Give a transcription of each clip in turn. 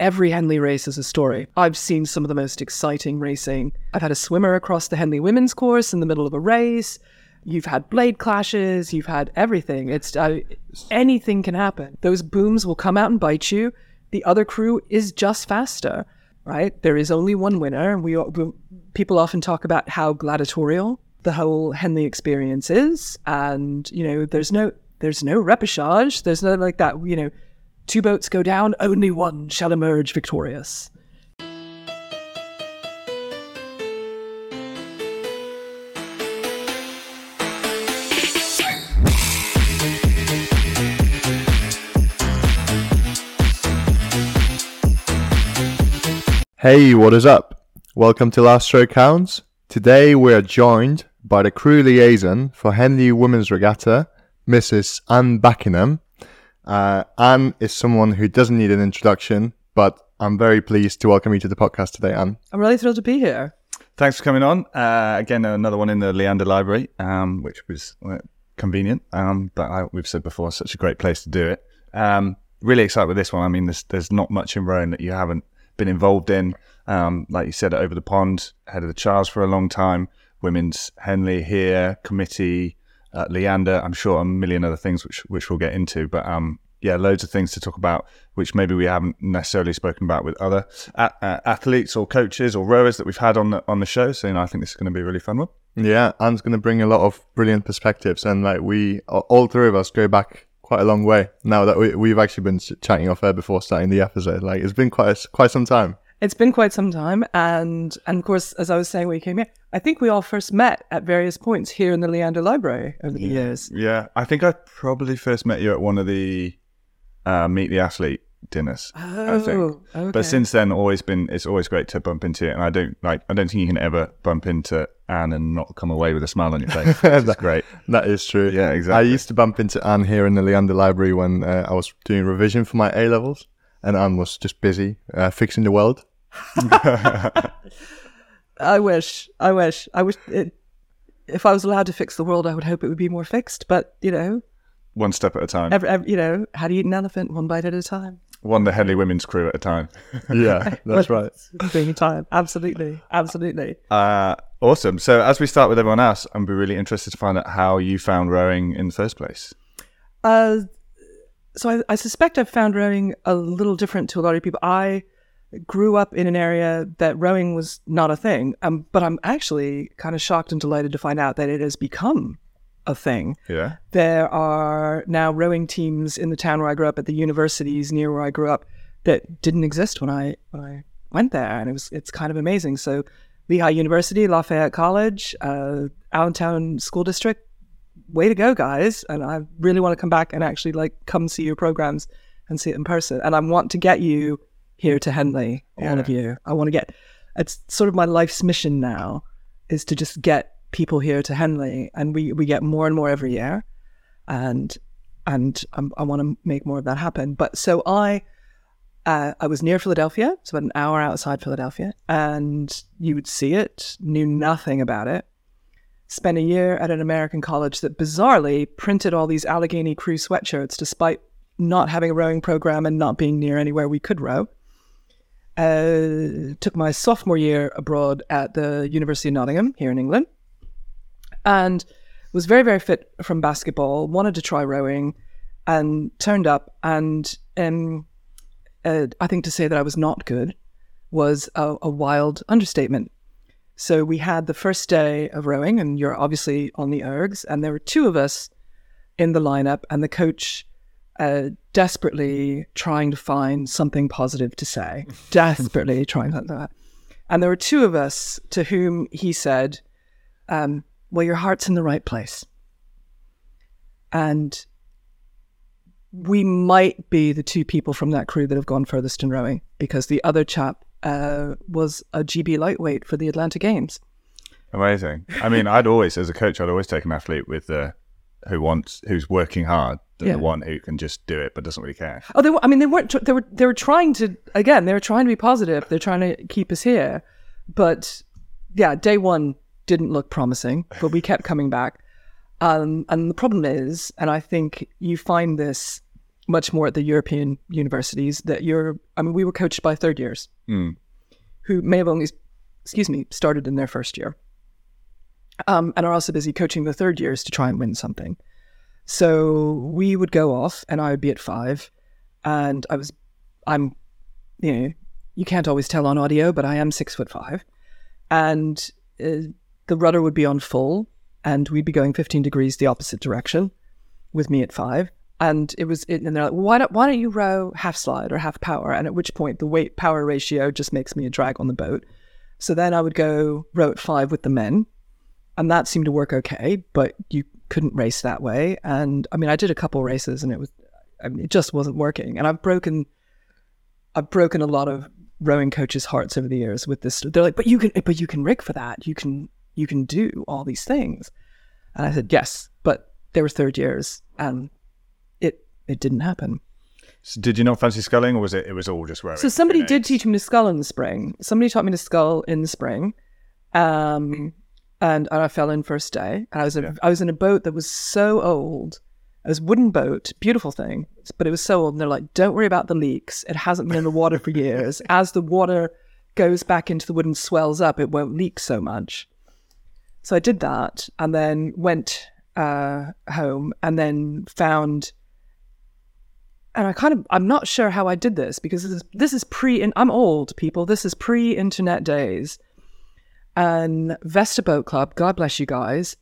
Every Henley race is a story. I've seen some of the most exciting racing. I've had a swimmer across the Henley women's course in the middle of a race. You've had blade clashes. You've had everything. It's uh, anything can happen. Those booms will come out and bite you. The other crew is just faster, right? There is only one winner. We, we people often talk about how gladiatorial the whole Henley experience is, and you know, there's no there's no repechage. There's no like that. You know, two boats go down, only one shall emerge victorious. Hey, what is up? Welcome to Last Stroke Counts. Today we are joined by the crew liaison for Henley Women's Regatta, Mrs. Anne Buckingham. Uh, Anne is someone who doesn't need an introduction, but I'm very pleased to welcome you to the podcast today, Anne. I'm really thrilled to be here. Thanks for coming on. Uh, again, another one in the Leander Library, um, which was uh, convenient. Um, but I, we've said before, such a great place to do it. Um, really excited with this one. I mean, there's, there's not much in rowing that you haven't been involved in. Um, like you said, over the pond, head of the Charles for a long time, women's Henley here, committee, uh, Leander. I'm sure a million other things which which we'll get into, but um, yeah, loads of things to talk about, which maybe we haven't necessarily spoken about with other uh, athletes or coaches or rowers that we've had on the on the show. So you know, I think this is going to be a really fun one. Yeah, Anne's going to bring a lot of brilliant perspectives, and like we, all three of us, go back quite a long way now that we, we've actually been chatting off air before starting the episode. Like it's been quite a, quite some time. It's been quite some time, and and of course, as I was saying when you came here, I think we all first met at various points here in the Leander Library over the yeah. years. Yeah, I think I probably first met you at one of the uh, Meet the Athlete dinners. Oh, okay. But since then, always been it's always great to bump into you, and I don't like I don't think you can ever bump into Anne and not come away with a smile on your face. That's great. That is true. Yeah, exactly. I used to bump into Anne here in the Leander Library when uh, I was doing revision for my A levels, and Anne was just busy uh, fixing the world. I wish. I wish. I wish. It, if I was allowed to fix the world, I would hope it would be more fixed. But you know, one step at a time. every, every, you know, how do you eat an elephant? One bite at a time. One the Henley women's crew at a time. yeah, that's right. Being time. Absolutely. Absolutely. Uh, awesome. So as we start with everyone else, I'm be really interested to find out how you found rowing in the first place. Uh, so I, I suspect I've found rowing a little different to a lot of people. I grew up in an area that rowing was not a thing, um, but I'm actually kind of shocked and delighted to find out that it has become a thing. Yeah. There are now rowing teams in the town where I grew up at the universities near where I grew up that didn't exist when I when I went there, and it was it's kind of amazing. So Lehigh University, Lafayette College, uh, Allentown School District, way to go, guys! And I really want to come back and actually like come see your programs and see it in person. And I want to get you here to Henley, all of you. I want to get. It's sort of my life's mission now, is to just get people here to Henley, and we we get more and more every year, and and um, I want to make more of that happen. But so I. Uh, I was near Philadelphia, it's about an hour outside Philadelphia, and you would see it, knew nothing about it. Spent a year at an American college that bizarrely printed all these Allegheny crew sweatshirts despite not having a rowing program and not being near anywhere we could row. Uh, took my sophomore year abroad at the University of Nottingham here in England and was very, very fit from basketball, wanted to try rowing and turned up. And um, uh, I think to say that I was not good was a, a wild understatement. So we had the first day of rowing, and you're obviously on the ergs, and there were two of us in the lineup, and the coach uh, desperately trying to find something positive to say, desperately trying like that. And there were two of us to whom he said, um, Well, your heart's in the right place. And we might be the two people from that crew that have gone furthest in rowing because the other chap uh, was a GB lightweight for the Atlanta Games. Amazing. I mean, I'd always, as a coach, I'd always take an athlete with the who wants, who's working hard, than Yeah. the one who can just do it but doesn't really care. Oh, they were, I mean, they weren't. They were. They were trying to. Again, they were trying to be positive. They're trying to keep us here, but yeah, day one didn't look promising. But we kept coming back, um, and the problem is, and I think you find this much more at the European universities that you're. I mean, we were coached by third years Mm. who may have only, excuse me, started in their first year, um, and are also busy coaching the third years to try and win something. So we would go off, and I would be at five, and I was, I'm, you know, you can't always tell on audio, but I am six foot five, and uh, the rudder would be on full, and we'd be going 15 degrees the opposite direction, with me at five. And it was, it, and they're like, why don't, why don't you row half slide or half power? And at which point the weight power ratio just makes me a drag on the boat. So then I would go row at five with the men, and that seemed to work okay, but you couldn't race that way. And I mean, I did a couple races, and it was, I mean, it just wasn't working. And I've broken, I've broken a lot of rowing coaches' hearts over the years with this. They're like, but you can, but you can rig for that. You can, you can do all these things. And I said, yes, but they were third years, and it, didn't happen. So did you not fancy sculling, or was it? It was all just rowing. So somebody in did teach me to scull in the spring. Somebody taught me to scull in the spring, um, and, and I fell in first day. And I was a, I was in a boat that was so old. It was a wooden boat, beautiful thing, but it was so old. And they're like, "Don't worry about the leaks. It hasn't been in the water for years. As the water goes back into the wood and swells up, it won't leak so much." So I did that, and then went uh, home, and then found and I kind of I'm not sure how I did this because this is this is pre and I'm old people. This is pre-internet days. And Vesper Boat Club, God bless you guys,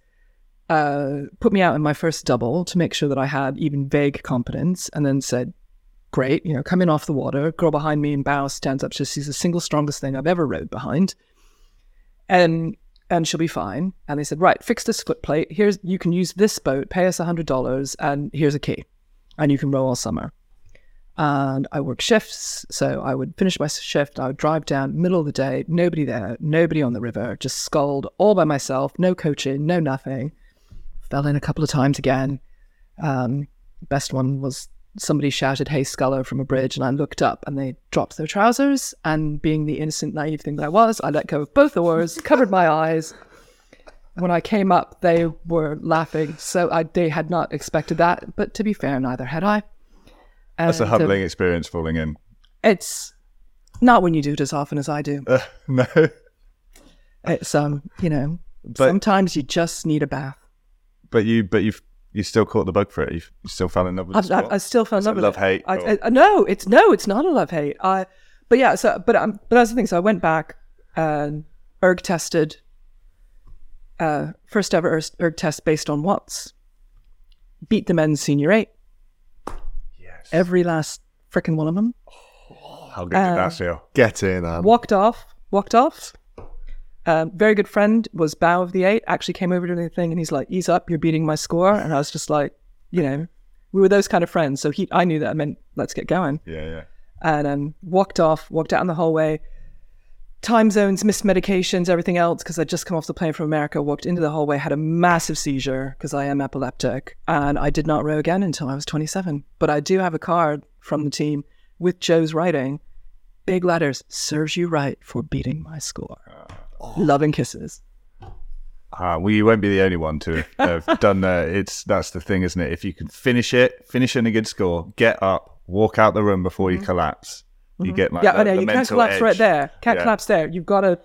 uh, put me out in my first double to make sure that I had even vague competence, and then said, "Great, you know, come in off the water." Girl behind me in bow stands up. She sees the single strongest thing I've ever rowed behind, and and she'll be fine. And they said, "Right, fix this foot plate. Here's you can use this boat. Pay us hundred dollars, and here's a key, and you can row all summer." And I work shifts. So I would finish my shift, I would drive down, middle of the day, nobody there, nobody on the river, just sculled all by myself, no coaching, no nothing. Fell in a couple of times again. Um, best one was somebody shouted, Hey, sculler from a bridge, and I looked up and they dropped their trousers. And being the innocent, naive thing that I was, I let go of both oars, covered my eyes. When I came up, they were laughing. So I, they had not expected that. But to be fair, neither had I. That's a humbling experience falling in. it's not when you do it as often as I do. Uh, no, It's um, you know, But- sometimes you just need a bath. but you, but you've you still caught the bug for it. You, still fell in love with it. I, I still fell in love with love it. hate I, or- I, no, it's no, it's not a love hate. I, but yeah, so but um, but that's the thing. So I went back and erg tested. Uh, first ever erg test based on Watts. Beat the men's senior eight. Yes. Every last freaking one of them. How good did uh, that feel? Get in, Anne. walked off, walked off. Um, very good friend was bow of the eight. Actually came over to the thing and he's like, "Ease up, you're beating my score." And I was just like, you know, we were those kind of friends. So he, I knew that I meant let's get going. Yeah, yeah. And um, walked off, walked out in the hallway. Time zones, missed medications, everything else because I'd just come off the plane from America. Walked into the hallway, had a massive seizure because I am epileptic, and I did not row again until I was 27. But I do have a card from the team with Joe's writing, big letters, serves you right for beating my score. Love and kisses. Ah, well, you won't be the only one to have done that. It's that's the thing, isn't it? If you can finish it, finish in a good score, get up, walk out the room before you collapse, you get like yeah, the, I know you can't collapse right there. Can't Yeah. collapse there. You've got to,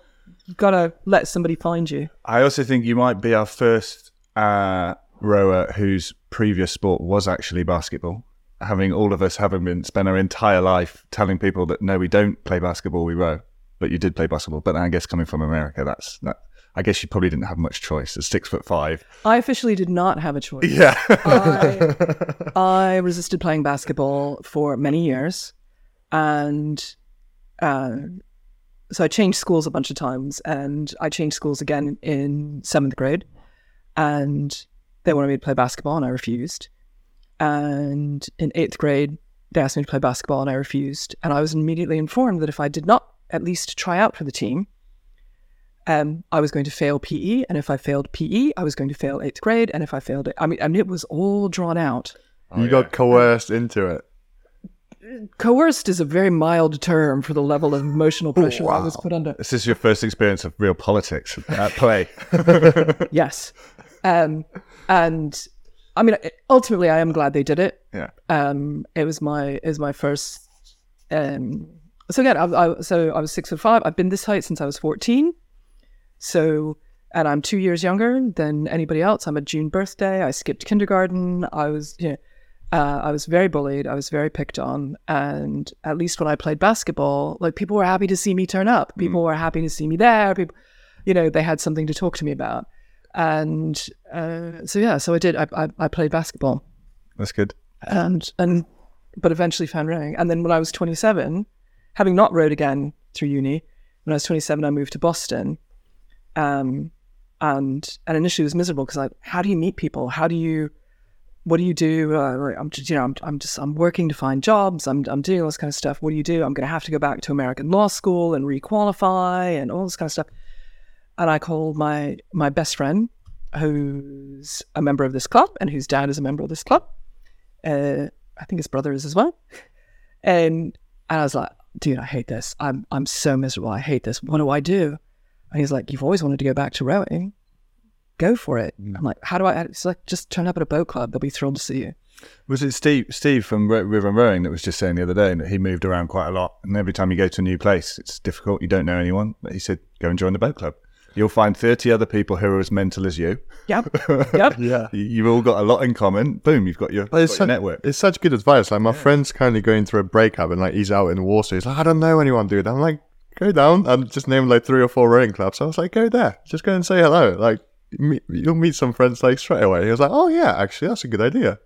you've got to let somebody find you. I also think you might be our first uh, rower whose previous sport was actually basketball. Having all of us having been spent our entire life telling people that no, we don't play basketball, we row. But you did play basketball. But I guess coming from America, that's that. I guess you probably didn't have much choice. At six foot five, I officially did not have a choice. yeah, I, I resisted playing basketball for many years, and uh, so I changed schools a bunch of times, and I changed schools again in seventh grade, and they wanted me to play basketball, and I refused. And in eighth grade, they asked me to play basketball, and I refused. And I was immediately informed that if I did not at least try out for the team, um, I was going to fail PE, and if I failed PE, I was going to fail eighth grade, and if I failed it, I mean, I mean, it was all drawn out. you yeah. got coerced into it. Coerced is a very mild term for the level of emotional pressure I was put under. this is your first experience of real politics at play. Yes, um, and I mean, ultimately, I am glad they did it. Yeah. Um, it was my it was my first. Um, so again, I, I, so I was six foot five. I've been this height since I was fourteen. So, and I'm two years younger than anybody else. I'm a June birthday. I skipped kindergarten. I was, you know, uh, I was very bullied. I was very picked on. And at least when I played basketball, like people were happy to see me turn up. People were happy to see me there. People, you know, they had something to talk to me about. And uh, so yeah, so I did. I, I, I played basketball That's good. and and but eventually found rowing. And then when I was 27, having not rowed again through uni, when I was 27, I moved to Boston. Um, and and initially it was miserable because like, how do you meet people? How do you, what do you do? Uh, I'm just, you know, I'm, I'm just, I'm working to find jobs. I'm, I'm doing all this kind of stuff. What do you do? I'm going to have to go back to American law school and requalify and all this kind of stuff. And I called my my best friend, who's a member of this club and whose dad is a member of this club. Uh, I think his brother is as well. And, and I was like, dude, I hate this. I'm I'm so miserable. I hate this. What do I do? And he's like, you've always wanted to go back to rowing. Go for it. I'm like, how do I? It's like, just turn up at a boat club. They'll be thrilled to see you. Was it Steve Steve from Ro- River and Rowing that was just saying the other day that he moved around quite a lot, and every time you go to a new place, it's difficult. You don't know anyone. But he said, go and join the boat club. You'll find thirty other people who are as mental as you. Yep. yep. Yeah. You- You've all got a lot in common. Boom, you've got your, But it's, got your such, network. it's such good advice. Like my friend's currently going through a breakup and like he's out in Warsaw. He's like, I don't know anyone, dude. I'm like, go down and just name like three or four rowing clubs. I was like, go there. Just go and say hello. Like meet, you'll meet some friends like straight away. He was like, oh yeah, actually that's a good idea.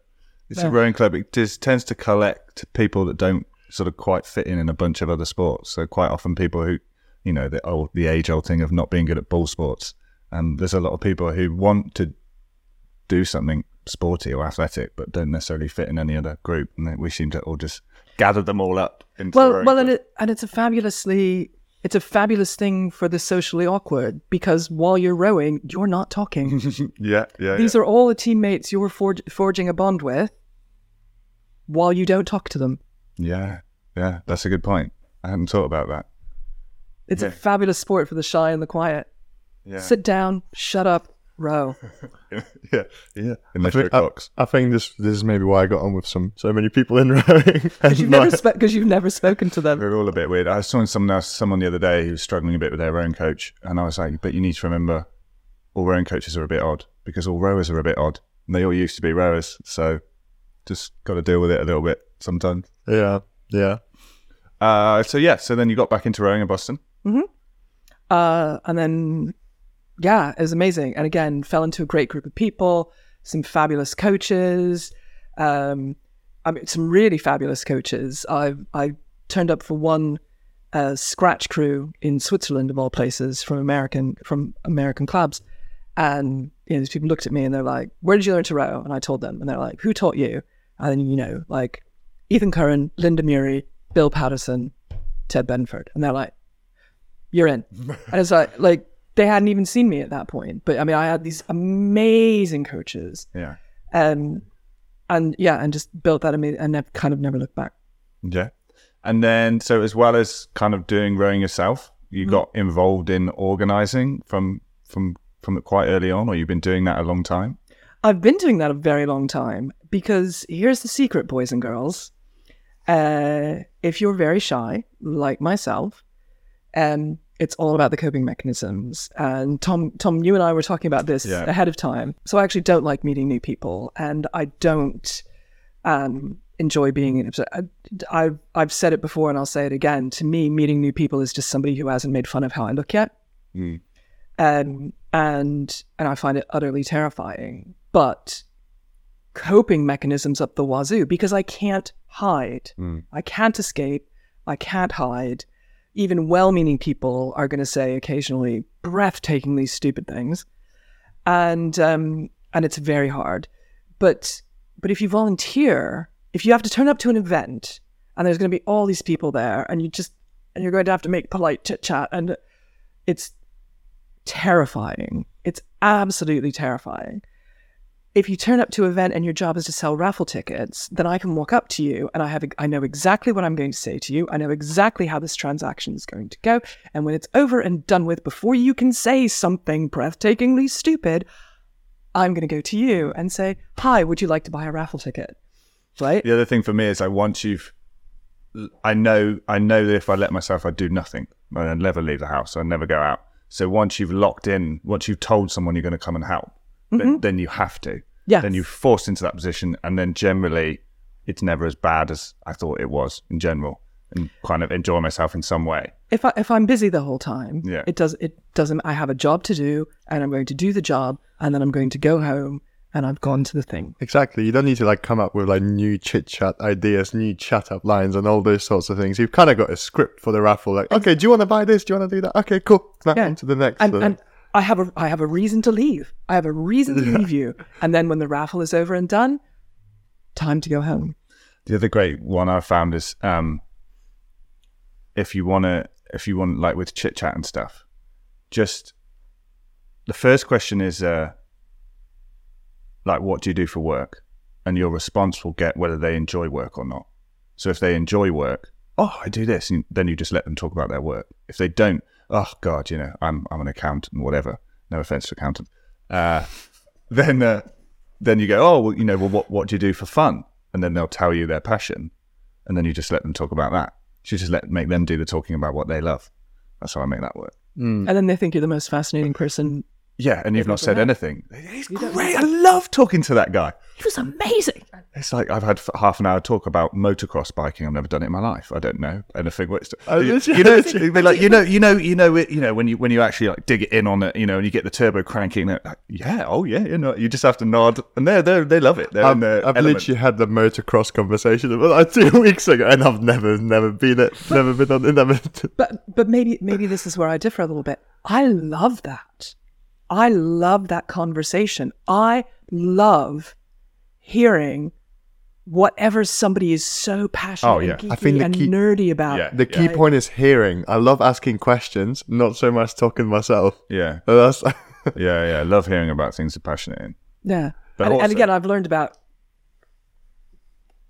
It's a rowing club. It just tends to collect people that don't sort of quite fit in in a bunch of other sports. So quite often people who, you know, the old, the age old thing of not being good at ball sports. And there's a lot of people who want to do something sporty or athletic, but don't necessarily fit in any other group. And we seem to all just gather them all up. Into Well, well, and it and it's a fabulously it's a fabulous thing for the socially awkward because while you're rowing, you're not talking. yeah, yeah, These are all the teammates you're forg- forging a bond with while you don't talk to them. yeah, yeah. That's a good point. I hadn't thought about that. It's Yeah. a fabulous sport for the shy and the quiet. Yeah, Sit down, shut up, row. yeah, yeah. I Unless you're think, I, I think this this is maybe why I got on with some so many people in rowing. Because you've never my- spe- you've never spoken to them. We're all a bit weird. I saw someone else, someone the other day who was struggling a bit with their rowing coach, and I was like, "But you need to remember, all rowing coaches are a bit odd because all rowers are a bit odd. And they all used to be rowers, so just got to deal with it a little bit sometimes." yeah, yeah. Uh, so yeah, so then you got back into rowing in Boston. Uh, and then, yeah, it was amazing. And again, fell into a great group of people, some fabulous coaches. Um, I mean, some really fabulous coaches. I I turned up for one uh, scratch crew in Switzerland, of all places, from American from American clubs, and you know, these people looked at me and they're like, "Where did you learn to row?" And I told them, and they're like, "Who taught you?" And then you know, like Ethan Curran, Linda Murray, Bill Patterson, Ted Benford, and they're like, "You're in." and it's like, like they hadn't even seen me at that point, but I mean, I had these amazing coaches, Yeah, and and yeah, and just built that amazing, and I've kind of never looked back. yeah. And then, so as well as kind of doing rowing yourself, you got involved in organising from from from quite early on, or you've been doing that a long time. I've been doing that a very long time because here's the secret, boys and girls. Uh, if you're very shy, like myself, um, it's all about the coping mechanisms. And Tom, Tom, you and I were talking about this Yeah. ahead of time. So I actually don't like meeting new people, and I don't um, enjoy being in. I, I've I've said it before, and I'll say it again. To me, meeting new people is just somebody who hasn't made fun of how I look yet um, and and I find it utterly terrifying. But coping mechanisms up the wazoo because I can't hide. I can't escape. I can't hide. Even well-meaning people are going to say occasionally breathtakingly stupid things, and um, and it's very hard. But but if you volunteer, if you have to turn up to an event and there's going to be all these people there, and you just and you're going to have to make polite chit chat, and it's terrifying. It's absolutely terrifying. If you turn up to an event and your job is to sell raffle tickets, then I can walk up to you and I have I know exactly what I'm going to say to you. I know exactly how this transaction is going to go. And when it's over and done with, before you can say something breathtakingly stupid, I'm going to go to you and say, "Hi, would you like to buy a raffle ticket?" Right? The other thing for me is I once you've, I know, I know that if I let myself, I'd do nothing. I'd never leave the house. I'd never go out. So once you've locked in, once you've told someone you're going to come and help, then, mm-hmm. then you have to. Yeah. Then you're forced into that position, and then generally, it's never as bad as I thought it was in general, and kind of enjoy myself in some way. if I if I'm busy the whole time, Yeah. it does it doesn't. I have a job to do, and I'm going to do the job, and then I'm going to go home, and I've gone to the thing. Exactly. You don't need to like come up with like new chit chat ideas, new chat up lines, and all those sorts of things. You've kind of got a script for the raffle. Like, okay, do you want to buy this? Do you want to do that? Okay, cool. Now Yeah. on to the next. And, and uh, I have a I have a reason to leave. I have a reason to leave you, and then when the raffle is over and done, time to go home. The other great one I found is um, if you want to, if you want like with chit chat and stuff, just the first question is uh, like, what do you do for work? And your response will get whether they enjoy work or not. So if they enjoy work, oh, I do this, and then you just let them talk about their work. If they don't, oh God, you know, I'm I'm an accountant, whatever. No offense to accountants. Uh, then uh, then you go, oh, well, you know, well, what what do you do for fun? And then they'll tell you their passion, and then you just let them talk about that. You just let make them do the talking about what they love. That's how I make that work. And then they think you're the most fascinating person. Yeah, and you've not said met. anything. He's great. I love talking to that guy. He was amazing. It's like I've had half an hour talk about motocross biking. I've never done it in my life. I don't know anything. What it's, Oh, you, literally- you know, it'd like you know, you know, you know, it, you know, when you when you actually like dig it in on it, you know, and you get the turbo cranking. Like, yeah, oh yeah, you know, you just have to nod, and they they they love it. They're in I've, their I've element. literally had the motocross conversation about like two weeks ago, and I've never, never been it, never been on, never. But but maybe maybe this is where I differ a little bit. I love that. I love that conversation. I love hearing whatever somebody is so passionate Oh, yeah. and geeky I think the and key- nerdy about. Yeah. The key point is hearing. I love asking questions, not so much talking myself. yeah, So that's yeah, yeah. I love hearing about things you're passionate in. Yeah. But and, also- and again, I've learned about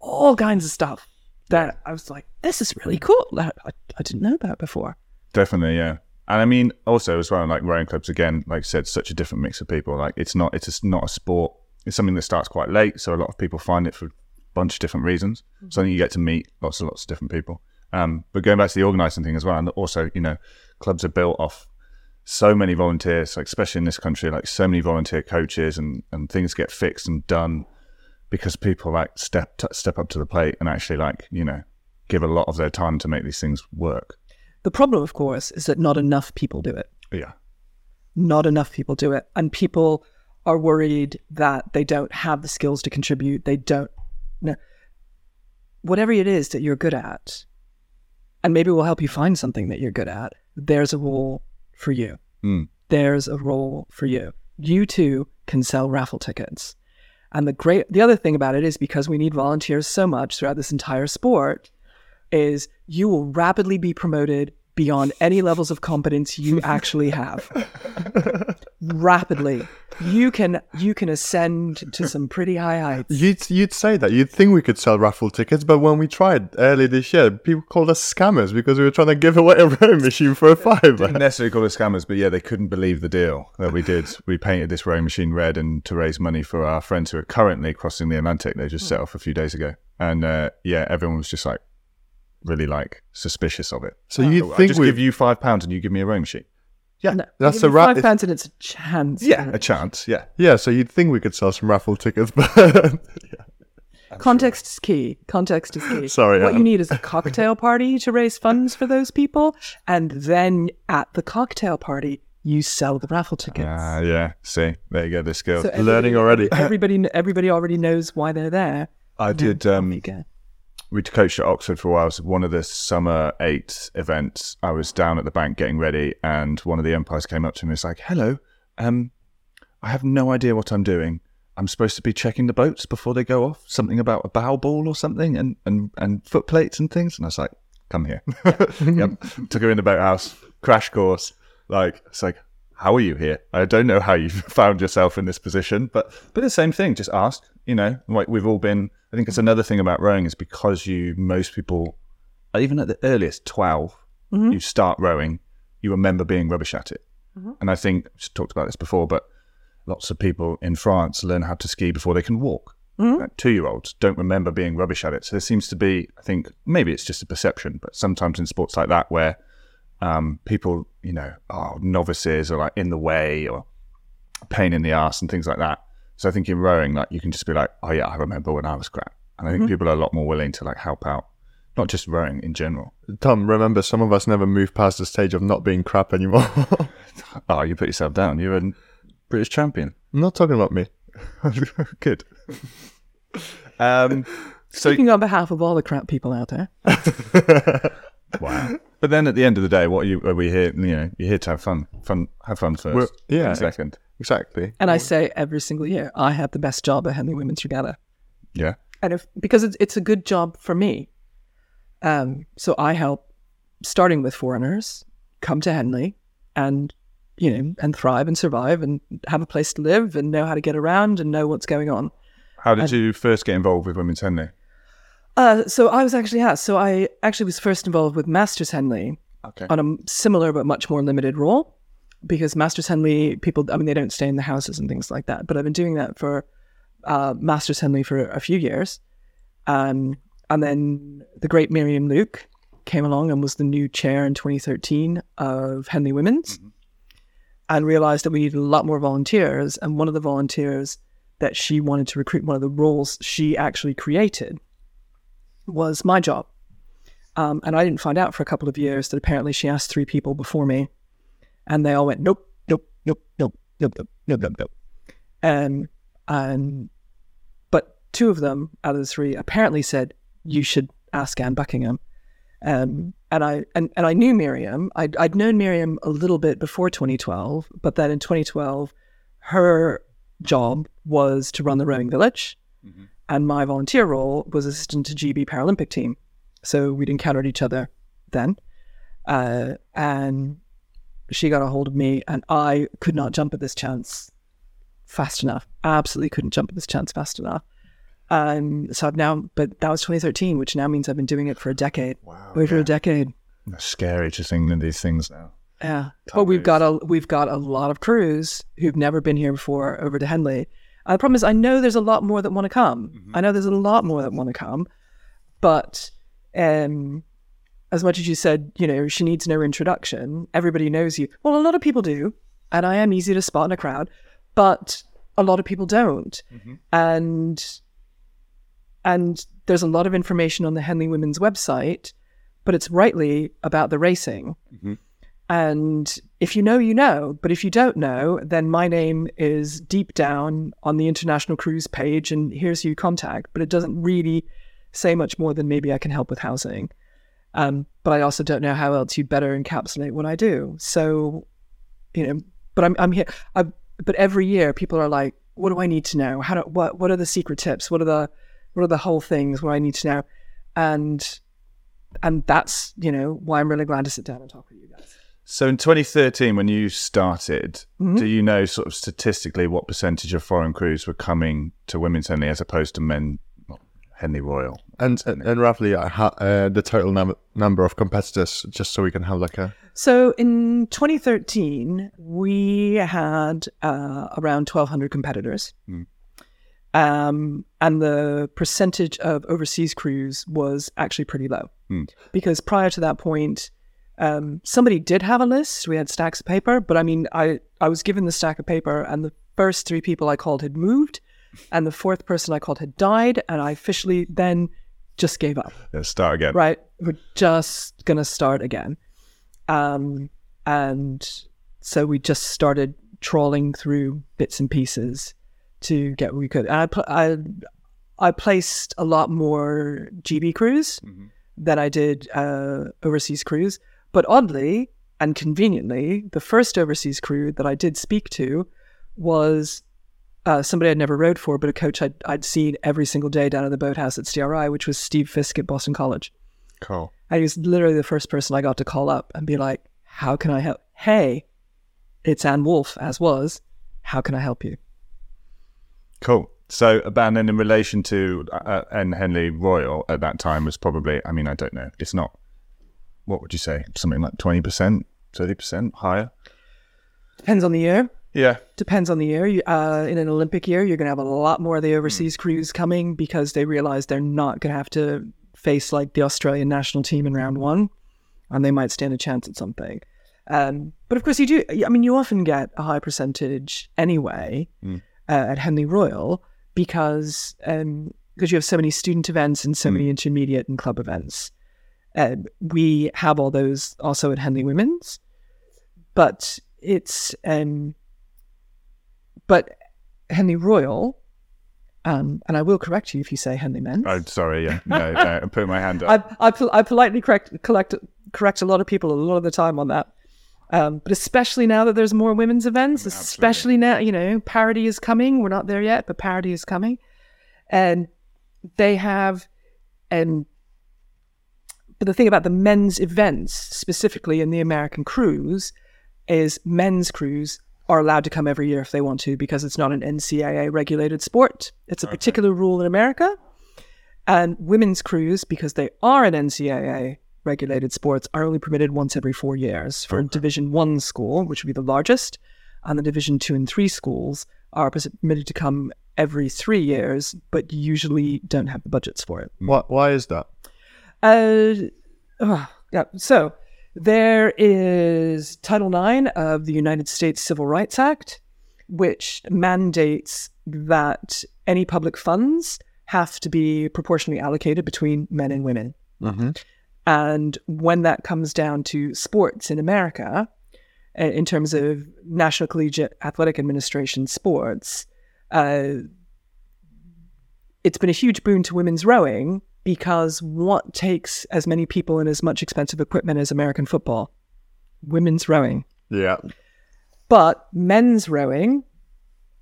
all kinds of stuff that I was like, this is really cool. That I, I didn't know about before. Definitely, yeah. And I mean, also as well, like rowing clubs again, like I said, such a different mix of people. Like it's not, it's just not a sport. It's something that starts quite late, so a lot of people find it for a bunch of different reasons. So I think you get to meet lots and lots of different people. Um, but going back to the organising thing as well, and also, you know, clubs are built off so many volunteers, like especially in this country, like so many volunteer coaches, and and things get fixed and done because people like step t- step up to the plate and actually like you know give a lot of their time to make these things work. The problem, of course, is that not enough people do it. Yeah. Not enough people do it. And people are worried that they don't have the skills to contribute. They don't know. Whatever it is that you're good at, and maybe we'll help you find something that you're good at, there's a role for you. Mm. There's a role for you. You too can sell raffle tickets. And the great the other thing about it is because we need volunteers so much throughout this entire sport, is you will rapidly be promoted beyond any levels of competence you actually have. rapidly. You can you can ascend to some pretty high heights. you'd you'd say that. You'd think we could sell raffle tickets, but when we tried early this year, people called us scammers because we were trying to give away a rowing machine for a fiver. Didn't necessarily call us scammers, but yeah, they couldn't believe the deal that we did. We painted this rowing machine red and to raise money for our friends who are currently crossing the Atlantic. They just set off a few days ago, and uh, yeah, everyone was just like really like suspicious of it. So you'd I think just we give you five pounds and you give me a rowing machine. Yeah, No, That's give the me ra- five it's- pounds and it's a chance. yeah, a chance. Yeah, Yeah, so you'd think we could sell some raffle tickets, but Context is key. Context is key. Sorry, What Anne. you need is a cocktail party to raise funds for those people, and then at the cocktail party, you sell the raffle tickets. Ah, yeah. See, there you go. This girl So learning already. Everybody, everybody already knows why they're there. I did. Um, You go. We coached at Oxford for a while. So one of the summer eight events, I was down at the bank getting ready, and one of the umpires came up to me and was like, "Hello, um, I have no idea what I'm doing. I'm supposed to be checking the boats before they go off. Something about a bow ball or something, and and and foot plates and things." And I was like, "Come here." yep. Took her in the boathouse, crash course. Like it's like. How are you here? I don't know how you found yourself in this position, but but the same thing. Just ask. You know, like we've all been. I think it's another thing about rowing is because you most people, even at the earliest 12 mm-hmm. you start rowing, you remember being rubbish at it. Mm-hmm. And I think I've talked about this before, but lots of people in France learn how to ski before they can walk. Mm-hmm. Like, two-year-olds don't remember being rubbish at it. So there seems to be, I think, maybe it's just a perception, but sometimes in sports like that where um, people, you know, are novices or like in the way or pain in the ass and things like that. So I think in rowing, like you can just be like, oh yeah, I remember when I was crap, and I think people are a lot more willing to like help out, not just rowing in general. Tom, remember, some of us never move past the stage of not being crap anymore. Oh, you put yourself down. You're a British champion. I'm not talking about me. Good. um, so Speaking on behalf of all the crap people out there. wow. But then at the end of the day, what are you are we here? You know, you're here to have fun. Fun, have fun 1st Well, yeah. and second. Exactly. And I say every single year, I have the best job at Henley Women's Regatta. Yeah. and if because it's it's a good job for me. Um, so I help, starting with foreigners, come to Henley, and you know, and thrive and survive and have a place to live and know how to get around and know what's going on. How did you first get involved with Women's Henley? Uh, so I was actually yeah, so I actually was first involved with Masters Henley Okay. on a similar but much more limited role because Masters Henley people I mean they don't stay in the houses and things like that but I've been doing that for uh, Masters Henley for a few years um, and then the great Miriam Luke came along and was the new chair in 2013 of Henley Women's and realized that we needed a lot more volunteers and one of the volunteers that she wanted to recruit one of the roles she actually created was my job um, and I didn't find out for a couple of years that apparently she asked three people before me, and they all went nope, nope, nope, nope, nope, nope, nope, nope, nope. Um, and but two of them out of the three apparently said you should ask Anne Buckingham. Um, and I and, and I knew Miriam. I'd, I'd known Miriam a little bit before 2012, but then in 2012, her job was to run the rowing village, and my volunteer role was assistant to GB Paralympic team. So we'd encountered each other then. Uh, and she got a hold of me, and I could not jump at this chance fast enough. Absolutely couldn't jump at this chance fast enough. Um, so I've now, but that was 2013, which now means I've been doing it for a decade. Wow. Over a decade. It's scary to think of these things now. Yeah. But we've got a we've got a lot of crews who've never been here before over to Henley. And the problem is I know there's a lot more that want to come. Mm-hmm. I know there's a lot more that want to come. But um as much as you said, you know, she needs no introduction, everybody knows you. Well, a lot of people do, and I am easy to spot in a crowd, but a lot of people don't. Mm-hmm. And and there's a lot of information on the Henley Women's website, but it's rightly about the racing. Mm-hmm. And if you know, you know. But if you don't know, then my name is deep down on the International Crews page, and here's who you contact. But it doesn't really say much more than maybe I can help with housing. Um, but I also don't know how else you'd better encapsulate what I do. So, you know, but I'm I'm here. I, but every year, people are like, "What do I need to know? How do what What are the secret tips? What are the What are the whole things? What I need to know?" And and that's you know why I'm really glad to sit down and talk with you guys. So in 2013, when you started, Mm-hmm. do you know sort of statistically what percentage of foreign crews were coming to Women's Henley as opposed to men, well, Henley Royal? And and, and roughly uh, uh, the total num- number of competitors, just so we can have like a So in 2013, we had uh, around 1,200 competitors. Um, and the percentage of overseas crews was actually pretty low. Because prior to that point, um, somebody did have a list. We had stacks of paper, but I mean, I, I was given the stack of paper, and the first three people I called had moved, and the fourth person I called had died, and I officially then just gave up Let's start again. right? We're just gonna start again. Um, and so we just started trawling through bits and pieces to get what we could. And I, pl- I, I placed a lot more GB crews than I did uh, overseas crews. But oddly and conveniently, the first overseas crew that I did speak to was uh, somebody I'd never rowed for, but a coach I'd, I'd seen every single day down at the boathouse at CRI, which was Steve Fisk at Boston College. Cool. And he was literally the first person I got to call up and be like, How can I help? Hey, it's Anne Wolf, as was. How can I help you? Cool. So, about then in relation to uh, N. Henley Royal at that time was probably, I mean, I don't know. It's not, what would you say? Something like 20%, 30% higher? Depends on the year. Yeah. Depends on the year. You- Uh, in an Olympic year, you're going to have a lot more of the overseas crews coming because they realize they're not going to have to face like the Australian national team in round one, and they might stand a chance at something. Um, but of course, you do. I mean, you often get a high percentage anyway uh, at Henley Royal because um, because you have so many student events and so many intermediate and club events. Uh, we have all those also at Henley Women's, but it's um, but Henley Royal, um, and I will correct you if you say Henley Men's. Oh, sorry. Yeah. No, no I'm putting my hand up. I, I, pol- I politely correct collect correct a lot of people a lot of the time on that. Um, but especially now that there's more women's events, especially now, you know, parity is coming. We're not there yet, but parity is coming. And they have, and but the thing about the men's events, specifically in the American crews, is men's crews are allowed to come every year if they want to because it's not an NCAA regulated sport. It's a particular rule in America. And women's crews, because they are an NCAA regulated sports, are only permitted once every four years. For a Division One school, which would be the largest, and the Division Two and Three schools are permitted to come every three years, but usually don't have the budgets for it. Why, why is that? Uh, oh, yeah. So there is Title IX of the United States Civil Rights Act, which mandates that any public funds have to be proportionally allocated between men and women. And when that comes down to sports in America, uh, in terms of National Collegiate Athletic Administration sports, uh, it's been a huge boon to women's rowing because what takes as many people and as much expensive equipment as American football? Women's rowing. Yeah. But men's rowing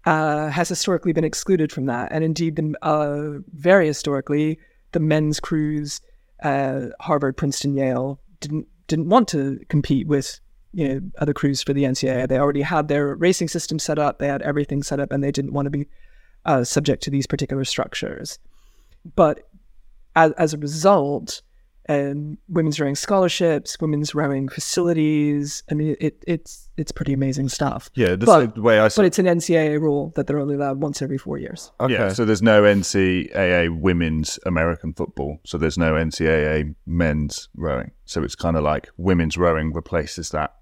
uh, has historically been excluded from that. And indeed, the, uh, very historically, the men's crews, uh, Harvard, Princeton, Yale, didn't didn't want to compete with you know other crews for the NCAA. They already had their racing system set up. They had everything set up, and they didn't want to be uh, subject to these particular structures. But as, as a result, um, women's rowing scholarships, women's rowing facilities. I mean, it, it's it's pretty amazing stuff. Yeah, the, but, the way I saw but it's an NCAA rule that they're only allowed once every four years. Okay. Yeah, so there's no NCAA women's American football. So there's no NCAA men's rowing. So it's kind of like women's rowing replaces that.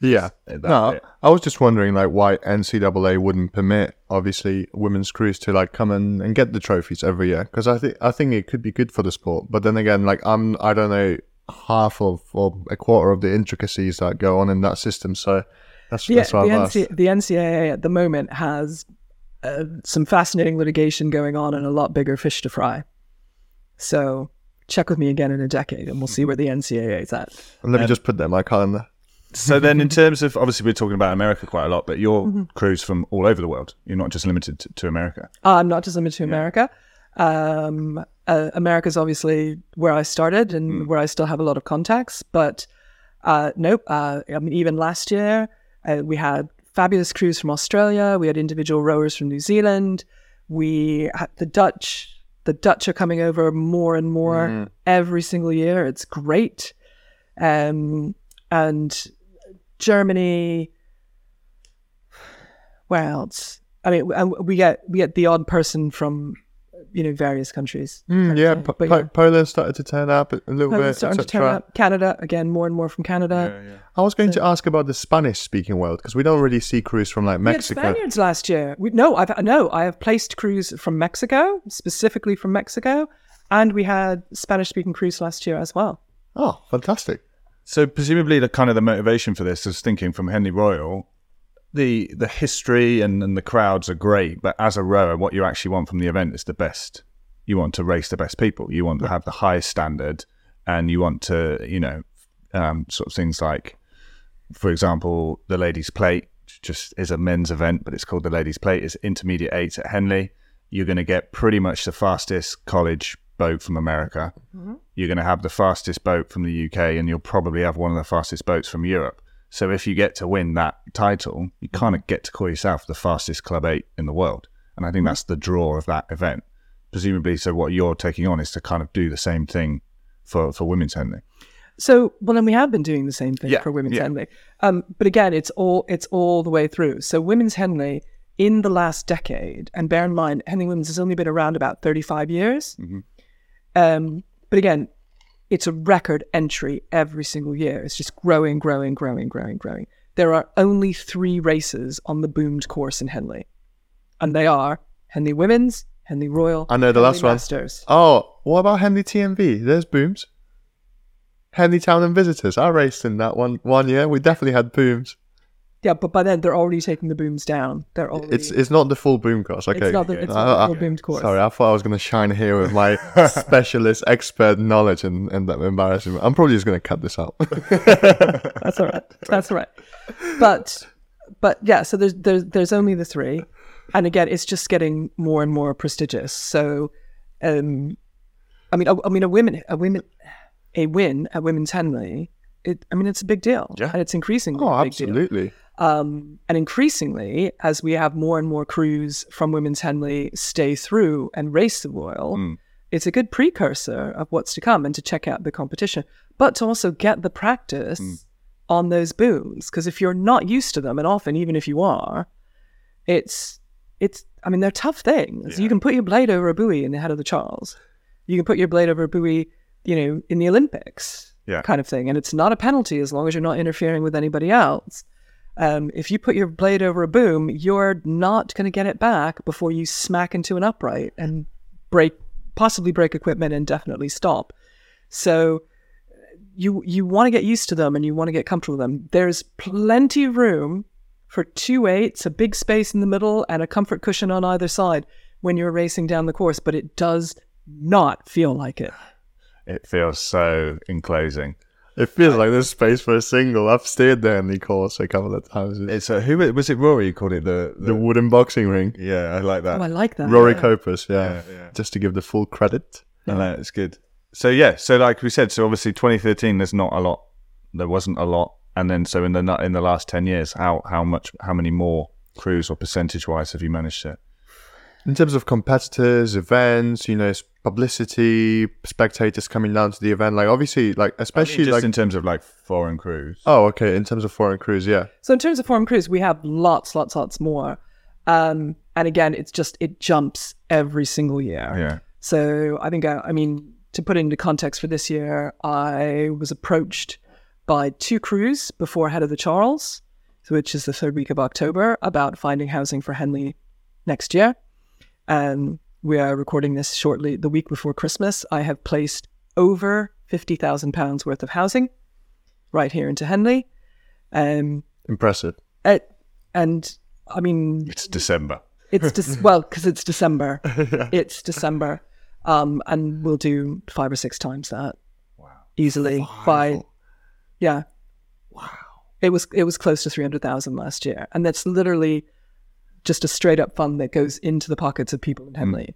Yeah. That No, bit. I was just wondering like why NCAA wouldn't permit obviously women's crews to like come and, and get the trophies every year because I think I think it could be good for the sport. But then again, like I'm I don't know half of or a quarter of the intricacies that go on in that system. So that's The, that's the, why I've asked. NC, the NCAA at the moment has uh, some fascinating litigation going on and a lot bigger fish to fry. So check with me again in a decade and we'll see where the NCAA is at. Let me just put that in my calendar. So then, in terms of obviously, we're talking about America quite a lot, but your Mm-hmm. crews from all over the world. You're not just limited to, to America. I'm not just limited to America. Um, uh, America's obviously where I started and where I still have a lot of contacts. But uh, nope. Uh, I mean, even last year uh, we had fabulous crews from Australia. We had individual rowers from New Zealand. We had the Dutch. The Dutch are coming over more and more every single year. It's great. Um, and Germany. Where else? I mean, and we get we get the odd person from you know various countries. Mm, yeah, po- But po- yeah. Poland started to turn up a little Poland's bit, starting to turn up. Canada again, more and more from Canada. Yeah, yeah. I was going to ask about the Spanish-speaking world because we don't really see crews from like We had Mexico. Spaniards last year. We, no, I've no, I have placed crews from Mexico, specifically from Mexico, and we had Spanish-speaking crews last year as well. Oh, fantastic! So presumably, the kind of the motivation for this is thinking from Henley Royal. The the history and, and the crowds are great, but as a rower, what you actually want from the event is the best. You want to race the best people. You want to have the highest standard, and you want to, you know, um, sort of things like, for example, the ladies' plate just is a men's event, but it's called the ladies' plate. It's intermediate eight at Henley. You're going to get pretty much the fastest college boat from America. You're going to have the fastest boat from the UK, and you'll probably have one of the fastest boats from Europe. So if you get to win that title, you kind of get to call yourself the fastest club eight in the world. And I think that's the draw of that event. Presumably, so what you're taking on is to kind of do the same thing for, for women's Henley. So, well, then we have been doing the same thing Yeah, for women's yeah. Henley. Um, but again, it's all it's all the way through. So, women's Henley in the last decade, and bear in mind, Henley Women's has only been around about thirty-five years. Mm-hmm. Um, but again, it's a record entry every single year. It's just growing, growing, growing, growing, growing. There are only three races on the boomed course in Henley, and they are Henley Women's, Henley Royal. I know the Henley last one. Masters. Oh, what about Henley T&V? There's booms. Henley Town and Visitors. I raced in that one one year. We definitely had booms. Yeah, but by then they're already taking the booms down. They're already. It's it's not the full boom course. Okay. It's not the, it's I- not the I- full boomed course. Sorry, I thought I was going to shine here with my specialist expert knowledge and, and that embarrassing. me. I'm probably just going to cut this out. That's all right. That's all right. But but yeah, so there's there's there's only the three, and again, it's just getting more and more prestigious. So, um, I mean, a, I mean, a women a women a win at Women's Henley. It, I mean, it's a big deal, Yeah. and it's increasing. oh, a big deal. Um, and increasingly, as we have more and more crews from Women's Henley stay through and race the Royal, Mm. it's a good precursor of what's to come and to check out the competition, but to also get the practice Mm. on those booms. Because if you're not used to them, and often even if you are, it's it's I mean they're tough things. You can put your blade over a buoy in the head of the Charles. You can put your blade over a buoy, you know, in the Olympics, Yeah. kind of thing, and it's not a penalty as long as you're not interfering with anybody else. Um, if you put your blade over a boom, you're not going to get it back before you smack into an upright and break, possibly break equipment and definitely stop. So you you want to get used to them and you want to get comfortable with them. There's plenty of room for two eights, a big space in the middle, and a comfort cushion on either side when you're racing down the course, but it does not feel like it. It feels so enclosing. It feels like there's space for a single. I've stayed there in the course a couple of times. It's a, who was it? Rory who called it the, the the wooden boxing ring. yeah. I like that. Oh, I like that. Rory Copus, yeah. Yeah, yeah. Just to give the full credit. No, no, it's good. So yeah, so like we said, so obviously 2013, there's not a lot. There wasn't a lot, and then so in the in the last 10 years, how how much how many more crews or percentage wise have you managed to? In terms of competitors, events, you know, s- publicity, spectators coming down to the event, like obviously, like especially just like in terms of like foreign crews. oh, okay, in terms of foreign crews, yeah, So in terms of foreign crews, we have lots, lots, lots more. Um, and again, it's just it jumps every single year. Yeah, So I think I, I mean to put it into context for this year, I was approached by two crews before Head of the Charles, which is the third week of October, about finding housing for Henley next year. And we are recording this shortly, the week before Christmas. I have placed over fifty thousand pounds worth of housing right here into Henley. Um, impressive. uh, and I mean, it's December. it's just well because it's December. It's December, um, and we'll do five or six times that. Wow. Easily by, yeah. Wow. It was it was close to three hundred thousand last year, and that's literally just a straight up fund that goes into the pockets of people hmm. in Henley.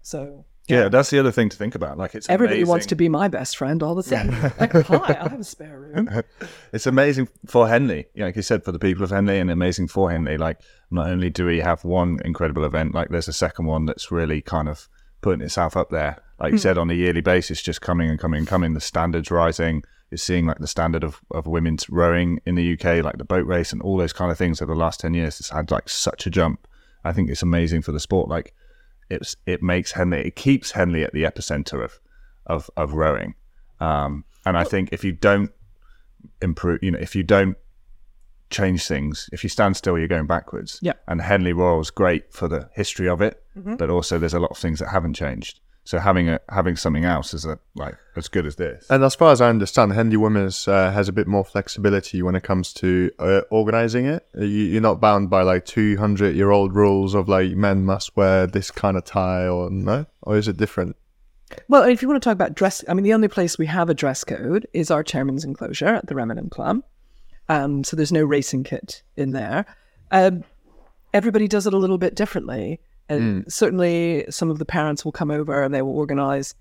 So Yeah. that's the other thing to think about. Like it's everybody wants to be my best friend all the time. like, hi, I have a spare room. it's amazing for Henley. Yeah, like you said, for the people of Henley, and amazing for Henley. Like, not only do we have one incredible event, like there's a second one that's really kind of putting itself up there. Like you hmm. said, on a yearly basis, just coming and coming and coming. The standards rising. You're seeing like the standard of, of women's rowing in the UK, like the boat race and all those kind of things over the last ten years. It's had like such a jump. I think it's amazing for the sport. Like, it's it makes Henley, it keeps Henley at the epicenter of of of rowing. Um, and I think if you don't improve, you know, if you don't change things, if you stand still, you're going backwards. Yeah. And Henley Royal's great for the history of it, but also there's a lot of things that haven't changed. So having a having something else is a, like as good as this. And as far as I understand, Henley Women's uh, has a bit more flexibility when it comes to uh, organizing it. Uh, You, you're not bound by like 200 year old rules of like men must wear this kind of tie or no, or is it different? Well, if you want to talk about dress, I mean, the only place we have a dress code is our chairman's enclosure at the Remenham Club. Um, so there's no racing kit in there. Um, everybody does it a little bit differently. And certainly some of the parents will come over and they will organize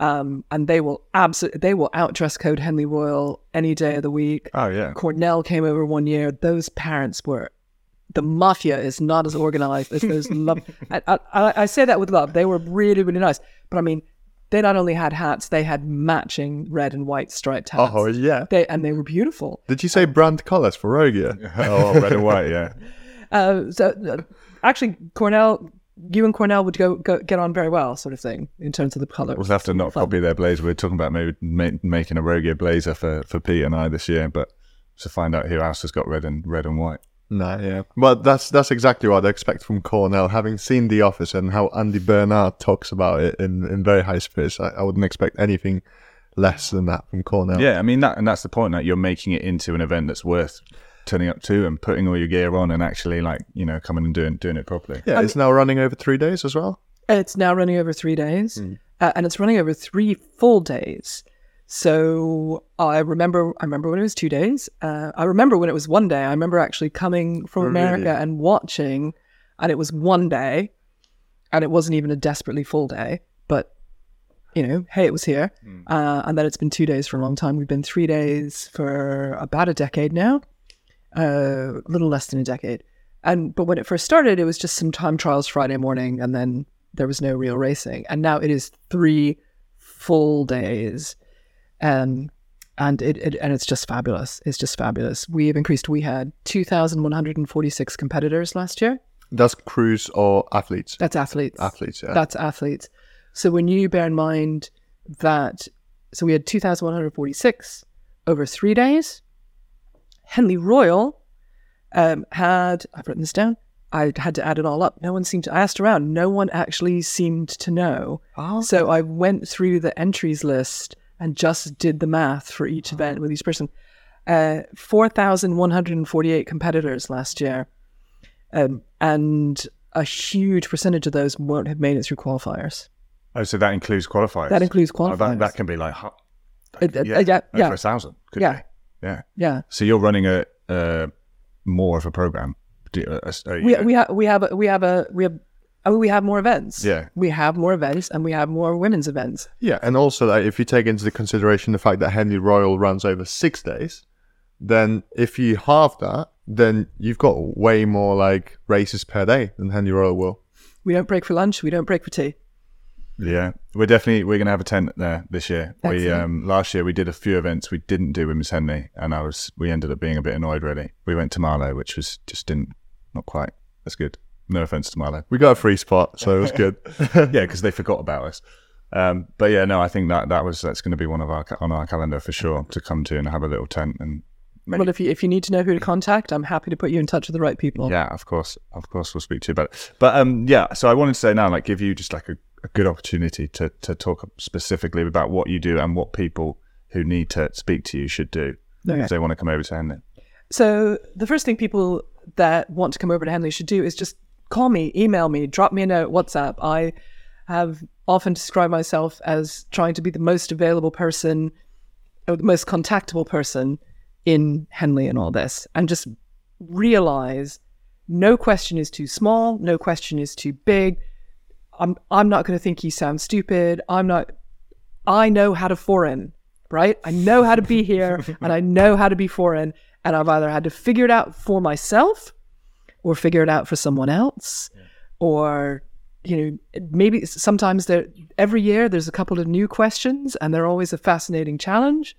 um, and they will absolutely, they will out dress code Henley Royal any day of the week. oh yeah. Cornell came over one year. Those parents were, the mafia is not as organized as those love. I, I, I say that with love. They were really, really nice. But I mean, they not only had hats, they had matching red and white striped hats. Oh yeah. They and they were beautiful. Did you say brand colours for Rogia? oh, red and white, yeah. Uh, so uh, actually, Cornell, you and Cornell would go, go get on very well, sort of thing, in terms of the colour. We'll have to not copy their blazer. We're talking about maybe ma- making a Rogia blazer for, for Pete and I this year, but to find out who else has got red and red and white. No, yeah. But that's that's exactly what I expect from Cornell. Having seen The Office and how Andy Bernard talks about it in, in very high spirits, I, I wouldn't expect anything less than that from Cornell. Yeah, I mean that, and that's the point that you're making it into an event that's worth turning up to and putting all your gear on and actually like you know coming and doing doing it properly. Yeah, it's now running over three days as well. It's now running over three days, uh, and it's running over three full days. So I remember, I remember when it was two days. Uh, I remember when it was one day. I remember actually coming from Oh, America really? and watching, and it was one day, and it wasn't even a desperately full day. But you know, hey, it was here, uh, and then it's been two days for a long time. We've been three days for about a decade now, a little less than a decade. And but when it first started, it was just some time trials Friday morning, and then there was no real racing. And now it is three full days, and and it, it and it's just fabulous. It's just fabulous. We have increased. We had two thousand one hundred and forty six competitors last year. That's crews or athletes? That's athletes. Athletes, yeah. That's athletes. So when you bear in mind that, so we had 2,146 over three days. Henley Royal um, had, I've written this down, I had to add it all up. No one seemed to, I asked around, no one actually seemed to know. Oh, So I went through the entries list and just did the math for each event with each person. Uh, 4,148 competitors last year. Um, and a huge percentage of those won't have made it through qualifiers. Oh, so that includes qualifiers. That includes Oh, qualifiers. that, that can be like hu- Uh, uh, yeah, yeah, yeah, over a thousand. Could Yeah. be. Yeah. yeah. So you're running a, a more of a program. Uh, uh, We, we have we have we have a we have I mean, we have more events. Yeah. we have more events and we have more women's events. Yeah, and also like, if you take into consideration the fact that Henley Royal runs over six days, then if you halve that, then you've got way more like races per day than Henley Royal will. We don't break for lunch. We don't break for tea. Yeah, we're definitely we're going to have a tent there this year. We um last year we did a few events. We didn't do Women's Henley, and I was we ended up being a bit annoyed. Really, we went to Marlow, which was just didn't not quite as good. No offense to Marlow. We got a free spot, so it was good. yeah, because they forgot about us. Um, but yeah, no, I think that that was that's going to be one of our on our calendar for sure to come to and have a little tent and Well, if you if you need to know who to contact, I'm happy to put you in touch with the right people. Yeah, of course, of course, we'll speak to you about it. But um, yeah, so I wanted to say now, like, give you just like a, a good opportunity to to talk specifically about what you do and what people who need to speak to you should do Okay. if they want to come over to Henley. So the first thing people that want to come over to Henley should do is just call me, email me, drop me a note, WhatsApp. I have often described myself as trying to be the most available person or the most contactable person in Henley and all this, and just realize no question is too small, no question is too big. I'm I'm not going to think you sound stupid. I'm not. I know how to foreign, right? I know how to be here, and I know how to be foreign, and I've either had to figure it out for myself, or figure it out for someone else, or you know maybe sometimes there every year there's a couple of new questions, and they're always a fascinating challenge.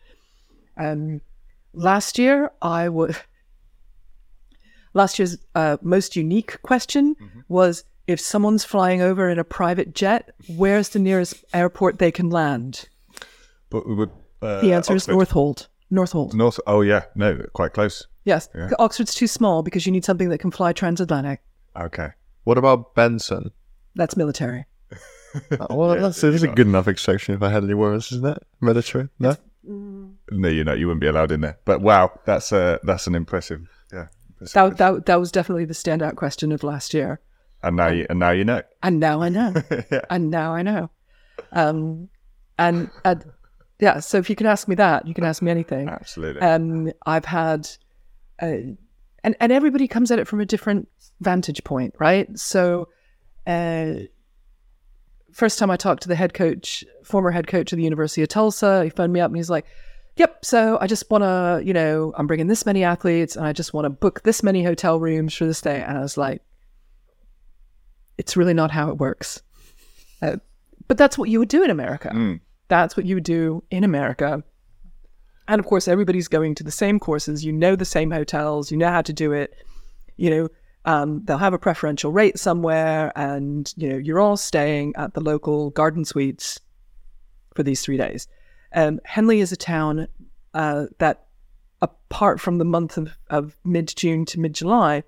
Um, last year I was last year's uh, most unique question was if someone's flying over in a private jet, where's the nearest airport they can land? But we would. Uh, The answer is Oxford. Northolt. Northolt. North. Oh yeah, no, quite close. Yes. Oxford's too small because you need something that can fly transatlantic. Okay. What about Benson? That's military. Uh, well, that's, it is a good enough exception for Henley Warriors, isn't it? Military? No? No, you know, you wouldn't be allowed in there. But wow, that's uh, that's an impressive. Yeah. impressive That, that, that was definitely the standout question of last year. And now you and now you know. And now I know. And now I know. Um, and, and yeah, so if you can ask me that, you can ask me anything. Absolutely. um, I've had, uh, and and everybody comes at it from a different vantage point, right? So, uh, first time I talked to the head coach, former head coach of the University of Tulsa, he phoned me up and he's like, "Yep, so I just want to, you know, I'm bringing this many athletes, and I just want to book this many hotel rooms for this day." And I was like, "It's really not how it works. Uh, but that's what you would do in America. That's what you would do in America. And of course, everybody's going to the same courses. You know the same hotels. You know how to do it. You know, um, they'll have a preferential rate somewhere, and you know you're all staying at the local garden suites for these three days. Um, Henley is a town uh, that, apart from the month of, of mid June to mid July,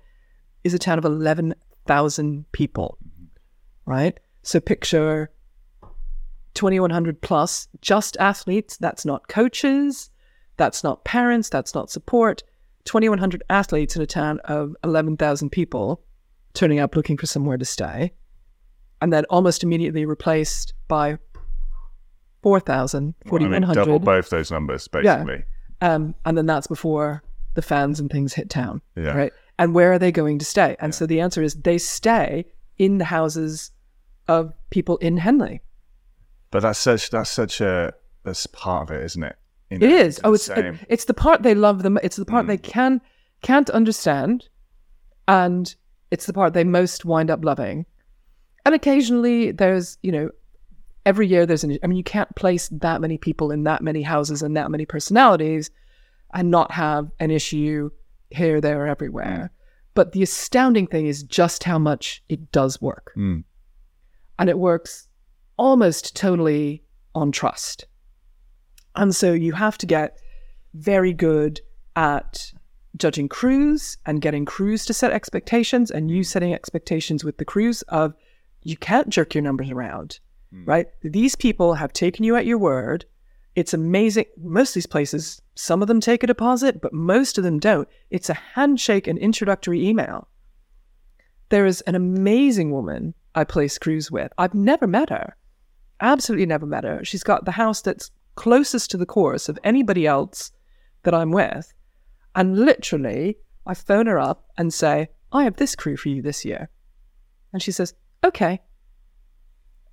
is a town of eleven thousand people. Right. So picture 2100 plus just athletes. That's not coaches. That's not parents. That's not support. 2100 athletes in a town of 11,000 people turning up looking for somewhere to stay. And then almost immediately replaced by 4,000, Well, I mean, double both those numbers, basically. Um, and then that's before the fans and things hit town. Yeah. Right. And where are they going to stay? And so the answer is they stay in the houses of people in Henley. But that's such that's such a that's part of it, isn't it? You It know, is. Oh, the it's same. it's the part they love them. It's the part Mm. they can can't understand, and it's the part they most wind up loving. And occasionally, there's you know, every year there's an. I mean, you can't place that many people in that many houses and that many personalities, and not have an issue here, there, everywhere. But the astounding thing is just how much it does work, Mm. and it works almost totally on trust. And so you have to get very good at judging crews and getting crews to set expectations and you setting expectations with the crews of you can't jerk your numbers around, right? These people have taken you at your word. It's amazing. Most of these places, some of them take a deposit, but most of them don't. It's a handshake and introductory email. There is an amazing woman I place crews with. I've never met her absolutely never met her. She's got the house that's closest to the course of anybody else that I'm with. And literally, I phone her up and say, I have this crew for you this year. And she says, okay.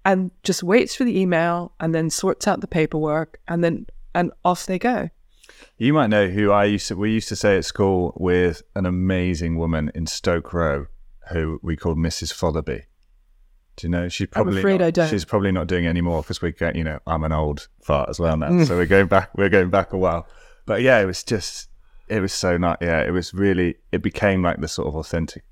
And just waits for the email and then sorts out the paperwork and then, and off they go. You might know who I used to. We used to say at school with an amazing woman in Stoke Row, who we called Mrs. Fotherby. Do you know? She's probably. afraid not, I don't. She's probably not doing it anymore because we get. You know, I'm an old fart as well now, mm. so we're going back. We're going back a while. But yeah, it was just. It was so nice. Yeah, it was really. It became like the sort of authentic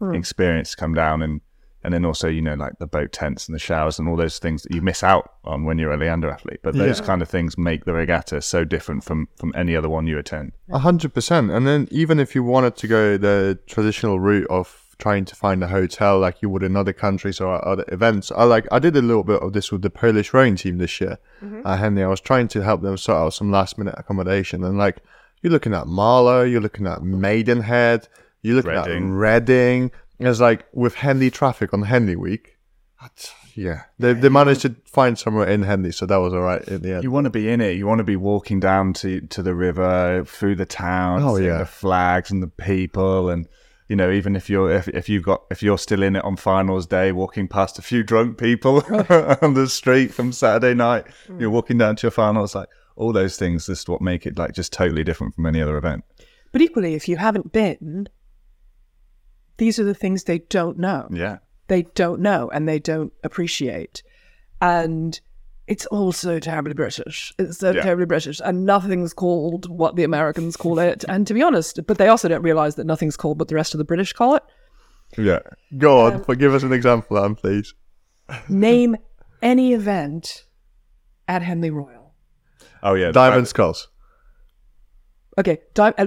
hmm. experience to come down and. And then also, you know, like the boat tents and the showers and all those things that you miss out on when you're a Leander athlete. But those Yeah. kind of things make the regatta so different from from any other one you attend. A hundred percent. And then even if you wanted to go the traditional route of trying to find a hotel like you would in other countries or other events, I like I did a little bit of this with the Polish rowing team this year. Uh, Henley, I was trying to help them sort out some last minute accommodation, and like you're looking at Marlow, you're looking at Maidenhead, you're looking Reading. at Reading. It's like with Henley traffic on Henley week. that's- Yeah, they they managed to find somewhere in Henley, so that was all right in the end. You want to be in it. You want to be walking down to, to the river, through the town, Oh, yeah. the flags and the people, and you know, even if you're if, if you've got if you're still in it on finals day, walking past a few drunk people on the street from Saturday night, hmm. you're walking down to your finals, like all those things. Just what make it like just totally different from any other event. But equally, if you haven't been, these are the things they don't know. Yeah, they don't know and they don't appreciate. And it's all so terribly British. It's so Yeah. terribly British. And nothing's called what the Americans call it. And to be honest, but they also don't realize that nothing's called what the rest of the British call it. yeah. Go on, but give us an example, Anne, please. Name any event at Henley Royal. Oh yeah, Diamond Sculls. Okay, di- uh,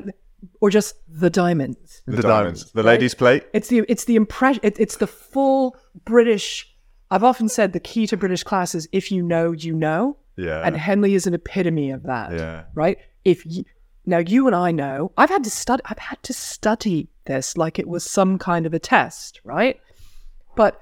or just the diamonds. the, The diamonds, diamonds. the ladies' plate. It's the it's the impression. It, it's the full British. I've often said the key to British class is if you know, you know. Yeah, and Henley is an epitome of that. Yeah. Right. If you, now you and I know, I've had to study. I've had to study this like it was some kind of a test, right? But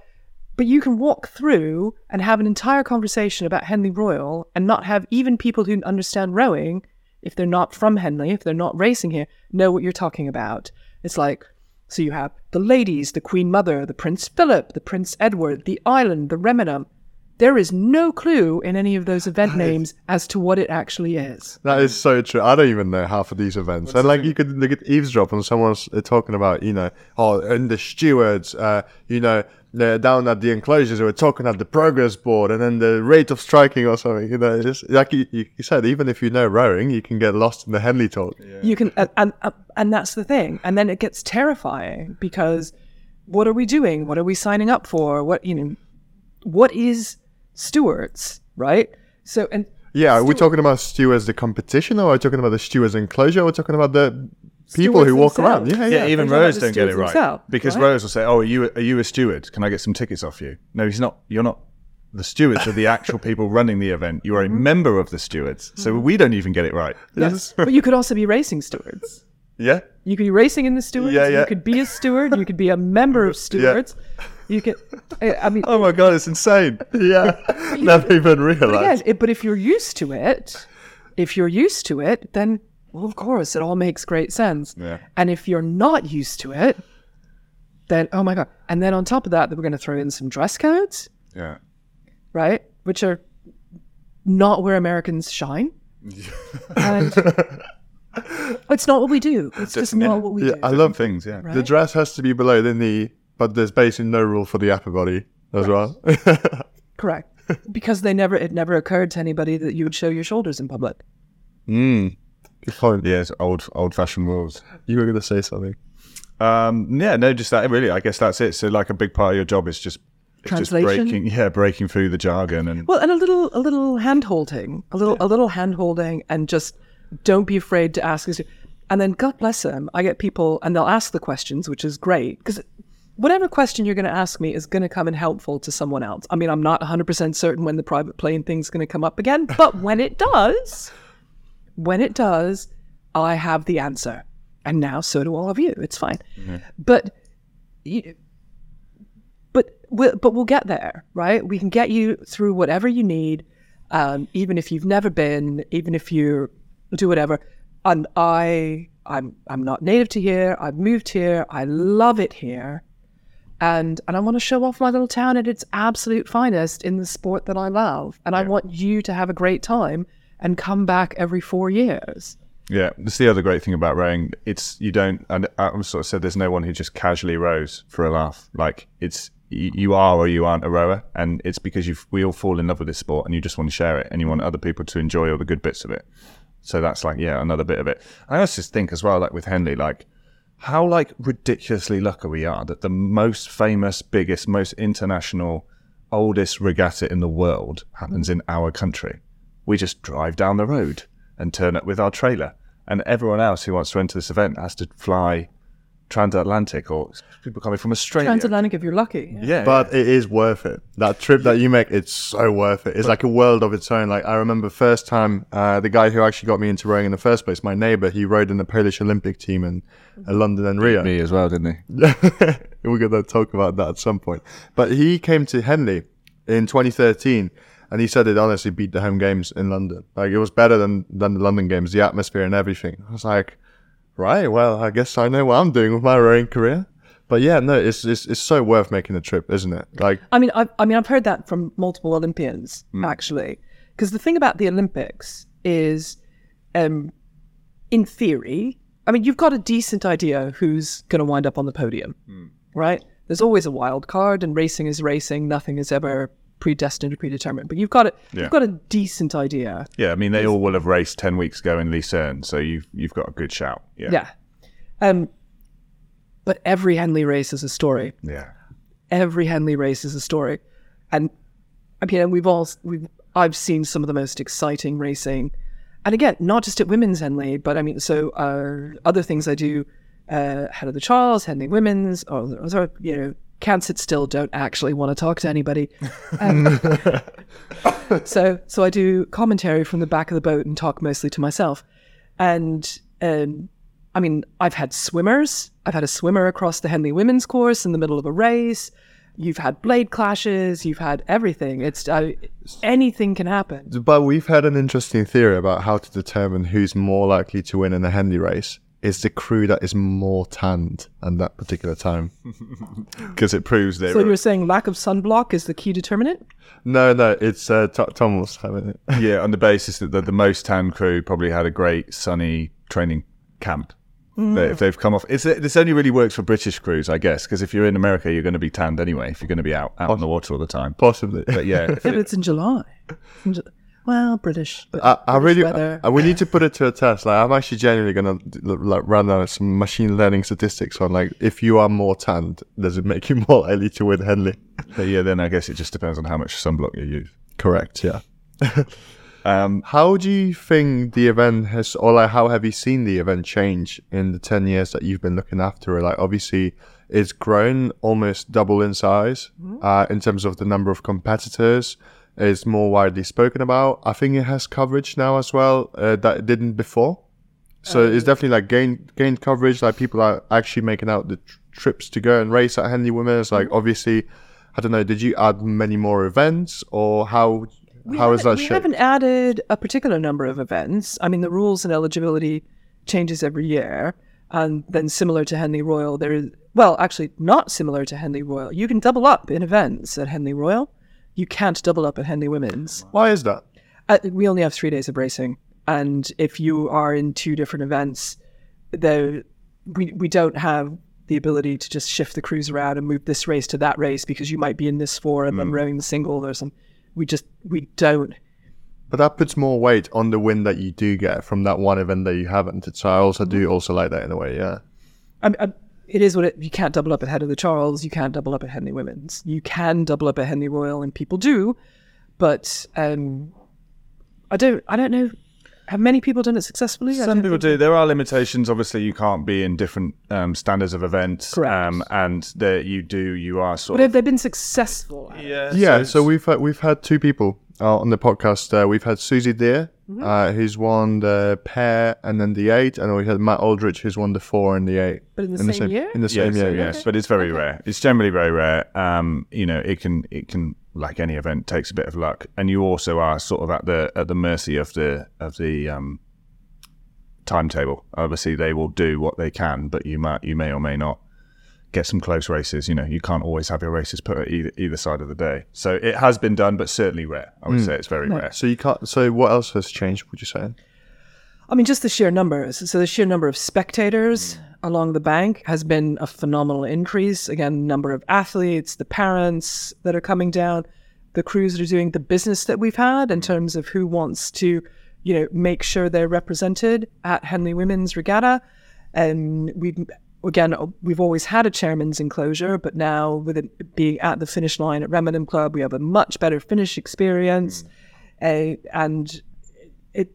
but you can walk through and have an entire conversation about Henley Royal and not have even people who understand rowing, if they're not from Henley, if they're not racing here, know what you're talking about. It's like so you have the ladies, the Queen Mother, the Prince Philip, the Prince Edward, the island, the Remenham. There is no clue in any of those event names as to what it actually is. That is so true. I don't even know half of these events. and like you could look at eavesdrop on someone's uh, talking about, you know, oh, and the stewards, uh, you know, they're down at the enclosures, they were talking at the progress board, and then the rate of striking or something. You know, it's just like you, you you said, even if you know rowing, you can get lost in the Henley talk. You can, and, and uh, and that's the thing. And then it gets terrifying because what are we doing? What are we signing up for? What you know, what is stewards, right? So and Yeah, are we talking about stewards the competition, or are we talking about the stewards enclosure, or are we talking about the people who walk around? Yeah, Yeah, yeah. even They're talking rowers about the don't get it right themselves, because right? rowers will say, "Oh, are you are you a steward? Can I get some tickets off you?" No, he's not. You're not. The stewards are the actual people running the event. You are a Mm-hmm. member of the stewards, so we don't even get it right. yes. but you could also be racing stewards. Yeah, You could be racing in the stewards. Yeah, yeah. You could be a steward. You could be a member of stewards. Yeah. You could. I I mean, Oh my god, it's insane. yeah. Never even But realized. again, it, but if you're used to it, if you're used to it, then well, of course, it all makes great sense. Yeah. And if you're not used to it, then oh my god! And then on top of that, we're going to throw in some dress codes, Yeah. right? Which are not where Americans shine. and it's not what we do. It's just Yeah. not what we Yeah, do. I love Things, yeah. The dress has to be below the knee, but there's basically no rule for the upper body as well. Correct. because they never, it never occurred to anybody that you would show your shoulders in public. Mm. Good point. Yeah, it's old old fashioned rules. You were going to say something. Um, yeah, no, just that. Really, I guess that's it. So, like, a big part of your job is just it's just Translation? breaking, yeah, breaking through the jargon and Well, and a little, a little hand holding, a little, a little hand holding, and just don't be afraid to ask. And then, God bless them, I get people, and they'll ask the questions, which is great because whatever question you're going to ask me is going to come in helpful to someone else. I mean, I'm not 100% certain when the private plane thing's going to come up again, but when it does, when it does, I have the answer. And now so do all of you. It's fine. But you, but we'll, but we'll get there, right? We can get you through whatever you need, um, even if you've never been, even if you do whatever. And I, I'm, I'm not native to here. I've moved here. I love it here, and and I want to show off my little town at its absolute finest in the sport that I love. And I want you to have a great time and come back every four years. Yeah, that's the other great thing about rowing. It's you don't. And I'm sort of said there's no one who just casually rows for a laugh. Like it's you, are or you aren't a rower, and it's because you we all fall in love with this sport, and you just want to share it, and you want other people to enjoy all the good bits of it. So that's like yeah, another bit of it. I also just think as well, like with Henley, like how like ridiculously lucky we are that the most famous, biggest, most international, oldest regatta in the world happens in our country. We just drive down the road and turn up with our trailer, and everyone else who wants to enter this event has to fly transatlantic or people coming from Australia. Transatlantic, if you're lucky. yeah, But it is worth it. That trip that you make, it's so worth it. It's like a world of its own. Like I remember first time, uh, the guy who actually got me into rowing in the first place, my neighbor, he rowed in the Polish Olympic team in uh, London and Rio. me as well, didn't he? We're going to talk about that at some point. But he came to Henley in 2013 and he said it honestly beat the home games in London. Like it was better than, than the London games, the atmosphere and everything. I was like, right, well, I guess I know what I'm doing with my rowing career. But yeah, no, it's, it's, it's so worth making the trip, isn't it? Like, I mean, I, I mean, I've heard that from multiple Olympians actually, because the thing about the Olympics is, um, in theory, I mean, you've got a decent idea who's going to wind up on the podium, right? There's always a wild card, and racing is racing. Nothing is ever predestined or predetermined, but you've got it. Yeah. You've got a decent idea. Yeah, I mean they all will have raced ten weeks ago in Lucerne, so you've you've got a good shout. Yeah, Yeah. Um, but every Henley race is a story. yeah. every Henley race is a story, and I mean, we've all we've I've seen some of the most exciting racing, and again, not just at women's Henley, but I mean, so uh, other things I do, uh, head of the Charles, Henley Women's, or, or you know, can't sit still, don't actually want to talk to anybody. Um, so so I do commentary from the back of the boat and talk mostly to myself, and um, I mean, I've had swimmers. I've had a swimmer across the Henley women's course in the middle of a race. You've had blade clashes. You've had everything. It's uh, anything can happen. but we've had an interesting theory about how to determine who's more likely to win in a Henley race. Is the crew that is more tanned at that particular time. because it proves that. So you were saying lack of sunblock is the key determinant? No, no, it's uh, T- Tom was having it. yeah, on the basis that the, the most tan crew probably had a great sunny training camp. That If they've come off, it's, this only really works for British crews, I guess, because if you're in America, you're going to be tanned anyway. If you're going to be out out on the water all the time. Possibly. But yeah, if Yeah, but it's in July. It's in Ju- Well, British. I, I British really. I, we need to put it to a test. Like, I'm actually genuinely gonna like run out some machine learning statistics on like if you are more tanned, does it make you more likely to win Henley? but yeah, then I guess it just depends on how much sunblock you use. Correct. Yeah. Um, How do you think the event has, or like, how have you seen the event change in the 10 years that you've been looking after it? Like, obviously, it's grown almost double in size uh, in terms of the number of competitors. It's more widely spoken about. I think it has coverage now as well uh, that it didn't before. So it's definitely like gained gained coverage. Like people are actually making out the tr- trips to go and race at Henley Women's. Like obviously, I don't know. Did you add many more events, or how how is that we shaped? haven't added a particular number of events. I mean, the rules and eligibility changes every year, and then similar to Henley Royal, there is well, actually not similar to Henley Royal. You can double up in events at Henley Royal. You can't double up at Henley Women's. Why is that? Uh, we only have three days of racing, and if you are in two different events, the we we don't have the ability to just shift the crews around and move this race to that race because you might be in this four and then rowing the single or some. We just we don't. But that puts more weight on the win that you do get from that one event that you haven't. So I also do also like that in a way, yeah. I, I, it is what it. You can't double up at Head of the Charles. You can't double up at Henley Women's. You can double up at Henley Royal, and people do, but um, I don't. I don't know. Have many people done it successfully? I Some people do. There are limitations. Obviously, you can't be in different um, standards of events. Correct. Um, and that you do, you are sort But have of. they been successful? Yeah. Yeah, so, we've had, we've had two people uh, on the podcast. Uh, we've had Susie Deer, uh, who's won the pair and then the eight, and we had Matt Aldridge, who's won the four and the eight. But in the same year? In the Yes, same year, yeah. yes, but it's very rare. It's generally very rare. Um, you know, it can it can like any event takes a bit of luck, and you also are sort of at the at the mercy of the of the um, timetable. Obviously, they will do what they can, but you might you may or may not get some close races. You know, you can't always have your races put at either either side of the day. So it has been done, but certainly rare. I would say it's very rare. So you can't. So what else has changed? Would you say? I mean, just the sheer numbers. So the sheer number of spectators along the bank has been a phenomenal increase. Again, number of athletes, the parents that are coming down, the crews that are doing the business that we've had in terms of who wants to, you know, make sure they're represented at Henley Women's Regatta. And we've again we've always had a chairman's enclosure, but now with it being at the finish line at Remenham Club, we have a much better finish experience. Uh, and it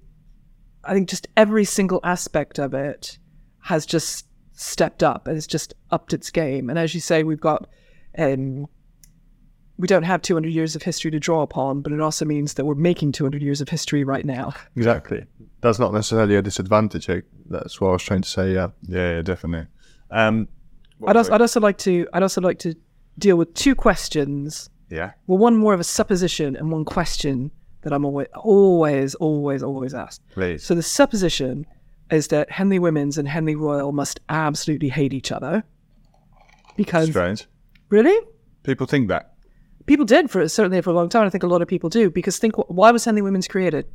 I think just every single aspect of it has just stepped up and it's just upped its game. And as you say, we've got, um, we don't have 200 years of history to draw upon, but it also means that we're making 200 years of history right now. Exactly. That's not necessarily a disadvantage. That's what I was trying to say. Yeah. Yeah, yeah, definitely. Um, I'd also, I'd also like to, I'd also like to deal with two questions. yeah. Well, one more of a supposition and one question that I'm always, always, always, always asked. Please. So the supposition is that Henley Women's and Henley Royal must absolutely hate each other. Because Strange. really, People think that. people did for certainly for a long time. I think a lot of people do because think why was Henley Women's created?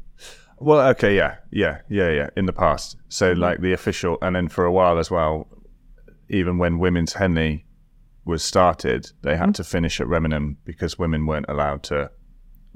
Well, okay, yeah, yeah, yeah, yeah. In the past, so mm-hmm. like the official, and then for a while as well, even when women's Henley was started, they had mm-hmm. to finish at Remenham because women weren't allowed to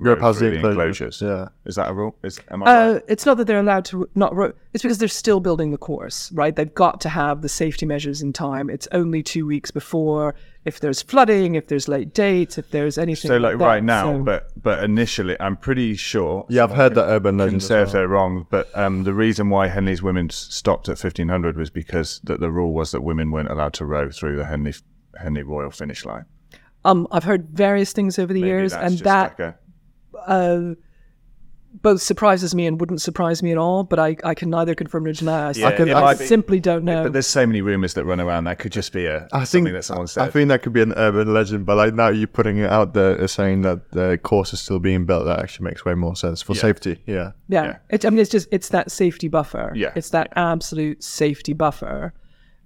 Go row past the the enclosures. enclosures. Yeah. Is that a rule? Is am I right? Uh, it's not that they're allowed to not. Ro- it's because they're still building the course, right? They've got to have the safety measures in time. It's only two weeks before. If there's flooding, if there's late dates, if there's anything. So like that. right now, So- but but initially, I'm pretty sure. Yeah, I've heard that urban can legend. as say if they're wrong, but um, the reason why Henley's women stopped at 1500 was because that the rule was that women weren't allowed to row through the Henley Henley Royal finish line. um, I've heard various things over the Maybe years, and that like a- uh, both surprises me and wouldn't surprise me at all. But I, I can neither confirm nor deny. I, Yeah, simply- it I might be- simply don't know. But there's so many rumors that run around. That could just be a I think something that someone said. I think that could be an urban legend, but like now you're putting it out there saying that the course is still being built. That actually makes way more sense for safety. Yeah. Yeah. Yeah. It, I mean, it's just, it's that safety buffer. Yeah. It's that absolute safety buffer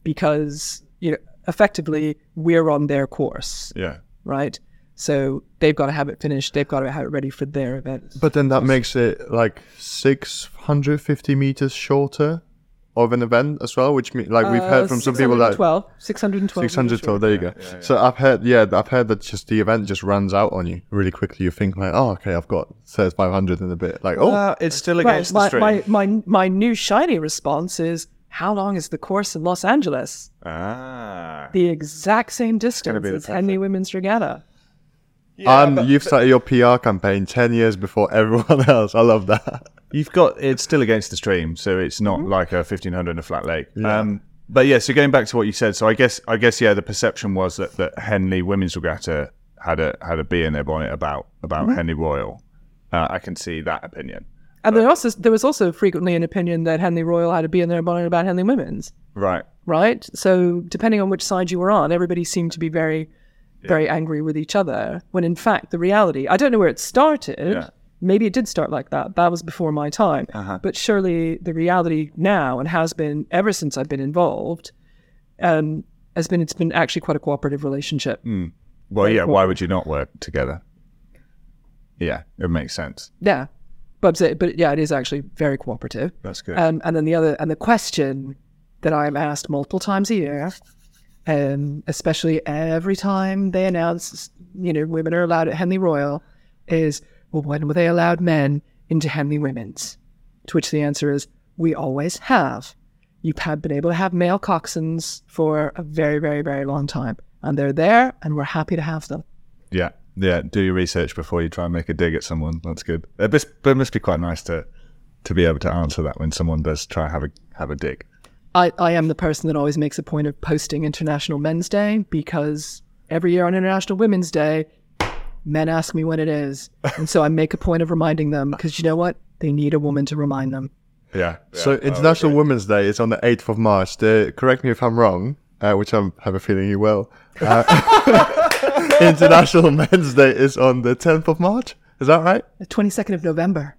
because, you know, effectively we're on their course, yeah. right? So they've got to have it finished. They've got to have it ready for their event. But then that makes it like 650 meters shorter of an event as well, which means like we've Uh, heard from some people that 612. 612. 612. There you go. So I've heard, yeah, I've heard that just the event just runs out on you really quickly. You think like, oh, okay, I've got 3500 in a bit. Like, oh, Uh, it's still Right, against the my, stream. my, my, my new shiny response is how long is the course in Los Angeles? ah. The exact same distance be the as Henley Women's Regatta. And you've started your PR campaign 10 years before everyone else. I love that. You've got it's still against the stream, so it's not like a fifteen hundred in a flat lake. Um, but yeah, so going back to what you said, so I guess I guess yeah, the perception was that, that Henley Women's Regatta had a had a bee in their bonnet about about Henley Royal. Uh, I can see that opinion. And there also there was also frequently an opinion that Henley Royal had a bee in their bonnet about Henley Women's, Right. right? So depending on which side you were on, everybody seemed to be very, very angry with each other. When in fact the reality, I don't know where it started. Yeah. Maybe it did start like that. That was before my time. But surely the reality now and has been ever since I've been involved, um, has been it's been actually quite a cooperative relationship. Well, yeah. Why would you not work together? Yeah, it makes sense. Yeah. But but yeah, it is actually very cooperative. That's good. Um, and then the other, and the question that I'm asked multiple times a year, um, especially every time they announce, you know, women are allowed at Henley Royal, is, well, when were they allowed men into Henley Women's? To which the answer is, we always have. You've been able to have male coxswains for a very, very, very long time. And they're there, and we're happy to have them. Yeah, yeah. Do your research before you try and make a dig at someone. That's good. It must, it must be quite nice to to be able to answer that when someone does try have a have a dig. I, I am the person that always makes a point of posting International Men's Day because every year on International Women's Day, men ask me when it is. And so I make a point of reminding them because you know what? They need a woman to remind them. Yeah. So International Women's Day is on the 8th of March. The, correct me if I'm wrong, uh, which I have a feeling you will. Uh, International Men's Day is on the 10th of March. Is that right? The 22nd of November.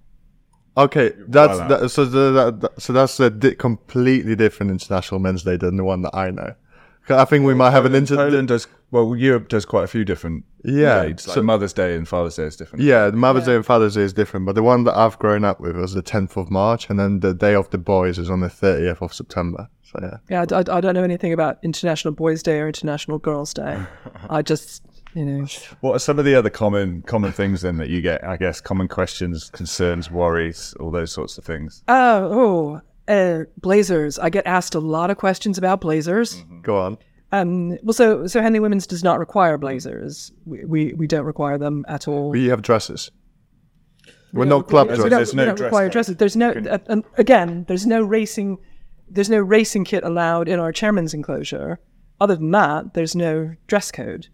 Okay, that's Voilà. that, so. The, that, that- so that's a di- completely different International Men's Day than the one that I know. I think we might have an inter. Poland does well. Europe does quite a few different Yeah, dates. Like so- Mother's Day and Father's Day is different. Yeah, the Mother's Day and Father's Day is different, but the one that I've grown up with was the 10th of March, and then the Day of the Boys is on the 30th of September. So yeah, Yeah, I, I- I don't know anything about International Boys' Day or International Girls' Day. I just, you know, What are some of the other common common things then that you get? I guess common questions, concerns, worries, all those sorts of things. oh, oh, uh, blazers. I get asked a lot of questions about blazers. go on. Um, well, so so Henley Women's does not require blazers. We, we we don't require them at all. We have dresses. We're not club we don't, There's we no don't dress require code. dresses. There's no uh, um, again. There's no racing. There's no racing kit allowed in our chairman's enclosure. Other than that, there's no dress code,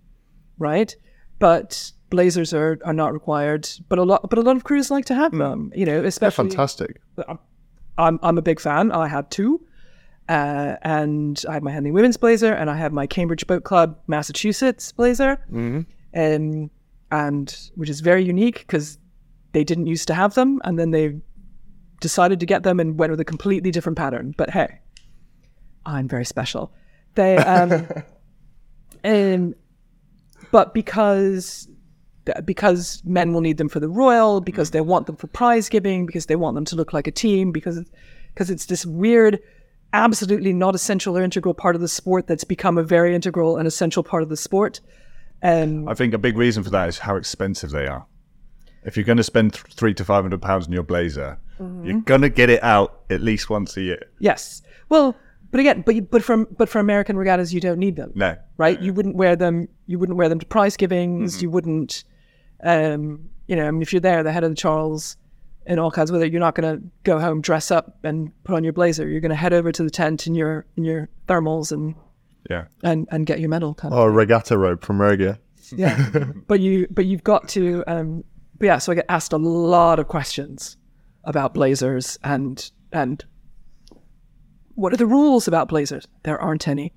right? But blazers are, are not required. But a lot but a lot of crews like to have them. You know, They're especially fantastic. I'm I'm a big fan. I had two, uh, and I had my Henley Women's blazer, and I have my Cambridge Boat Club Massachusetts blazer, mm-hmm. um, and which is very unique because they didn't used to have them, and then they decided to get them and went with a completely different pattern. But hey, I'm very special. They um, um but because because men will need them for the royal, because they want them for prize giving, because they want them to look like a team, because because it's this weird, absolutely not essential or integral part of the sport that's become a very integral and essential part of the sport. Um, I think a big reason for that is how expensive they are. If you're going to spend th- three to five hundred pounds on your blazer, you're going to get it out at least once a year. yes, well, but again, but you- but from but for American regattas, you don't need them. No, right? You wouldn't wear them. You wouldn't wear them to prize givings. You wouldn't, um, you know, I mean, if you're there, the head of the Charles, and all kinds of weather, you're not going to go home, dress up, and put on your blazer. You're going to head over to the tent in your in your thermals and yeah, and and get your medal. Kind of. Or a regatta robe from Regia. Yeah, but you but you've got to. Um, but yeah, so I get asked a lot of questions about blazers and and what are the rules about blazers? There aren't any.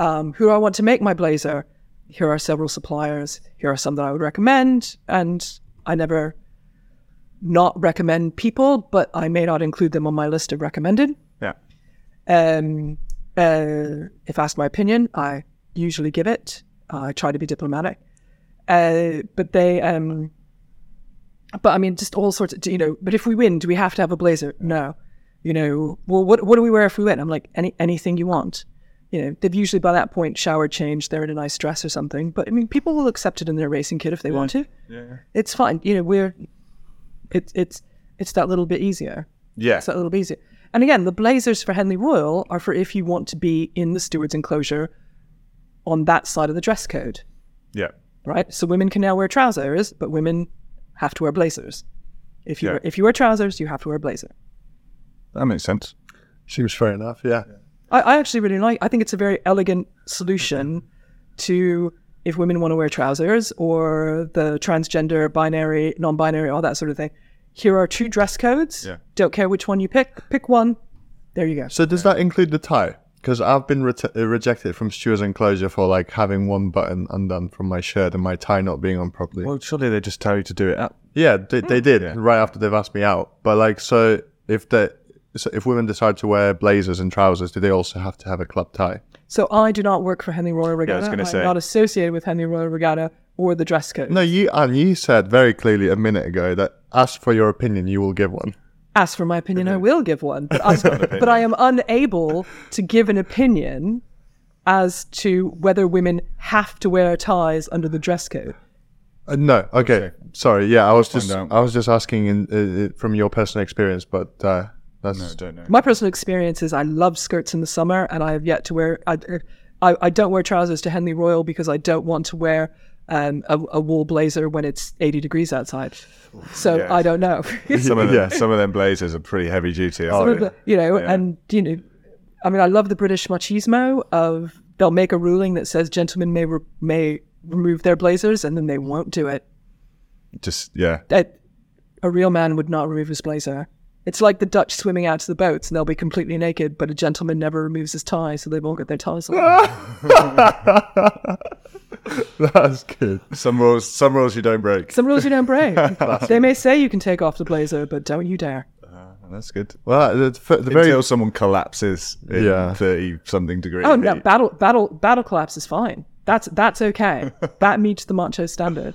Um, who do I want to make my blazer? Here are several suppliers. Here are some that I would recommend, and I never not recommend people, but I may not include them on my list of recommended. Yeah. Um, uh, if asked my opinion, I usually give it. I try to be diplomatic. Uh, but they, um, but I mean, just all sorts of, you know, but if we win, do we have to have a blazer? No. You know, well, what, what do we wear if we win? I'm like, any, anything you want. You know, they've usually by that point showered, changed, they're in a nice dress or something. But I mean, people will accept it in their racing kit if they want to. Yeah. It's fine. You know, we're, it's, it's, it's that little bit easier. Yeah. It's that little bit easier. And again, the blazers for Henley Royal are for if you want to be in the steward's enclosure on that side of the dress code, Yeah. right? So women can now wear trousers, but women have to wear blazers. If you Yeah. if you wear trousers, you have to wear a blazer. That makes sense. Seems fair enough. Yeah. I, I actually really like. I think it's a very elegant solution to if women want to wear trousers or the transgender, binary, non-binary, all that sort of thing. Here are two dress codes. Yeah. Don't care which one you pick. Pick one. There you go. So does that include the tie? Because I've been rete- uh, rejected from Steward's enclosure for like having one button undone from my shirt and my tie not being on properly. Well, surely they just tell you to do it up. yeah, they, they did right after they've asked me out. But like, so if they, so if women decide to wear blazers and trousers, do they also have to have a club tie? So I do not work for Henley Royal Regatta. i was gonna I'm say. not associated with Henley Royal Regatta or the dress code. No, you and you said very clearly a minute ago that ask for your opinion, you will give one. Ask for my opinion, I will give one. But I, but I am unable to give an opinion as to whether women have to wear ties under the dress code. Uh, no, okay, sorry. Yeah, I was just out. I was just asking in, uh, uh, from your personal experience, but uh, that's No, don't know. My personal experience is I love skirts in the summer, and I have yet to wear. I, I, I don't wear trousers to Henley Royal because I don't want to wear um, a, a wool blazer when it's 80 degrees outside. So Yes. I don't know. Some of them, Yeah. some of them blazers are pretty heavy duty. Aren't of they? the- you know, and you know, I mean, I love the British machismo of they'll make a ruling that says gentlemen may re- may remove their blazers, and then they won't do it. Just yeah. That a real man would not remove his blazer. It's like the Dutch swimming out to the boats, and they'll be completely naked, but a gentleman never removes his tie, so they won't get their ties on. that's good. Some rules, some rules you don't break. Some rules you don't break. they may say you can take off the blazer, but don't you dare. Uh, that's good. Well, the, the the very Until someone collapses in Yeah. thirty something degrees. Oh no, battle battle battle collapse is fine. That's that's okay. that meets the macho standard.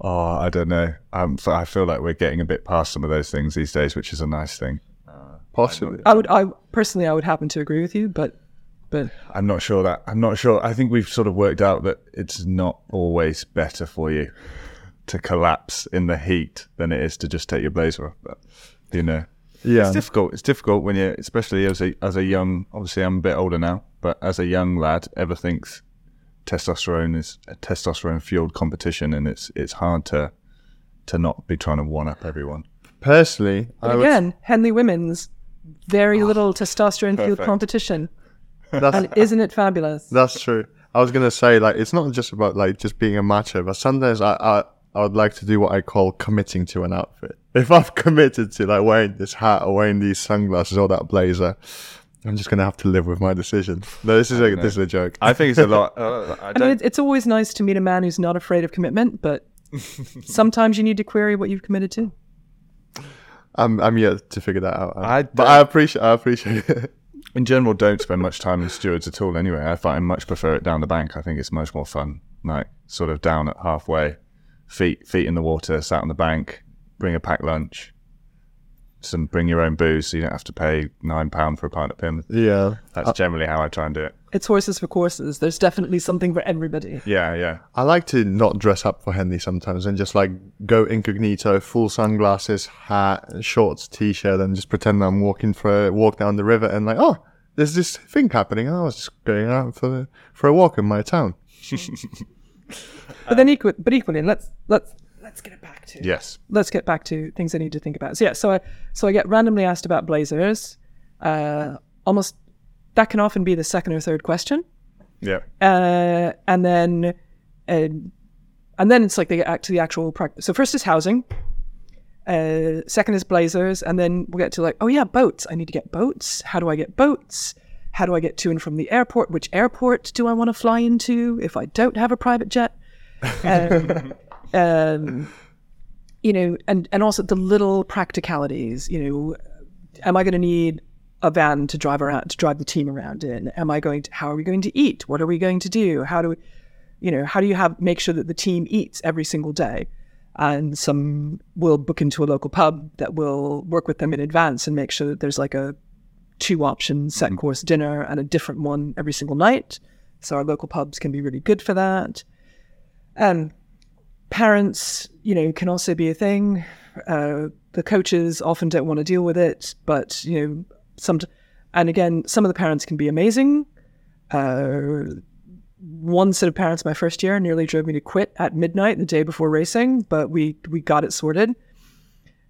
Oh, I don't know. Um, f- I feel like we're getting a bit past some of those things these days, which is a nice thing. possibly. I would I personally I would happen to agree with you, but but I'm not sure that. I'm not sure. I think we've sort of worked out that it's not always better for you to collapse in the heat than it is to just take your blazer off. But you know, Yeah. it's difficult. It's difficult when you, especially as a as a young. Obviously, I'm a bit older now, but as a young lad, ever thinks testosterone is a testosterone fueled competition, and it's it's hard to to not be trying to one up everyone. Personally, I would, again, Henley Women's very ah, little testosterone fueled competition. that's And isn't it fabulous? that's true. I was gonna say like it's not just about like just being a macho, but sometimes I I, I would like to do what I call committing to an outfit. If I've committed to like wearing this hat or wearing these sunglasses or that blazer, I'm just gonna have to live with my decision. No, this is a this is a joke. I think it's a lot. Uh, I I mean, don't. it's, it's always nice to meet a man who's not afraid of commitment, but sometimes you need to query what you've committed to. I'm I'm yet to figure that out. I but I appreciate I appreciate it. in general don't spend much time in stewards at all anyway. I find I much prefer it down the bank. I think it's much more fun. Like sort of down at halfway, feet feet in the water, sat on the bank, bring a packed lunch, some bring your own booze so you don't have to pay nine pound for a pint of Plymouth. Yeah. That's generally how I try and do it. It's horses for courses. There's definitely something for everybody. Yeah, yeah. I like to not dress up for Henley sometimes and just like go incognito, full sunglasses, hat, shorts, t-shirt, and just pretend I'm walking for a walk down the river and like, oh, there's this thing happening. I was just going out for for a walk in my town. But then equal, but equally, let's let's let's get it back to Yes. let's get back to things I need to think about. So yeah, so I so I get randomly asked about blazers. Uh, almost that can often be the second or third question, Yeah. uh, and then uh, and then it's like they get to the actual practice. So first is housing, Uh, second is blazers, and then we'll get to like, oh yeah, boats. I need to get boats. How do I get boats? How do I get to and from the airport? Which airport do I want to fly into if I don't have a private jet? Um, um, you know, and and also the little practicalities. You know, am I going to need a van to drive around to drive the team around in? Am I going to? How are we going to eat? What are we going to do? How do we? You know, how do you have make sure that the team eats every single day? and some will book into a local pub that will work with them in advance and make sure that there's like a two option set Mm-hmm. course dinner and a different one every single night. So our local pubs can be really good for that. And parents, you know, can also be a thing. Uh, the coaches often don't want to deal with it, but you know, some. And again, some of the parents can be amazing. Uh, one set of parents my first year nearly drove me to quit at midnight the day before racing, but we we got it sorted.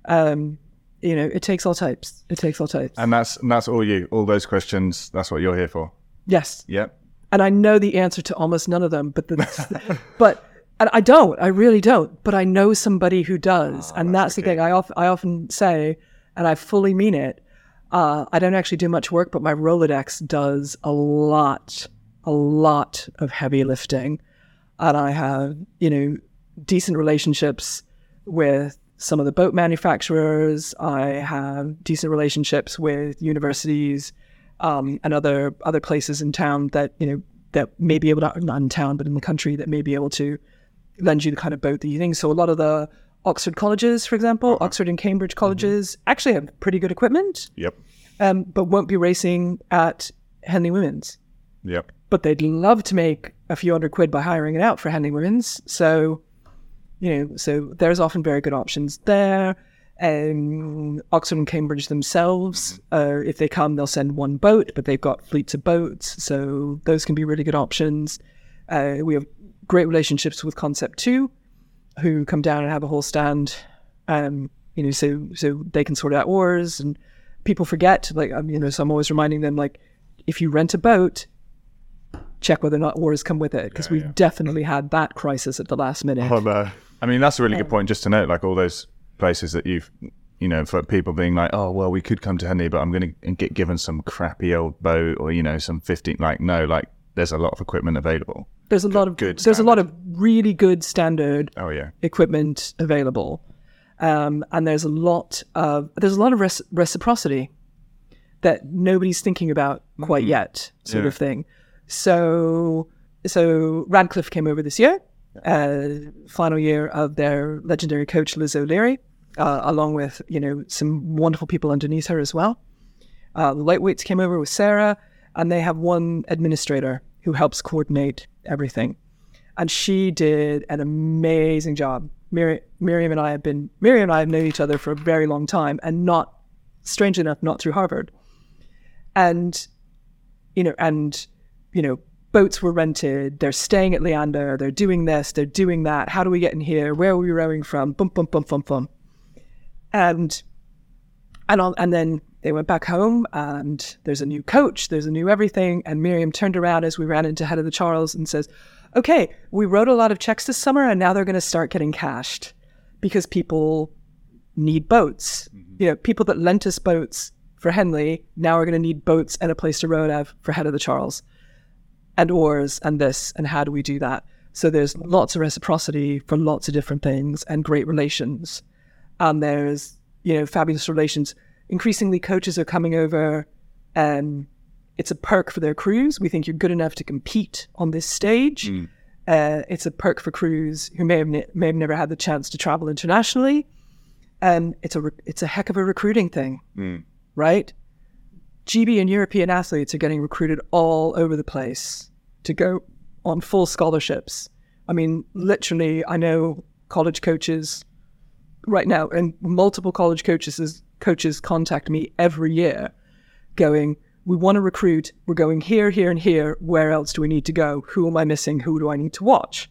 Um, you know, it takes all types. It takes all types. And that's and that's all you. All those questions. That's what you're here for. yes, Yep. and I know the answer to almost none of them, but the, but and I don't. I really don't. But I know somebody who does, and that's, the thing. I often I often say, and I fully mean it. Uh, I don't actually do much work, but my Rolodex does a lot, a lot of heavy lifting, and I have you know decent relationships with some of the boat manufacturers. I have decent relationships with universities um, and other other places in town that you know that may be able to not in town but in the country that may be able to lend you the kind of boat that you think. So a lot of the Oxford colleges, for example, Oxford and Cambridge colleges actually have pretty good equipment, Yep. um, but won't be racing at Henley Women's. Yep. But they'd love to make a few hundred quid by hiring it out for Henley Women's. So, you know, so there's often very good options there. Um, Oxford and Cambridge themselves, uh, if they come, they'll send one boat, but they've got fleets of boats, so those can be really good options. Uh, we have great relationships with Concept Two, who come down and have a whole stand. Um, you know, so so they can sort out oars, and people forget. Like, um, you know, so I'm always reminding them, like, if you rent a boat, check whether or not oars come with it, because we've definitely had that crisis at the last minute. Oh no. I mean, that's a really good point just to note, like all those places that you've, you know, for people being like, oh, well, we could come to Henley, but I'm going to get given some crappy old boat or, you know, some 15, like, no, like there's a lot of equipment available. There's a lot of good there's a lot of really good standard Oh, yeah. equipment available, um, and there's a lot of there's a lot of res- reciprocity that nobody's thinking about quite yet, sort Yeah. of thing. So so Radcliffe came over this year, uh, final year of their legendary coach Liz O'Leary, uh, along with you know some wonderful people underneath her as well. Uh, the lightweights came over with Sarah, and they have one administrator who helps coordinate everything. And she did an amazing job. Mir- Miriam and I have been Miriam and I have known each other for a very long time, and not strangely enough, not through Harvard. And you know, and you know, boats were rented. They're staying at Leander. They're doing this. They're doing that. How do we get in here? Where are we rowing from? Bum bum bum bum bum. And and on, and then they went back home and there's a new coach, there's a new everything. And Miriam turned around as we ran into Head of the Charles and says, Okay, we wrote a lot of checks this summer and now they're going to start getting cashed because people need boats. Mm-hmm. You know, people that lent us boats for Henley now are going to need boats and a place to row out for Head of the Charles and oars and this and how do we do that? So there's lots of reciprocity for lots of different things and great relations. And there's, you know, fabulous relations. Increasingly coaches are coming over and it's a perk for their crews. We think you're good enough to compete on this stage. Mm. Uh, it's a perk for crews who may have ne- may have never had the chance to travel internationally, and it's a re- it's a heck of a recruiting thing, mm. right? GB and European athletes are getting recruited all over the place to go on full scholarships. I mean, literally, I know college coaches right now, and multiple college coaches coaches contact me every year, going, "We want to recruit. We're going here, here, and here. Where else do we need to go? Who am I missing? Who do I need to watch?"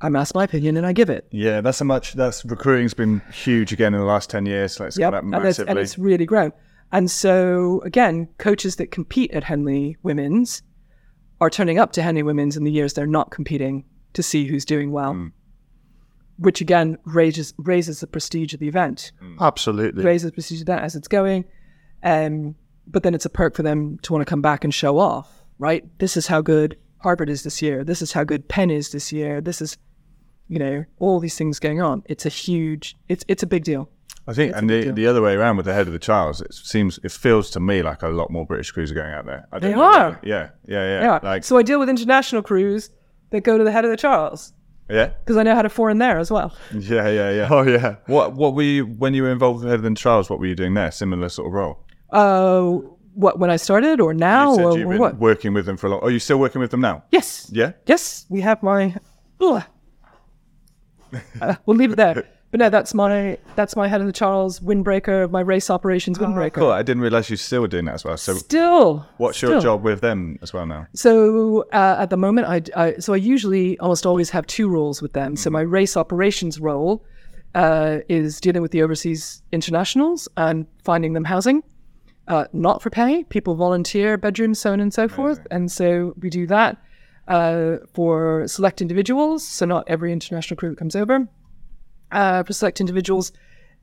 I'm asked my opinion, and I give it. Yeah, that's a much, that's recruiting's been huge again in the last 10 years. Like, it's Yep, gone up and it's, and it's really grown. And so, again, coaches that compete at Henley Women's are turning up to Henley Women's in the years they're not competing to see who's doing well. Hmm. Which again raises raises the prestige of the event, Absolutely. raises the prestige of that as it's going. Um, but then it's a perk for them to want to come back and show off, right? This is how good Harvard is this year. This is how good Penn is this year. This is, you know, all these things going on. It's a huge, it's it's a big deal. I think, and the, the other way around with the head of the Charles, it seems, it feels to me like a lot more British crews are going out there. I They are. yeah, yeah. Yeah. Like, so I deal with international crews that go to the head of the Charles yeah, because I know how to foreign there as well. yeah, yeah, yeah. Oh yeah. What, what were you when you were involved with of Charles? What were you doing there? Similar sort of role. Uh, what when I started or now You or, you've or been what? working with them for a long. Are you still working with them now? Yes. Yeah. Yes, we have my. Uh, we'll leave it there. But no, that's my that's my head of the Charles windbreaker, my race operations windbreaker. Oh, Cool. I didn't realize you still were doing that as well. So, Still. what's your job with them as well now? So uh, at the moment, I, I so I usually almost always have two roles with them. Mm-hmm. So my race operations role uh, is dealing with the overseas internationals and finding them housing, uh, not for pay. People volunteer bedrooms, so on and so forth, and so we do that uh, for select individuals. So not every international crew that comes over. Uh, for select individuals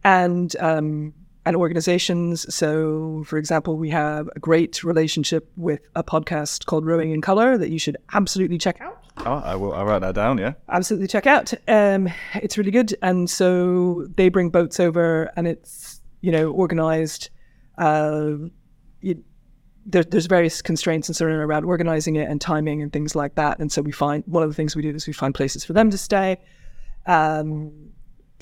and um, and organizations. So, for example, we have a great relationship with a podcast called Rowing in Color that you should absolutely check out. Oh, I will. I'll write that down. Yeah. Absolutely check out. Um, it's really good, and so they bring boats over, and it's you know organized. Uh, you, there, there's various constraints and so on around organizing it and timing and things like that. And so we find one of the things we do is we find places for them to stay. Um,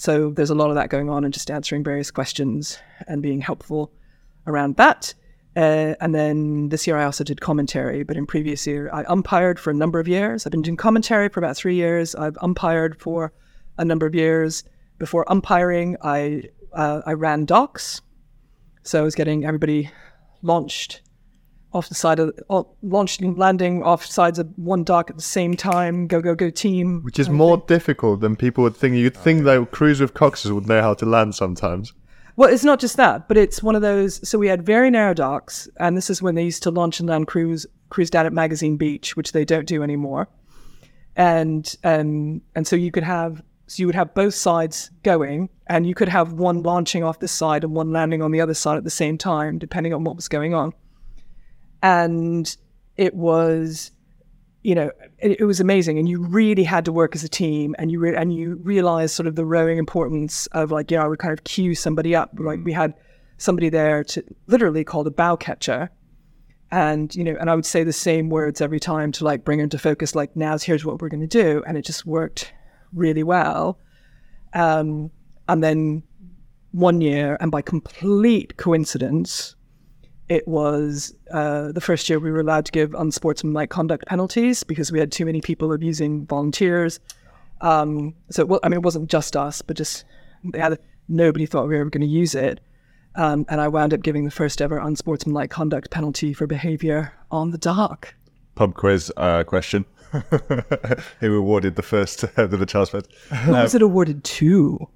so there's a lot of that going on and just answering various questions and being helpful around that. Uh, and then this year I also did commentary, but in previous year I umpired for a number of years. I've been doing commentary for about three years. I've umpired for a number of years. Before umpiring, I uh, I ran docs, so I was getting everybody launched off the side of launched and landing off sides of one dock at the same time. Go go go team! Which is more difficult than people would think. You'd think that crews with coxes would know how to land sometimes. Well, it's not just that, but it's one of those. So we had very narrow docks, and this is when they used to launch and land crews cruise down at Magazine Beach, which they don't do anymore. And um, and so you could have so you would have both sides going, and you could have one launching off this side and one landing on the other side at the same time, depending on what was going on. And it was you know, it, it was amazing, and you really had to work as a team, and you re- and you realized sort of the rowing importance of like, you know, I would kind of cue somebody up. Like we had somebody there to literally called a bow catcher, and you know, and I would say the same words every time to like bring into focus. Like, now here's what we're going to do, and it just worked really well. Um, and then one year, and by complete coincidence, it was uh, the first year we were allowed to give unsportsmanlike conduct penalties because we had too many people abusing volunteers. Um, so, well, I mean, it wasn't just us, but just they had nobody thought we were going to use it. Um, and I wound up giving the first ever unsportsmanlike conduct penalty for behaviour on the dock. Pub quiz uh, question. Who awarded the first of the Fed? Who was it awarded to?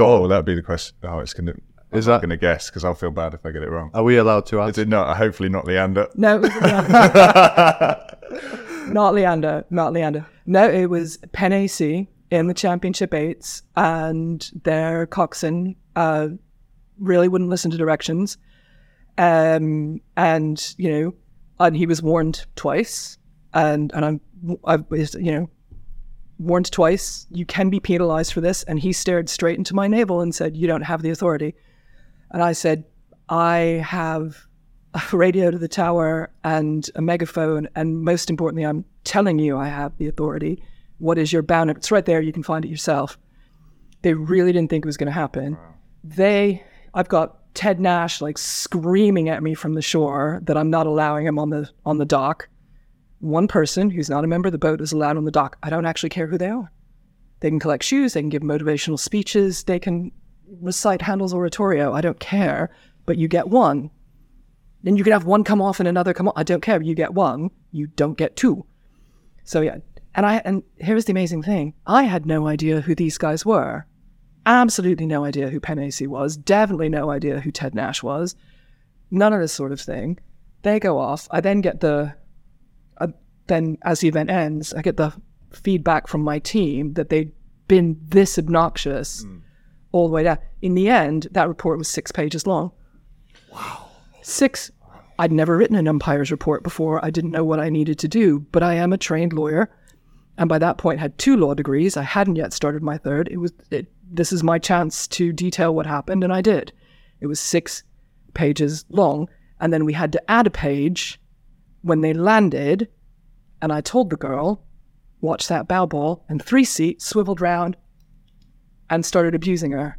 Oh, that'd be the question. Oh, it's gonna. Is I'm that? going to guess because I'll feel bad if I get it wrong. Are we allowed to Is ask? it not? Hopefully not Leander. No, it was not Leander. Not Leander. No, it was Penn AC in the Championship Eights, and their coxswain uh, really wouldn't listen to directions. Um, and you know, and he was warned twice, and and I'm I've you know warned twice. You can be penalized for this. And he stared straight into my navel and said, "You don't have the authority." And I said, "I have a radio to the tower and a megaphone, and most importantly, I'm telling you I have the authority. What is your bound? It's right there. You can find it yourself." They really didn't think it was going to happen. They, I've got Ted Nash like screaming at me from the shore that I'm not allowing him on the on the dock. One person who's not a member of the boat is allowed on the dock. I don't actually care who they are. They can collect shoes, they can give motivational speeches, they can recite Handel's oratorio. I don't care, but you get one. Then you can have one come off and another come on. I don't care. You get one. You don't get two. So yeah, and I and here's the amazing thing: I had no idea who these guys were. Absolutely no idea who Penn was. Definitely no idea who Ted Nash was. None of this sort of thing. They go off. I then get the. Uh, then as the event ends, I get the feedback from my team that they been this obnoxious all the way down. In the end, that report was six pages long. Wow. Six. I'd never written an umpire's report before. I didn't know what I needed to do, but I am a trained lawyer. And by that point, had two law degrees. I hadn't yet started my third. It was it, this is my chance to detail what happened, and I did. It was six pages long, and then we had to add a page when they landed. And I told the girl, "Watch that bow ball," and three seats swiveled round and started abusing her.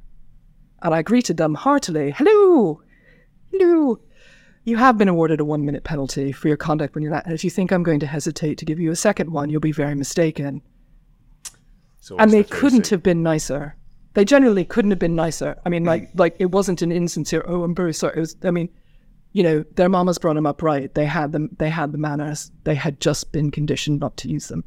And I greeted them heartily. Hello, hello. You have been awarded a one minute penalty for your conduct when you're not. And if you think I'm going to hesitate to give you a second one, you'll be very mistaken. It's And they the couldn't have been nicer. They generally couldn't have been nicer. I mean, like, like it wasn't an insincere. Oh, I'm very sorry. It was. I mean, you know, their mamas brought them up right. They had them. They had the manners. They had just been conditioned not to use them.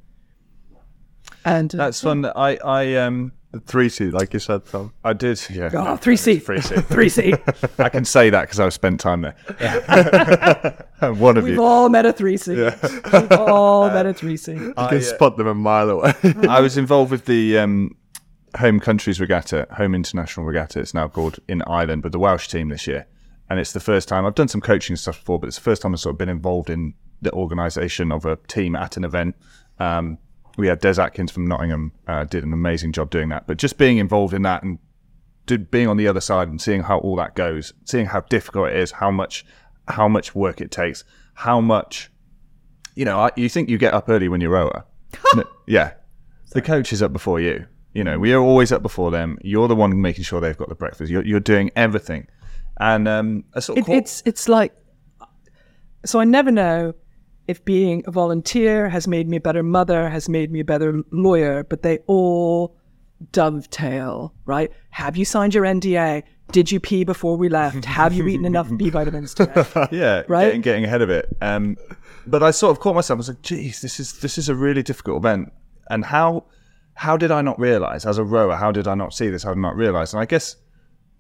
And uh, That's fun. I I um three seat, like you said, Tom. I did. Yeah. oh, three C, Three C. three C. I can say that because I've spent time there. One of We've you. all met a three C. We've all met a three C. You can spot them a mile away. I was involved with the um, Home Countries Regatta, Home International Regatta. It's now called in Ireland, but the Welsh team this year, and it's the first time I've done some coaching stuff before, but it's the first time I've sort of been involved in the organisation of a team at an event. Um, we had Des Atkins from Nottingham uh, did an amazing job doing that, but just being involved in that and did, being on the other side and seeing how all that goes, seeing how difficult it is, how much how much work it takes, how much you know, I, you think you get up early when you're rower. No, yeah. The coach is up before you. You know, we are always up before them. You're the one making sure they've got the breakfast. You're, you're doing everything. And um, a sort of It, it's it's like so I never know if being a volunteer has made me a better mother, has made me a better lawyer, but they all dovetail, right? Have you signed your NDA? Did you pee before we left? Have you eaten enough B vitamins today? yeah, Right? getting, getting ahead of it. Um, but I sort of caught myself. I was like, "Geez, this is this is a really difficult event." And how how did I not realize as a rower? How did I not see this? How did I not realize? And I guess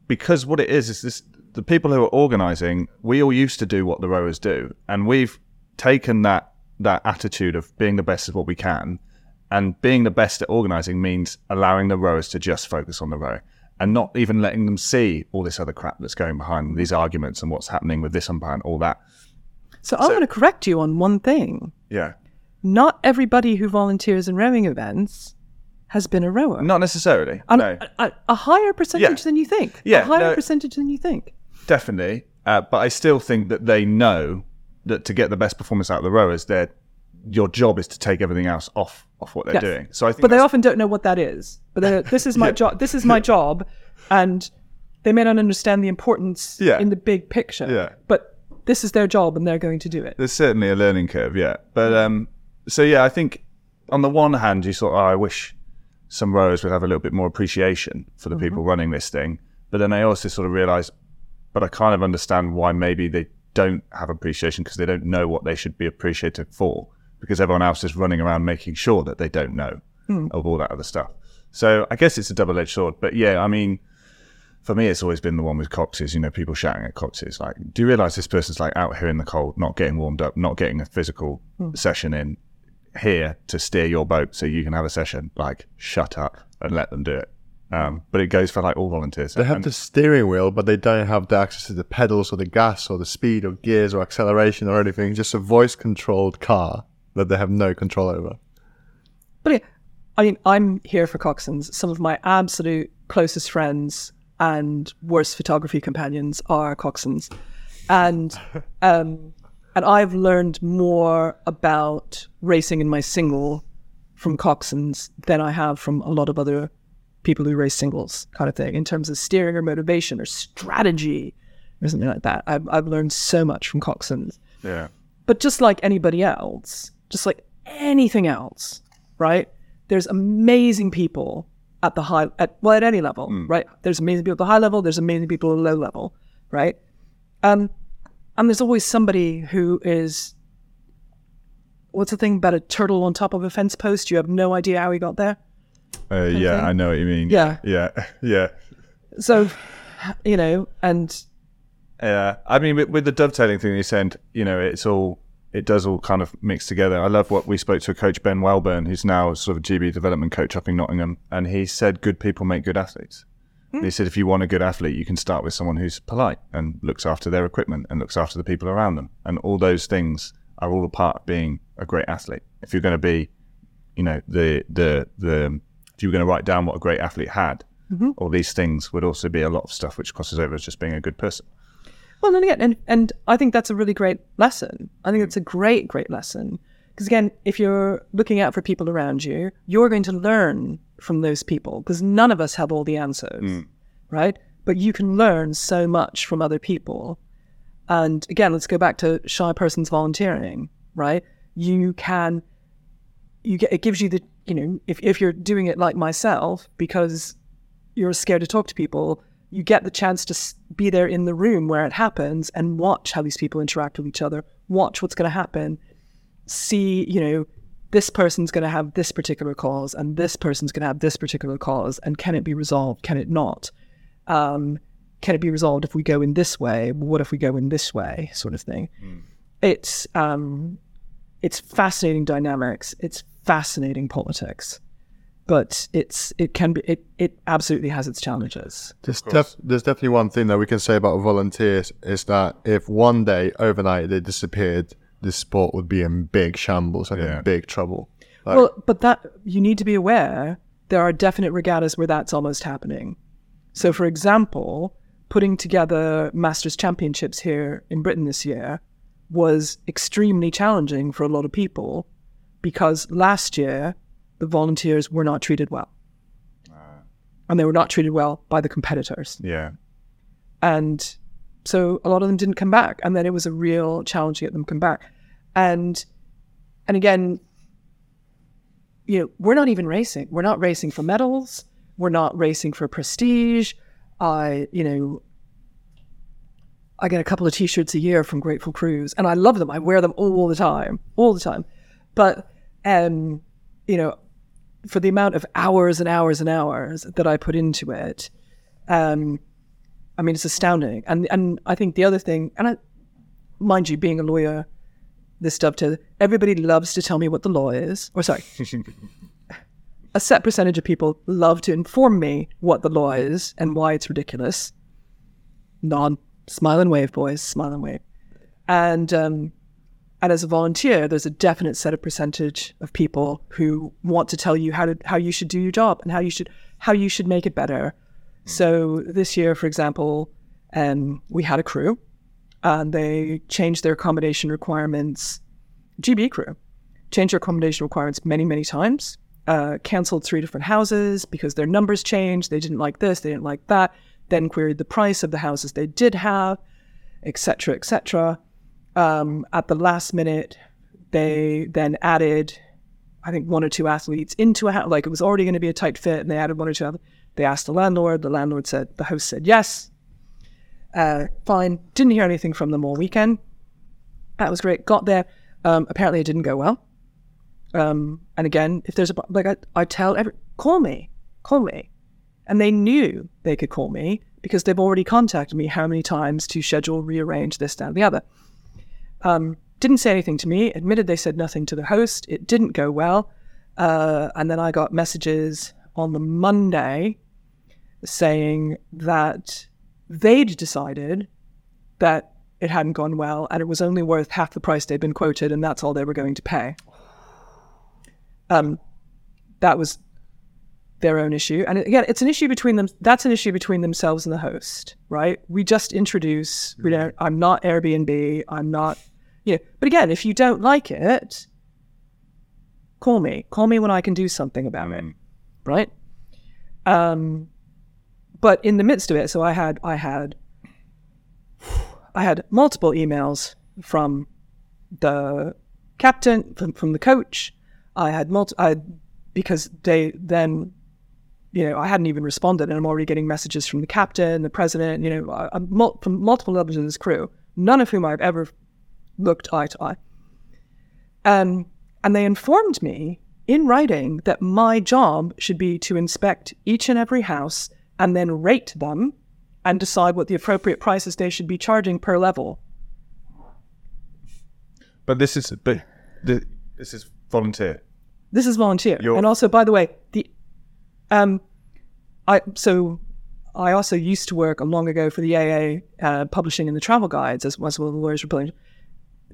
because what it is is this: the people who are organising, we all used to do what the rowers do, and we've taken that that attitude of being the best at what we can, and being the best at organising means allowing the rowers to just focus on the row And not even letting them see all this other crap that's going behind these arguments and what's happening with this umpire and all that. So I'm going to correct you on one thing. Yeah. Not everybody who volunteers in rowing events has been a rower. Not necessarily. And no, a, a higher percentage Yeah. than you think. Yeah, a higher no- percentage than you think. definitely. Uh, but I still think that they know that to get the best performance out of the rowers, they're, your job is to take everything else off off what they're Yes. doing. So I think but they often don't know what that is. But they're, this is my job. This is my job, and they may not understand the importance Yeah. in the big picture. Yeah. But this is their job, and they're going to do it. there's certainly a learning curve, yeah. But um, so yeah, I think on the one hand, you sort of, oh, I wish some rowers would have a little bit more appreciation for the people running this thing. But then I also sort of realised, but I kind of understand why maybe they don't have appreciation because they don't know what they should be appreciated for because everyone else is running around making sure that they don't know hmm. of all that other stuff. So I guess it's a double-edged sword. But yeah, I mean, for me, it's always been the one with coxes. You know, people shouting at coxes like, "Do you realise this person's like out here in the cold, not getting warmed up, not getting a physical hmm. session in here to steer your boat so you can have a session? Like, shut up and let them do it." Um, but it goes for like all volunteers. They have And- the steering wheel, but they don't have the access to the pedals or the gas or the speed or gears or acceleration or anything. Just a voice controlled car that they have no control over. But yeah, I mean, I'm here for coxswains. Some of my absolute closest friends and worst photography companions are coxswains, and um, and I've learned more about racing in my single from coxswains than I have from a lot of other people who race singles, kind of thing, in terms of steering or motivation or strategy or something like that. I've I've learned so much from coxswains. yeah, But just like anybody else, just like anything else, right? There's amazing people at the high, at well, at any level, right? There's amazing people at the high level. There's amazing people at the low level, right? Um, and there's always somebody who is. What's the thing about a turtle on top of a fence post? You have no idea how he got there. Uh, yeah, thing? I know what you mean. Yeah. yeah, yeah. So, you know, and Yeah, I mean, with, with the dovetailing thing, you said, you know, it's all it does all kind of mix together. I love what we spoke to a coach Ben Welburn, who's now sort of GB development coach up in Nottingham, and he said, "Good people make good athletes." He said, if you want a good athlete, you can start with someone who's polite and looks after their equipment and looks after the people around them, and all those things are all a part of being a great athlete. If you're going to be, you know, the the the if you were going to write down what a great athlete had, mm-hmm. all these things would also be a lot of stuff which crosses over as just being a good person. Well, and again, and, and I think that's a really great lesson. I think mm. it's a great, great lesson. Because again, if you're looking out for people around you, you're going to learn from those people because none of us have all the answers, mm. right? But you can learn so much from other people. And again, let's go back to shy persons volunteering, right? You can, you get, it gives you the, you know, if, if you're doing it like myself, because you're scared to talk to people, you get the chance to be there in the room where it happens and watch how these people interact with each other, watch what's going to happen, see, you know, this person's going to have this particular cause and this person's going to have this particular cause, and can it be resolved? Can it not? Um, can it be resolved if we go in this way? What if we go in this way? Sort of thing. It's um, it's fascinating dynamics. It's fascinating politics, but it's it can be it it absolutely has its challenges. There's, def- there's definitely one thing that we can say about volunteers is that if one day overnight they disappeared, this sport would be in big shambles and Yeah. in big trouble. Like, Well, but that you need to be aware there are definite regattas where that's almost happening. So, for example, putting together Masters Championships here in Britain this year was extremely challenging for a lot of people because last year the volunteers were not treated well. And they were not treated well by the competitors. Yeah, And so a lot of them didn't come back. And then it was a real challenge to get them to come back. And and again, you know, we're not even racing. We're not racing for medals. We're not racing for prestige. I, you know, I get a couple of t-shirts a year from Grateful Cruise and I love them. I wear them all the time, all the time. But um, you know, for the amount of hours and hours and hours that I put into it, um, I mean, it's astounding. And and I think the other thing, and I, mind you, being a lawyer, this dovetail. Everybody loves to tell me what the law is. Or sorry, a set percentage of people love to inform me what the law is and why it's ridiculous. Non smile and wave, boys, smile and wave. And um, and as a volunteer, there's a definite set of percentage of people who want to tell you how to how you should do your job and how you should how you should make it better. So this year, for example, um, we had a crew, and they changed their accommodation requirements. GB crew changed their accommodation requirements many, many times. Uh, canceled three different houses because their numbers changed. They didn't like this, they didn't like that. Then queried the price of the houses they did have, etc., etc. Um, at the last minute, they then added, I think, one or two athletes into a house. Like it was already going to be a tight fit, and they added one or two. Other- they asked the landlord. The landlord said the host said yes. Uh, fine. Didn't hear anything from them all weekend. That was great. Got there. Um, apparently, it didn't go well. Um, and again, if there's a like, I, I tell every call me, call me, and they knew they could call me because they've already contacted me how many times to schedule, rearrange this, that, and the other. Um, didn't say anything to me. Admitted they said nothing to the host. It didn't go well. Uh, and then I got messages on the Monday saying that they'd decided that it hadn't gone well and it was only worth half the price they'd been quoted and that's all they were going to pay. Um, that was their own issue. And again, it's an issue between them. That's an issue between themselves and the host, right? We just introduce, we don't, I'm not Airbnb. I'm not, you know, but again, if you don't like it, call me. Call me when I can do something about it, right? Um, but in the midst of it, so I had, I had, I had multiple emails from the captain, from, from the coach. I had multi, I, because they then, you know, I hadn't even responded, and I'm already getting messages from the captain, the president, you know, I'm mul- from multiple levels of this crew, none of whom I've ever looked eye to eye. Um, and they informed me in writing that my job should be to inspect each and every house and then rate them and decide what the appropriate prices they should be charging per level. But this is but the, this is volunteer. This is volunteer. You're- and also, by the way, the um, I so I also used to work long ago for the AA uh, publishing in the travel guides as, as well the lawyers were pulling.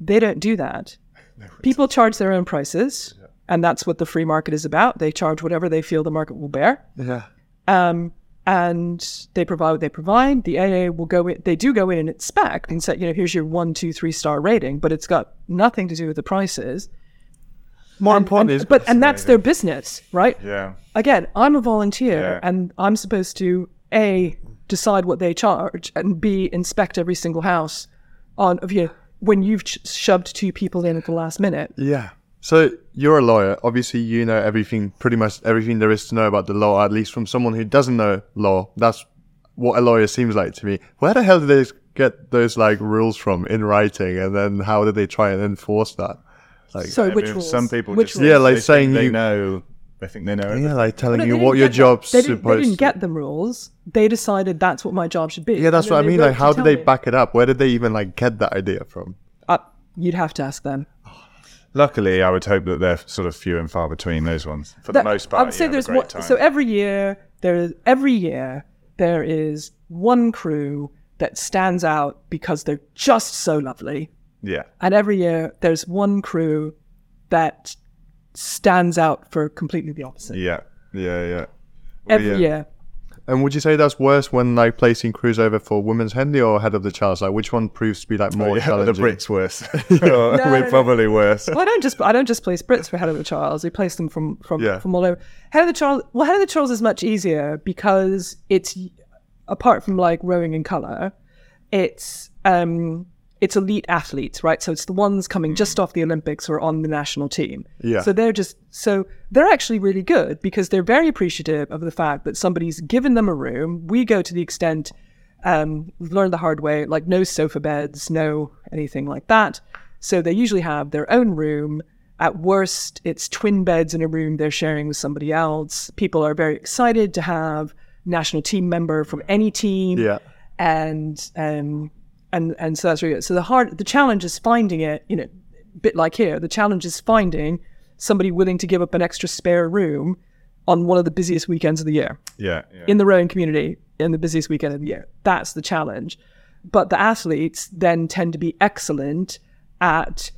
They don't do that. People charge their own prices, and that's what the free market is about. They charge whatever they feel the market will bear. Yeah. um, and they provide what they provide. The AA will go in, they do go in and inspect and say, you know, here's your one, two, three star rating, but it's got nothing to do with the prices. More And- important and- is but and that's their business, right? Yeah. Again, I'm a volunteer Yeah. and I'm supposed to a decide what they charge and b inspect every single house on of you know, when you've ch- shoved two people in at the last minute. Yeah. So you're a lawyer. Obviously, you know everything, pretty much everything there is to know about the law. At least from someone who doesn't know law. That's what a lawyer seems like to me. Where the hell did they get those like rules from in writing, and then how did they try and enforce that? Like, Sorry, I which mean, rules? Some people which just rules? Yeah, like they saying they you- know. They think they know. yeah, like telling No, you what your get job's them. They didn't, they didn't get the rules. They decided that's what my job should be. yeah, that's what I mean. Like, how did they me. back it up? Where did they even like get that idea from? Uh, you'd have to ask them. Luckily, I would hope that they're sort of few and far between those ones. For the most part, I would say you have a there's great one. time. So every year there is every year there is one crew that stands out because they're just so lovely, yeah, and every year there's one crew that stands out for completely the opposite. yeah, yeah, yeah. Well, Every yeah. year, And would you say that's worse when like placing crews over for Women's Henley or head of the Charles? Like, which one proves to be like more Oh, yeah, the challenging? Brits worse. We're no, no. probably worse. well, I don't just I don't just place Brits for head of the Charles. We place them from from Yeah. from all over. Head of the Charles. Well, head of the Charles is much easier because it's apart from like rowing in color, it's um it's elite athletes, right? So it's the ones coming just off the Olympics or on the national team. Yeah. So they're just so they're actually really good because they're very appreciative of the fact that somebody's given them a room. We go to the extent um, we've learned the hard way, like no sofa beds, no anything like that. So they usually have their own room. At worst, it's twin beds in a room they're sharing with somebody else. People are very excited to have national team member from any team Yeah. and um and and so that's really good. So the hard the challenge is finding it, you know, a bit like here. The challenge is finding somebody willing to give up an extra spare room on one of the busiest weekends of the year Yeah, yeah. in the rowing community in the busiest weekend of the year. That's the challenge. But the athletes then tend to be excellent at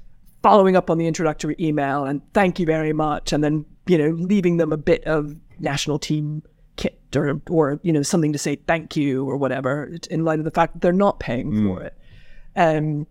following up on the introductory email and thank you very much, and then you know leaving them a bit of national team kit or or you know something to say thank you or whatever in light of the fact that they're not paying for it. Um,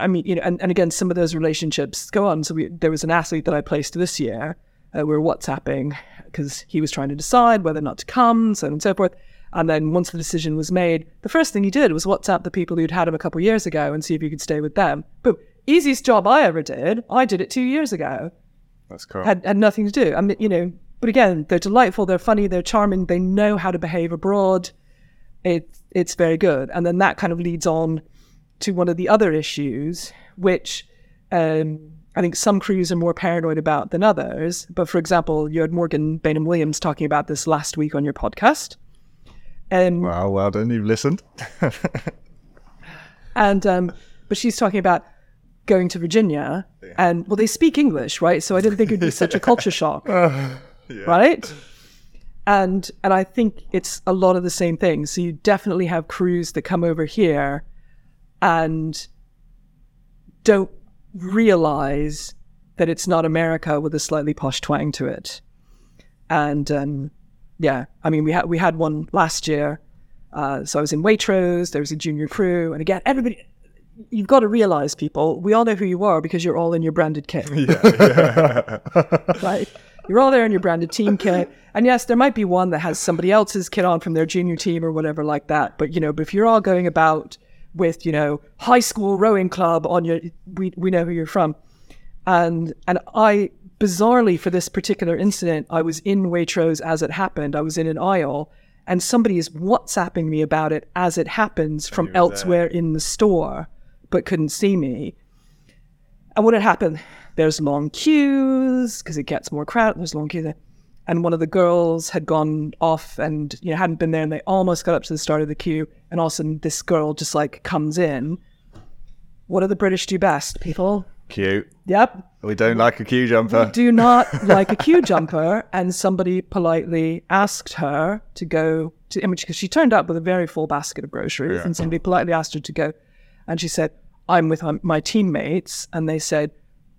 I mean, you know, and, and again, some of those relationships go on. So we, there was an athlete that I placed this year. Uh, we were WhatsApping because he was trying to decide whether or not to come, so on and so forth. And then once the decision was made, the first thing he did was WhatsApp the people who'd had him a couple of years ago and see if he could stay with them. but Easiest job I ever did. I did it two years ago. That's cool. Had had nothing to do. I mean, you know, but again, they're delightful, they're funny, they're charming, they know how to behave abroad. It it's very good. And then that kind of leads on to one of the other issues, which um, I think some crews are more paranoid about than others. But for example, you had Morgan Bainham Williams talking about this last week on your podcast. Um, Well, well done. You've listened. And um, but she's talking about going to Virginia, and well, they speak English, right? So I didn't think it'd be such a culture shock, right? And and I think it's a lot of the same thing. So you definitely have crews that come over here and don't realize that it's not America with a slightly posh twang to it. And um, yeah, I mean, we had we had one last year. Uh, so I was in Waitrose. There was a junior crew, and again, everybody. You've got to realize, people, we all know who you are because you're all in your branded kit. right? You're all there in your branded team kit. And yes, there might be one that has somebody else's kit on from their junior team or whatever like that. But, you know, but if you're all going about with, you know, high school rowing club on your, we, we know who you're from. And, and I, bizarrely for this particular incident, I was in Waitrose as it happened. I was in an aisle and somebody is WhatsApping me about it as it happens from elsewhere in the store, but couldn't see me. And what had happened? There's long queues because it gets more crowded. There's long queues. And one of the girls had gone off and you know hadn't been there, and they almost got up to the start of the queue. And all of a sudden, this girl just like comes in. What do the British do best, people? Queue. Yep. We don't like a queue jumper. Do not like a queue jumper. And somebody politely asked her to go to, image because she turned up with a very full basket of groceries, and somebody politely asked her to go. And she said, I'm with um, my teammates. And they said,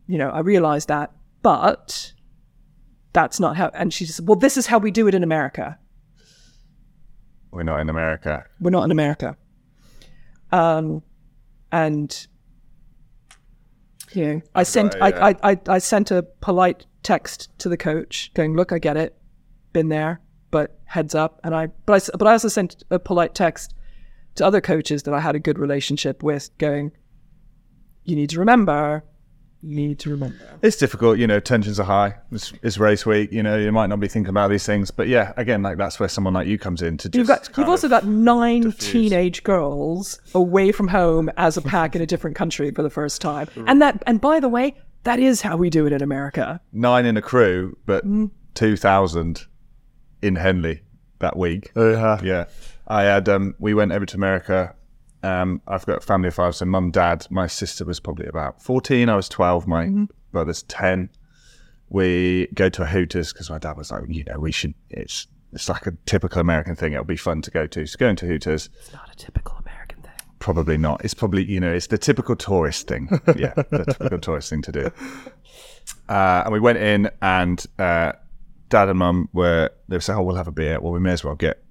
you know, I realize that, but that's not how. And she said, well, this is how we do it in America. We're not in America. We're not in America. Um, and you know, I sent yeah. I, I, I, sent a polite text to the coach going, look, I get it, been there, but heads up. And I but I but I also sent a polite text to other coaches that I had a good relationship with, going, you need to remember, need to remember. It's difficult, you know. Tensions are high. It's, it's race week, you know. You might not be thinking about these things, but yeah, again, like that's where someone like you comes in to just. You've got kind you've also got nine diffuse. teenage girls away from home as a pack in a different country for the first time. And that and by the way, that is how we do it in America. nine in a crew, but Mm. two thousand in Henley that week. Yeah. Yeah, I had. Um, we went over to America. Um, I've got a family of five, so mum, dad. My sister was probably about fourteen. I was twelve. My Mm-hmm. brother's ten. We go to a Hooters because my dad was like, you know, we should. It's it's like a typical American thing. It'll be fun to go to. So going to Hooters, It's not a typical American thing. probably not. It's probably you know, it's the typical tourist thing. Yeah, the typical tourist thing to do. Uh, and we went in, and uh, dad and mum were they were saying, "Oh, we'll have a beer." Well, we may as well get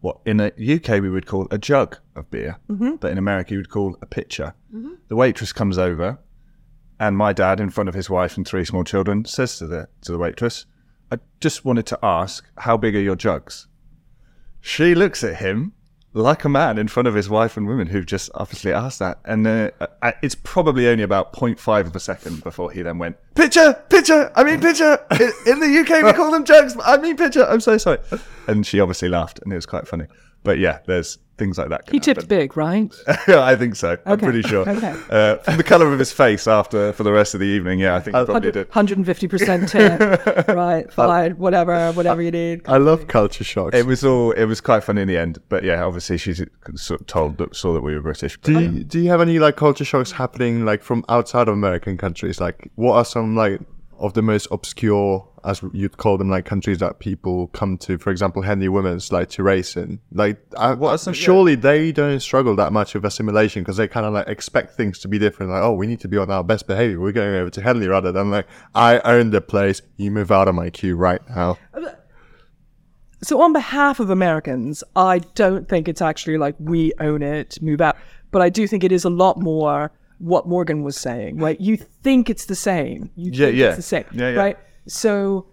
what in the UK we would call a jug of beer, mm-hmm. but in America you would call a pitcher. Mm-hmm. The waitress comes over, and my dad, in front of his wife and three small children, says to the to the waitress, "I just wanted to ask, how big are your jugs?" She looks at him like a man in front of his wife and women who've just obviously asked that. And uh, uh, it's probably only about 0.5 of a second before he then went, Pitcher, pitcher, I mean pitcher. In, in the UK, we call them jugs. I mean pitcher. I'm so sorry. And she obviously laughed and it was quite funny. But yeah, there's things like that. can He tipped happen. big, right? I think so. I'm pretty sure. Okay. Uh, from the colour of his face after for the rest of the evening, yeah, I think he probably did. 150% tip. right, fine, whatever, whatever you need. I love culture shocks. It was all. It was quite funny in the end, but yeah, obviously she's sort of told that saw that we were British. do you, do you have any like culture shocks happening like from outside of American countries? Like, what are some like of the most obscure, as you'd call them, like countries that people come to? For example, Henley Women's like to race in. Like, I, What are some- surely they don't struggle that much with assimilation because they kind of like expect things to be different. Like, oh, we need to be on our best behavior. We're going over to Henley rather than like, I own the place. You move out of my queue right now. Uh, so, on behalf of Americans, I don't think it's actually like we own it, move out. But I do think it is a lot more what Morgan was saying, right? You think it's the same. You Yeah, think yeah. it's the same, Yeah, yeah. right? So,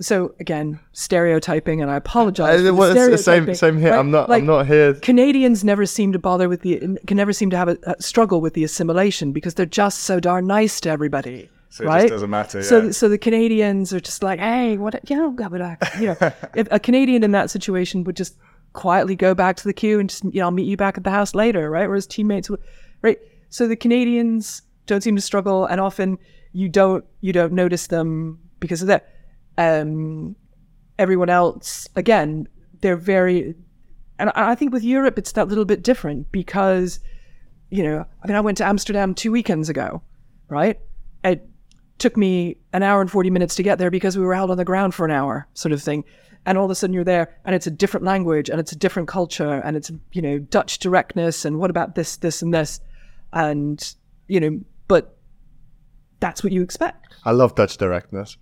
so again, stereotyping, and I apologize. Uh, for well, the it's the same- same here. right? I'm not- I'm not here- Canadians never seem to bother with the, can never seem to have a, a struggle with the assimilation because they're just so darn nice to everybody. So it just right? doesn't matter, So, yeah. so the Canadians are just like, hey, what, you know, but, you know, if a Canadian in that situation would just quietly go back to the queue and just, you know, I'll meet you back at the house later, right? Whereas teammates would, right? So the Canadians don't seem to struggle, and often you don't you don't notice them because of that. Um, everyone else, again, they're very, and I think with Europe it's that little bit different because, you know, I mean, I went to Amsterdam two weekends ago, right? It took me an hour and 40 minutes to get there because we were out on the ground for an hour, sort of thing. And all of a sudden you're there and it's a different language and it's a different culture and it's, you know, Dutch directness and what about this, this, and this. And, you know, but that's what you expect. I love Dutch directness.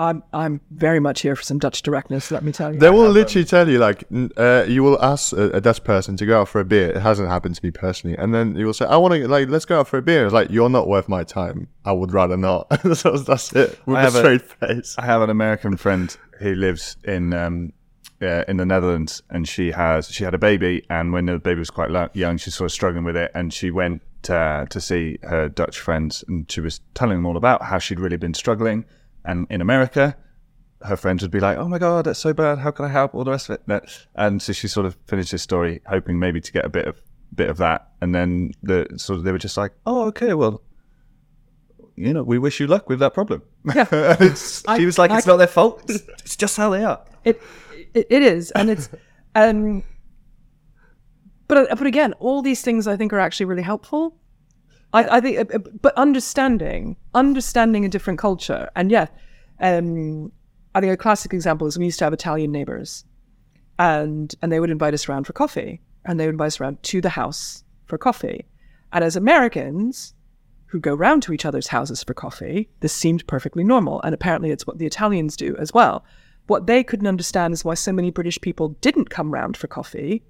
I'm, I'm very much here for some Dutch directness, let me tell you. They will literally tell you, like, uh, you will ask a, a Dutch person to go out for a beer. It hasn't happened to me personally. And then you will say, I want to, like, let's go out for a beer. It's like, you're not worth my time. I would rather not. so that's it. With I a have a- straight face. I have an American friend who lives in um, uh, in the Netherlands, and she has she had a baby, and when the baby was quite lo- young, she's sort of struggling with it, and she went uh, to see her Dutch friends, and she was telling them all about how she'd really been struggling, and in America. Her friends would be like, "Oh my god, that's so bad! How can I help?" All the rest of it, and so she sort of finished this story, hoping maybe to get a bit of bit of that, and then the sort of they were just like, "Oh, okay, well, you know, we wish you luck with that problem." Yeah. I- she was like, I- "It's not their fault. It's, it's just how they are." It, it it is, and it's um. But but again, all these things I think are actually really helpful. I, I think, uh, uh, but understanding, understanding a different culture, and yeah, um, I think a classic example is we used to have Italian neighbors, and and they would invite us around for coffee, and they would invite us around to the house for coffee, and as Americans who go round to each other's houses for coffee, this seemed perfectly normal, and apparently it's what the Italians do as well. What they couldn't understand is why so many British people didn't come round for coffee,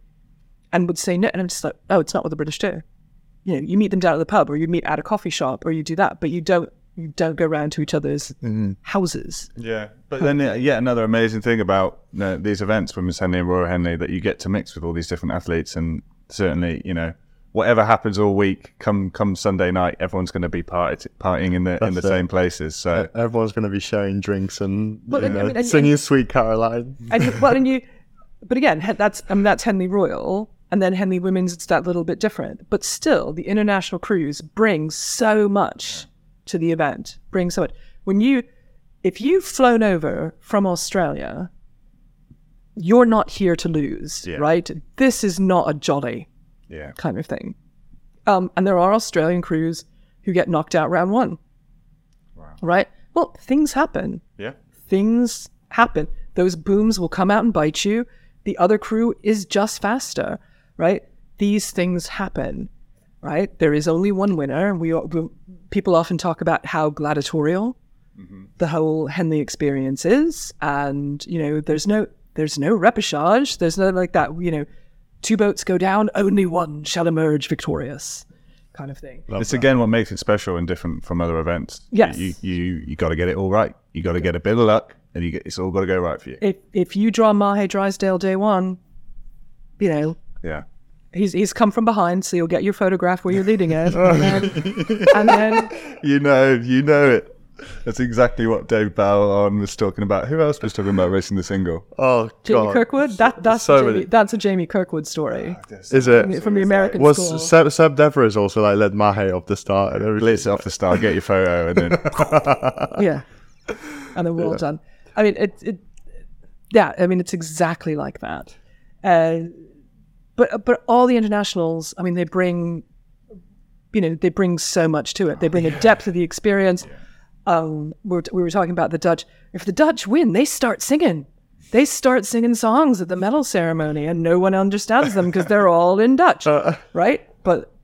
and would say no, and I'm just like, oh, it's not what the British do you know, you meet them down at the pub or you meet at a coffee shop or you do that, but you don't you don't go around to each other's houses. Yeah, but then uh, yet another amazing thing about uh, these events, Women's Henley and Royal Henley, that you get to mix with all these different athletes, and certainly, you know, whatever happens all week, come come Sunday night, everyone's going to be party, partying in the in the it. same places. So Everyone's going to be sharing drinks and, Well, you I know, mean, and- singing "Sweet Caroline." And well, and you, but again, that's I mean that's Henley Royal, and then Henley Women's. It's that little bit different, but still, the international crews brings so much to the event. Brings so much. When you, if you've flown over from Australia, you're not here to lose, Yeah. right? This is not a jolly yeah, kind of thing. Um, and there are Australian crews who get knocked out round one. Right? Well, things happen. yeah, Things happen. Those booms will come out and bite you. The other crew is just faster, right? These things happen, right? There is only one winner. We, we people often talk about how gladiatorial mm-hmm. the whole Henley experience is, and you know, there's no there's no repechage. There's no like that. You know, two boats go down, only one shall emerge victorious, kind of thing. it's again what makes it special and different from other events. Yes. you you you got to get it all right. You got to get a bit of luck, and you get, it's all got to go right for you. If if you draw Mahe Drysdale day one, you know, Yeah, he's he's come from behind, so you'll get your photograph where you're leading it, and then, and then you know, you know it. That's exactly what Dave Ballon was talking about. Who else was talking about racing the single? Oh Jamie God! Kirkwood. That that's So a Jamie, many- that's a Jamie Kirkwood story Is it? from the American Was school. Seb, Seb Devereux also like led Mahe off the start and everything? Blitz it off the start, get your photo, and then yeah, and then we're all done. I mean, it, it, yeah, I mean, it's exactly like that. Uh, but uh, but all the internationals, I mean, they bring, you know, they bring so much to it. They bring a depth of the experience. Um, we were, we were talking about the Dutch. If the Dutch win, they start singing. They start singing songs at the medal ceremony, and no one understands them because they're all in Dutch, uh. right? But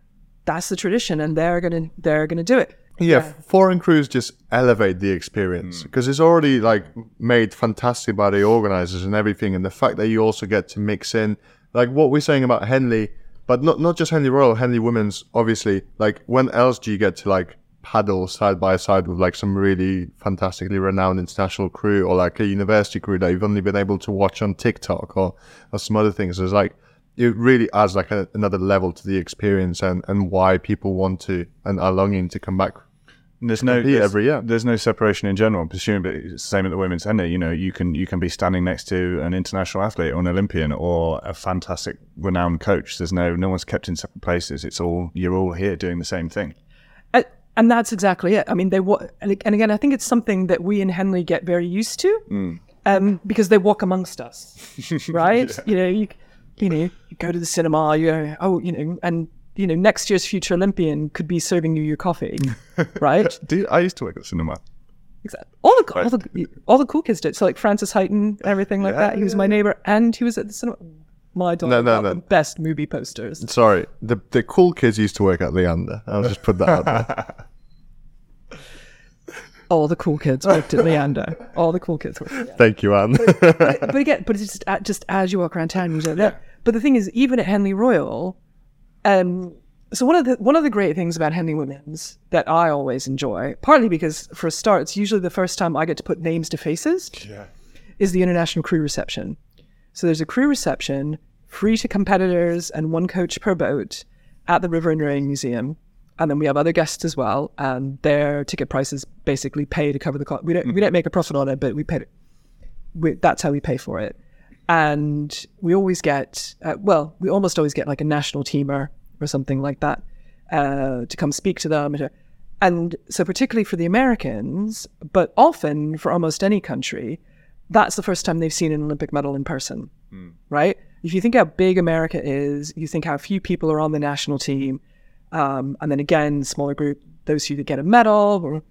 that's the tradition, and they're gonna they're gonna do it. Yeah, foreign crews just elevate the experience mm. because it's already like made fantastic by the organizers and everything, and the fact that you also get to mix in like what we're saying about Henley, but not not just Henley Royal, Henley Women's, obviously. Like when else do you get to like paddle side by side with like some really fantastically renowned international crew or like a university crew that you've only been able to watch on TikTok or, or some other things? It's like it really adds like a, another level to the experience and, and why people want to and are longing to come back there's no there's, every year. There's no separation in general. I'm presumably it's the same at the women's Henley. You know, you can you can be standing next to an international athlete or an Olympian or a fantastic renowned coach. There's no no one's kept in separate places. It's all you're all here doing the same thing. Uh, and that's exactly it. I mean, they wa- and, and again, I think it's something that we in Henley get very used to, um, because they walk amongst us, right? You know, you you know, you go to the cinema, you go, oh, you know, and you know, next year's future Olympian could be serving you your coffee, right? I used to work at cinema? Exactly. All the all the all the cool kids did. So like Francis Heighton, everything like that. He was my neighbor, and he was at the cinema. My daughter No, no, no. the best movie posters. Sorry, the the cool kids used to work at Leander. I'll just put that out there. All the cool kids worked at Leander. All the cool kids worked. At Leander. Thank you, Anne. but again, but it's just just as you walk around town, you know. But the thing is, even at Henley Royal, um, so one of the one of the great things about Henley Women's that I always enjoy, partly because for a start, it's usually the first time I get to put names to faces, is the international crew reception. So there's a crew reception, free to competitors and one coach per boat at the River and Rowing Museum. And then we have other guests as well, and their ticket prices basically pay to cover the cost. We don't we don't make a profit on it, but we pay it we, that's how we pay for it. And we always get, uh, well, we almost always get like a national teamer or something like that uh, to come speak to them. And, so, particularly for the Americans, but often for almost any country, that's the first time they've seen an Olympic medal in person, right? If you think how big America is, you think how few people are on the national team, Um, and then again, smaller group, those who get a medal. Or,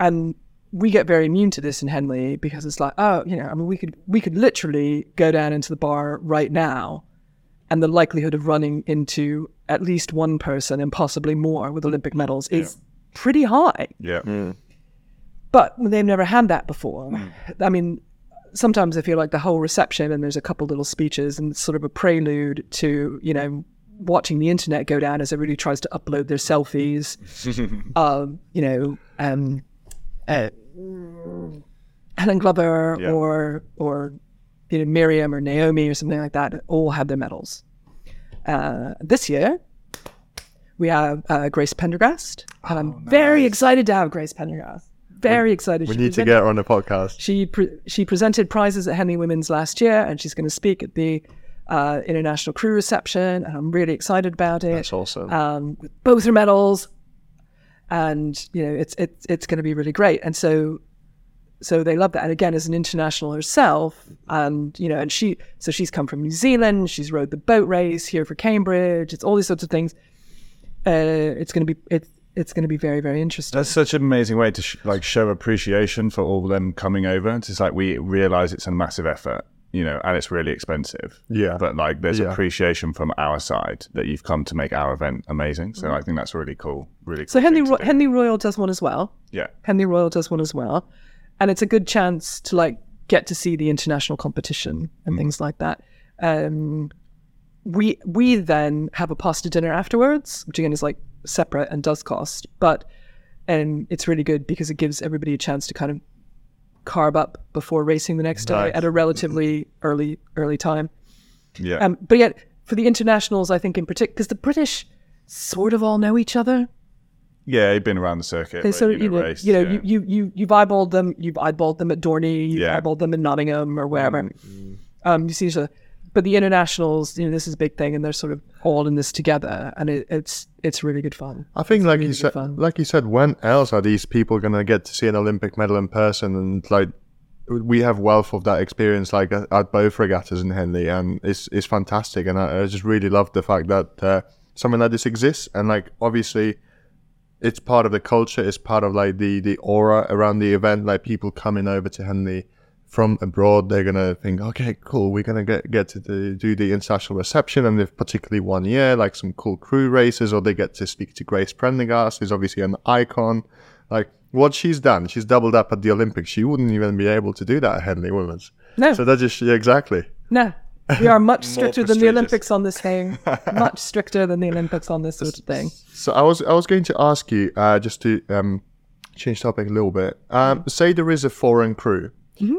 and we get very immune to this in Henley because it's like, oh, you know, I mean, we could we could literally go down into the bar right now, and the likelihood of running into at least one person and possibly more with Olympic medals is pretty high. Yeah. But they've never had that before. I mean, sometimes I feel like the whole reception and there's a couple little speeches and it's sort of a prelude to, you know, watching the internet go down as everybody tries to upload their selfies. um, you know, um, uh, Helen Glover Yeah. or or you know Miriam or Naomi or something like that all have their medals. Uh, this year, we have uh, Grace Prendergast, and I'm very excited to have Grace Prendergast. Very excited. We She need to get her on the podcast. she pre- she presented prizes at Henley Women's last year, and she's going to speak at the uh, international crew reception, and I'm really excited about it. That's awesome. Um, with both her medals, and you know it's it's it's going to be really great. And so so they love that. And again, as an international herself, and you know, and she so she's come from New Zealand. She's rode the boat race here for Cambridge. It's all these sorts of things. Uh, it's going to be it's it's going to be very very interesting. That's such an amazing way to sh- like show appreciation for all them coming over. It's just like we realize it's a massive effort, you know, and it's really expensive. Yeah. But like, there's Yeah. appreciation from our side that you've come to make our event amazing. So I think that's really cool. Really. Mm-hmm. so Henry Henley Ro- do. Henley Royal does one as well. Yeah. Henry Royal does one as well, and it's a good chance to like get to see the international competition and things like that. Um, we we then have a pasta dinner afterwards, which again is like separate and does cost, but and it's really good because it gives everybody a chance to kind of carb up before racing the next day at a relatively early early time. Yeah. Um, but yet for the internationals, I think in particular, because the British sort of all know each other. Yeah. You've been around the circuit. They right, sort of, you know, raced, you know, yeah. you, you, you, you've eyeballed them, you've eyeballed them at Dorney, you've Yeah. eyeballed them in Nottingham or wherever. Mm-hmm. Um, you see each other. But the internationals, you know, this is a big thing, and they're sort of all in this together, and it, it's it's really good fun. I think, like you said, fun. like you said, when else are these people gonna get to see an Olympic medal in person? And like, we have wealth of that experience, like at, at both regattas in Henley, and it's it's fantastic. And I, I just really love the fact that uh, something like this exists, and like obviously, it's part of the culture. It's part of like the the aura around the event. Like people coming over to Henley from abroad, they're gonna think, okay, cool, we're gonna get get to the, do the international reception, and if particularly one year, like some cool crew races, or they get to speak to Grace Prendergast, who's obviously an icon. Like what she's done, she's doubled up at the Olympics. She wouldn't even be able to do that at Henley Women's. No, So that just yeah, exactly. no, we are much stricter than the. Olympics on this thing. much stricter than the Olympics on this sort of thing. So I was I was going to ask you uh, just to um, change topic a little bit. Um, say there is a foreign crew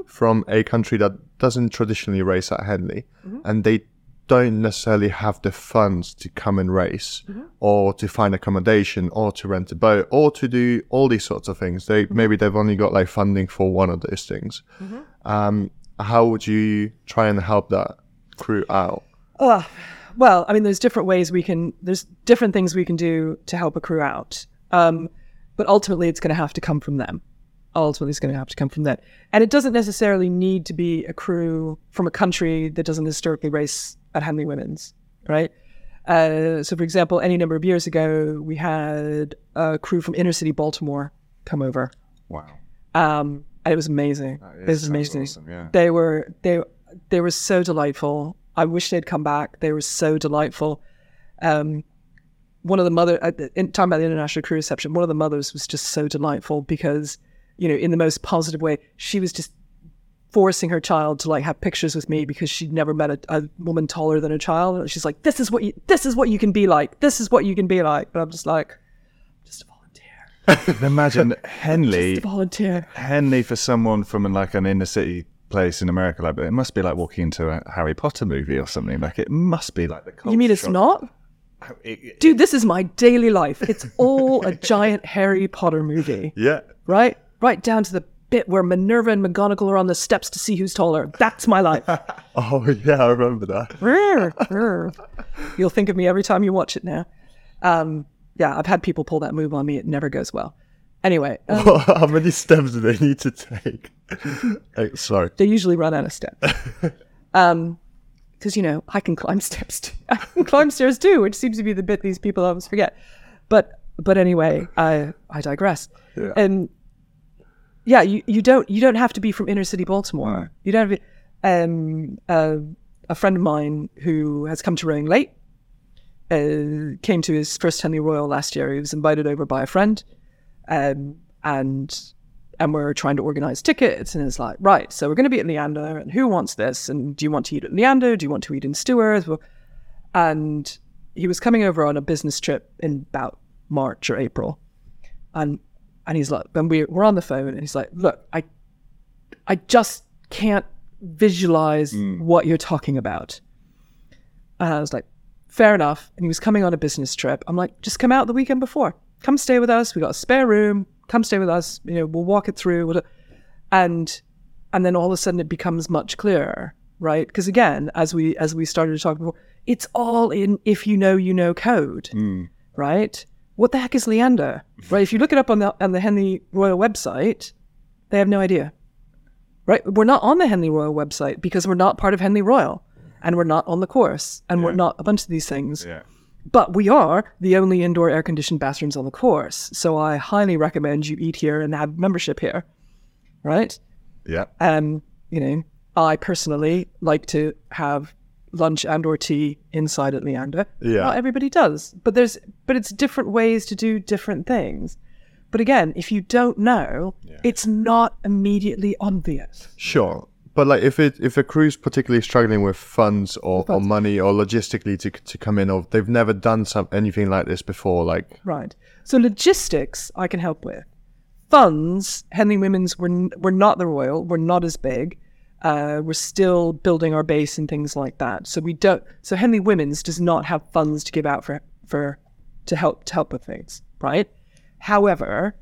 from a country that doesn't traditionally race at Henley, and they don't necessarily have the funds to come and race, or to find accommodation, or to rent a boat, or to do all these sorts of things. They maybe they've only got like funding for one of those things. Um, how would you try and help that crew out? Oh, well, I mean, there's different ways we can. There's different things we can do to help a crew out. Um, but ultimately, it's going to have to come from them. Ultimately, it's going to have to come from that, and it doesn't necessarily need to be a crew from a country that doesn't historically race at Henley Women's, right? Uh, so, for example, any number of years ago, we had a crew from inner city Baltimore come over. Wow. Um, and it was amazing. It was amazing. awesome, yeah. They were they they were so delightful. I wish they'd come back. They were so delightful. Um, one of the mother uh, in, talking about the international crew reception. One of the mothers was just so delightful because you know in the most positive way. She was just forcing her child to like have pictures with me because she'd never met a, a woman taller than a child. And she's like, "This is what you this is what you can be like. This is what you can be like." But I'm just like, just a volunteer, Imagine Henley, just a volunteer. Henley for someone from like an inner city place in America. Like, but it must be like walking into a Harry Potter movie or something. Like, it must be like the. You mean it's not? It- it- Dude, this is my daily life. It's all a giant Harry Potter movie, Yeah. right? Right down to the bit where Minerva and McGonagall are on the steps to see who's taller. That's my life. Oh yeah, I remember that. You'll think of me every time you watch it now. Um, yeah, I've had people pull that move on me. It never goes well. Anyway, um, How many steps do they need to take? Sorry. they usually run out of steps. Um, because you know I can climb steps. Too. I can climb stairs too, which seems to be the bit these people always forget. but but anyway, I I digress. Yeah. And yeah, you, you don't you don't have to be from inner city Baltimore. You don't have um uh, a friend of mine who has come to rowing late uh, came to his first Henley Royal last year. He was invited over by a friend, um, and and we're trying to organize tickets. And it's like, right, so we're going to be at Leander, and who wants this? And do you want to eat at Leander? Do you want to eat in Stewards? Well, And he was coming over on a business trip in about March or April, and and he's like, and we we're on the phone, and he's like, look, I I just can't visualize what you're talking about. And I was like, fair enough. And he was coming on a business trip. I'm like, just come out the weekend before. Come stay with us. We got a spare room. Come stay with us. You know, we'll walk it through. And and then all of a sudden it becomes much clearer, right? Because again, as we as we started to talk before, it's all in if you know you know code, hmm. right? What the heck is Leander, right? If you look it up on the on the Henley Royal website, they have no idea right? We're not on the Henley Royal website because we're not part of Henley Royal and we're not on the course and we're not a bunch of these things. Yeah. But we are the only indoor air conditioned bathrooms on the course. So I highly recommend you eat here and have membership here, right? Yeah. Um, you know, I personally like to have lunch and or tea inside at Leander. Yeah. Not everybody does, but there's but it's different ways to do different things. But again, if you don't know, it's not immediately obvious. Sure. But like if it if a crew's particularly struggling with funds or, or money or logistically to to come in or they've never done some anything like this before, like Right. So logistics, I can help with. Funds, Henley Women's, we're, not the Royal. We're not as big. Uh, we're still building our base and things like that. So we don't. So Henley Women's does not have funds to give out for for to help to help with things, right? However,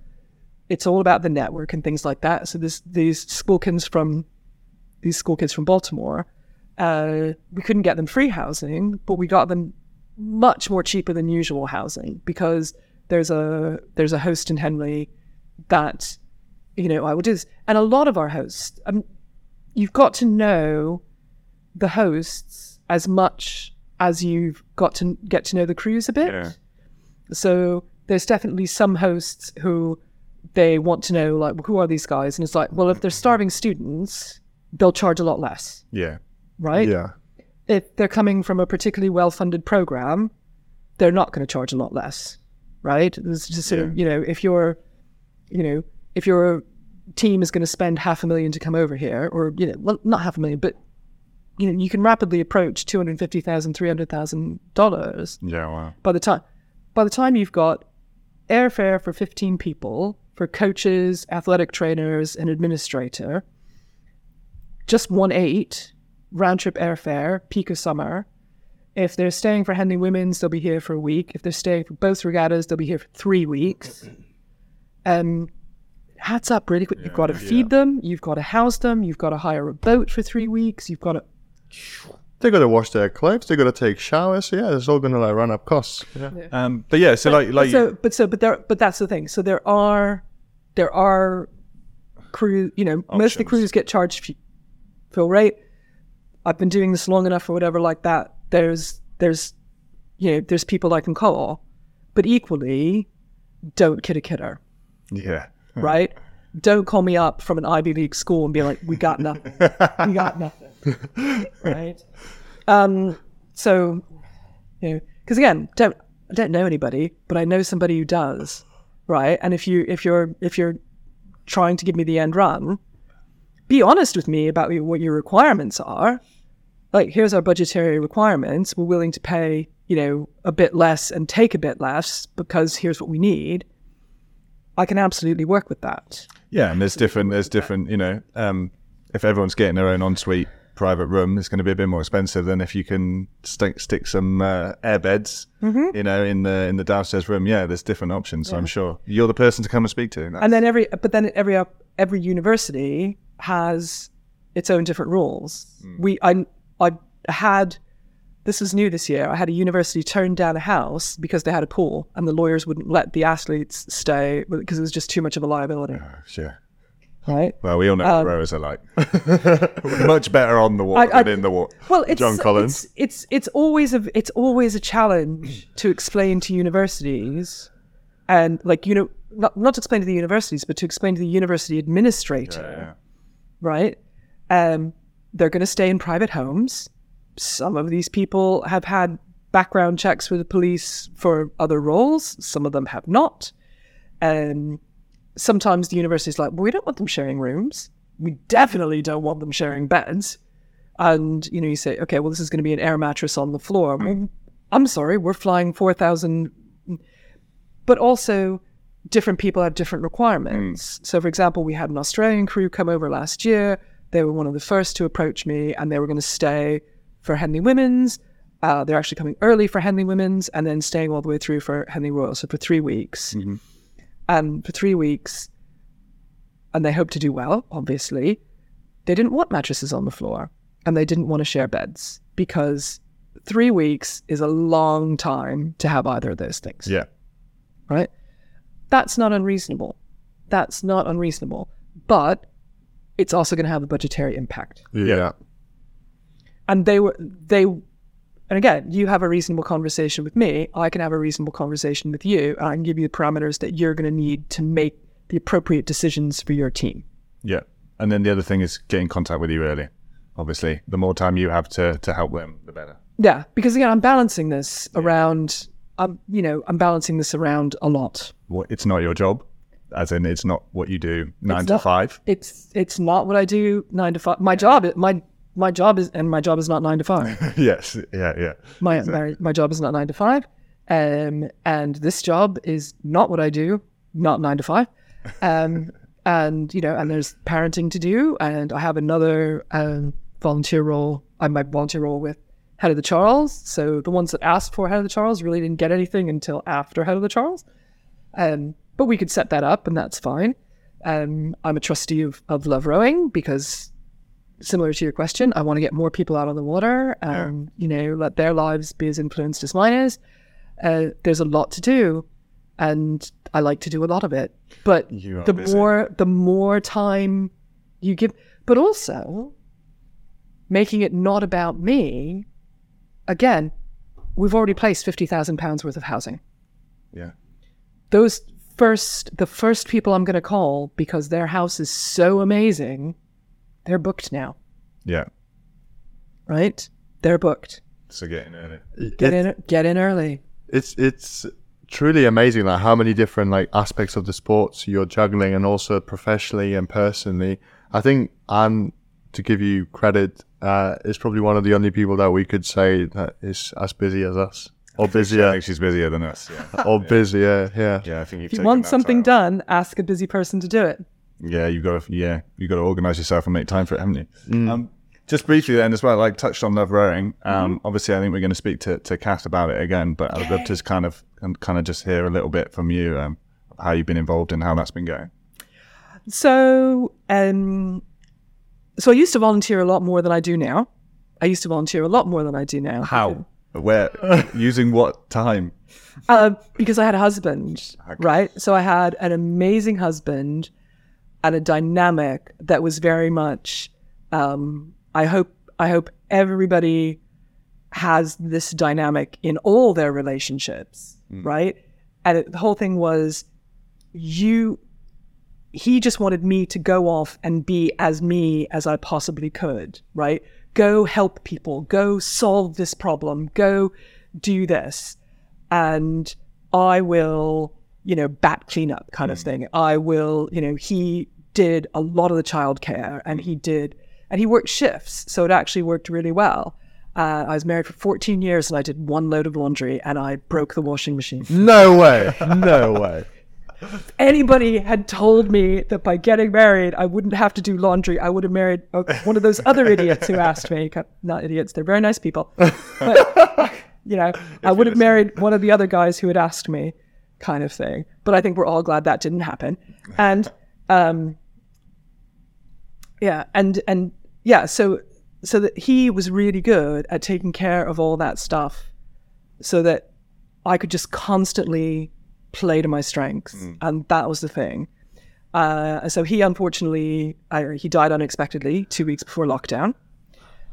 it's all about the network and things like that. So this these school from these school kids from Baltimore, uh, we couldn't get them free housing, but we got them much more cheaper than usual housing because there's a there's a host in Henley that you know I will do this, and a lot of our hosts, um, you've got to know the hosts as much as you've got to get to know the crews a bit. Yeah. So there's definitely some hosts who they want to know like who are these guys, and it's like, well, if they're starving students, they'll charge a lot less, Yeah. right? yeah. if they're coming from a particularly well-funded program, they're not going to charge a lot less, right? It's just sort of, you know, if your, you know, if your team is going to spend half a million to come over here, or you know, well, not half a million, but you know, you can rapidly approach two hundred fifty thousand, three hundred thousand dollars Yeah. Wow. by the time, by the time you've got airfare for fifteen people, for coaches, athletic trainers, and administrator, just one eight round trip airfare, peak of summer. If they're staying for Henley Women's, they'll be here for a week. If they're staying for both regattas, they'll be here for three weeks. Um, hats up, really quick. You've got to feed them. You've got to house them. You've got to hire a boat for three weeks. You've got to. They gotta wash their clothes, They've gotta take showers, yeah, it's all gonna like run up costs. Yeah. Um, but yeah, so like like so, but so, but there, but that's the thing. So there are, there are crew. You know, most of the Options. crews get charged f- full rate. I've been doing this long enough or whatever like that. There's, there's, you know, there's people I can call, but equally, don't kid a kidder, yeah. right? Don't call me up from an Ivy League school and be like, "We got nothing. we got nothing." right? Um. So, you know, because again, don't I don't know anybody, but I know somebody who does, right? And if you if you're if you're trying to give me the end run, be honest with me about what your requirements are. Like, here's our budgetary requirements. We're willing to pay, you know, a bit less and take a bit less because here's what we need. I can absolutely work with that. Yeah, and there's different. There's different. You know, um, if everyone's getting their own ensuite private room, it's going to be a bit more expensive than if you can stick stick some uh, air beds. Mm-hmm. You know, in the in the downstairs room. Yeah, there's different options. So I'm sure you're the person to come and speak to. and then every but then every every university has its own different rules we i i had this is new this year i had a university turn down a house because they had a pool and the lawyers wouldn't let the athletes stay because it was just too much of a liability sure. right Well, we all know what rowers are like. Much better on the water Um, I- I- than in the water. well it's John Collins. it's it's, it's always a it's always a challenge to explain to universities and like you know, not not to explain to the universities, but to explain to the university administrator, Yeah. Right? Um, they're going to stay in private homes. Some of these people have had background checks with the police for other roles. Some of them have not. Um, sometimes the university is like, well, we don't want them sharing rooms. We definitely don't want them sharing beds. And you know, you say, okay, well, this is going to be an air mattress on the floor. Well, I'm sorry, we're flying four thousand, but also different people have different requirements. So, for example, we had an Australian crew come over last year. They were one of the first to approach me, and they were going to stay for Henley Women's. Uh, they're actually coming early for Henley Women's, and then staying all the way through for Henley Royal. So for three weeks, and for three weeks, and they hope to do well. Obviously, they didn't want mattresses on the floor, and they didn't want to share beds because three weeks is a long time to have either of those things Yeah. right? That's not unreasonable. That's not unreasonable. But it's also going to have a budgetary impact. Yeah. And they were, they, and again, you have a reasonable conversation with me. I can have a reasonable conversation with you. And I can give you the parameters that you're going to need to make the appropriate decisions for your team. Yeah. And then the other thing is get in contact with you early. Obviously, the more time you have to, to help them, the better. Yeah. Because again, I'm balancing this around, I'm, you know, I'm balancing this around a lot. What, it's not your job, as in it's not what you do nine It's to not- five. It's, it's not what I do nine to five. My job, is my, my job is, and my job is not nine to five. yes. Yeah. Yeah. my my, my job is not nine to five, um, and this job is not what I do, not nine to five, um, and you know, and there's parenting to do, and I have another um, volunteer role. I my volunteer role with Head of the Charles. So the ones that asked for Head of the Charles really didn't get anything until after Head of the Charles, um, but we could set that up, and that's fine. Um, I'm a trustee of, of Love Rowing because similar to your question, I want to get more people out on the water. Um, You know, let their lives be as influenced as mine is. Uh, there's a lot to do, and I like to do a lot of it. But the busy. more the more time you give, but also making it not about me. Again, we've already placed fifty thousand pounds worth of housing Yeah. those first the first people I'm going to call because their house is so amazing, they're booked now, Yeah. right? They're booked. So get in early. Get in get in early. it's it's truly amazing like how many different like aspects of the sports you're juggling and also professionally and personally i think and to give you credit uh is probably one of the only people that we could say that is as busy as us or busier. I busier think she's busier than us. Yeah. or busier yeah Yeah. I think you've If you taken want something time. done, ask a busy person to do it. Yeah, you've got to yeah, you got to organize yourself and make time for it, haven't you? Mm. Um, just briefly then as well, like touched on love rowing. Um, Mm-hmm. Obviously, I think we're going to speak to to Kath about it again, but I'd love to just kind of kind of just hear a little bit from you um, how you've been involved and how that's been going. So, um, so I used to volunteer a lot more than I do now. I used to volunteer a lot more than I do now. How? Where? using what time? Uh, because I had a husband, right? So I had an amazing husband and a dynamic that was very much. Um, I hope. I hope everybody has this dynamic in all their relationships, right? And it, the whole thing was, you. He just wanted me to go off and be as me as I possibly could, right? Go help people, go solve this problem, go do this and I will, you know, bat clean up kind of thing. I will, you know, he did a lot of the childcare and he did, and he worked shifts. So it actually worked really well. Uh, I was married for 14 years and I did one load of laundry and I broke the washing machine. no way no way Anybody had told me that by getting married, I wouldn't have to do laundry. I would have married uh, one of those other idiots who asked me. Not idiots, they're very nice people. But, you know, I would have married one of the other guys who had asked me, kind of thing. But I think we're all glad that didn't happen. And um, yeah, and and yeah, so so that he was really good at taking care of all that stuff, so that I could just constantly play to my strengths, and that was the thing. Uh, so he unfortunately, I, he died unexpectedly two weeks before lockdown.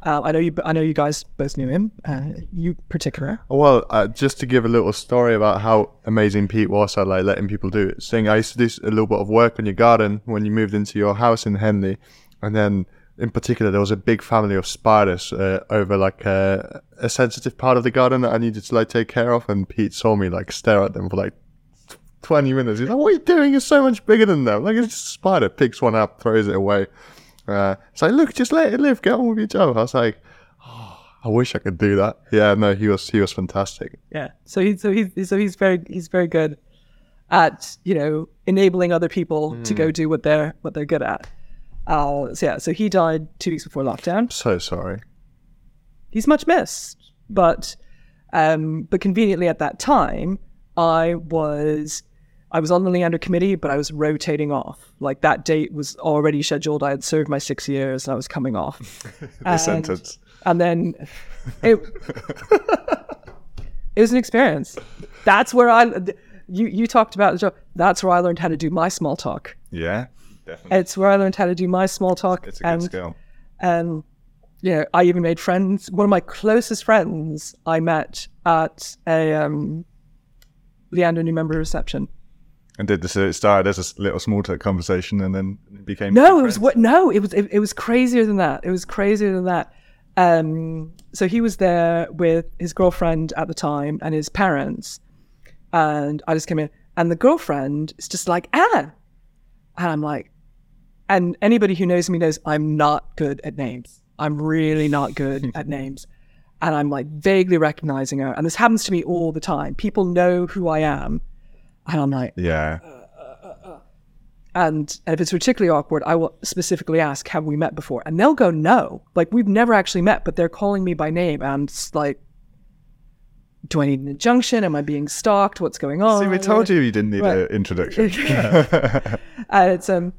Uh, I know you. I know you guys both knew him. Uh, you particular. Well, uh, just to give a little story about how amazing Pete was at like letting people do it. Saying I used to do a little bit of work on your garden when you moved into your house in Henley, and then in particular there was a big family of spiders uh, over like a, a sensitive part of the garden that I needed to like take care of, and Pete saw me like stare at them for like. 20 minutes. He's like, What are you doing? It's so much bigger than them. Like, it's just a spider. Picks one up, throws it away. Uh, it's like, Look, just let it live. Get on with your job. I was like, oh, I wish I could do that. Yeah, no, he was he was fantastic. Yeah. So he's so he's so he's very he's very good at you know enabling other people to go do what they're what they're good at. Uh, so yeah. So he died two weeks before lockdown. So sorry. He's much missed, but um, but conveniently at that time I was I was on the Leander committee, but I was rotating off. Like that date was already scheduled. I had served my six years and I was coming off. The And- sentence. and then it it was an experience. That's where I you you talked about the job. That's where I learned how to do my small talk. Yeah, definitely. It's where I learned how to do my small talk. It's a good and skill. and you know, I even made friends. One of my closest friends I met at a um, Leander new member reception. And did this? It started as a little small talk conversation, and then it became. No, it was what? No, it was it, it was crazier than that. It was crazier than that. Um, so he was there with his girlfriend at the time and his parents, and I just came in, and the girlfriend is just like Anne, and I'm like, and anybody who knows me knows I'm not good at names. I'm really not good at names, and I'm like vaguely recognizing her, and this happens to me all the time. People know who I am, and I'm like, Yeah, and, and if it's particularly awkward, I will specifically ask, "Have we met before?" And they'll go, "No." Like we've never actually met, but they're calling me by name, and it's like, "Do I need an injunction? Am I being stalked? What's going on?" See, we told you you didn't need Right. an introduction. and it's um,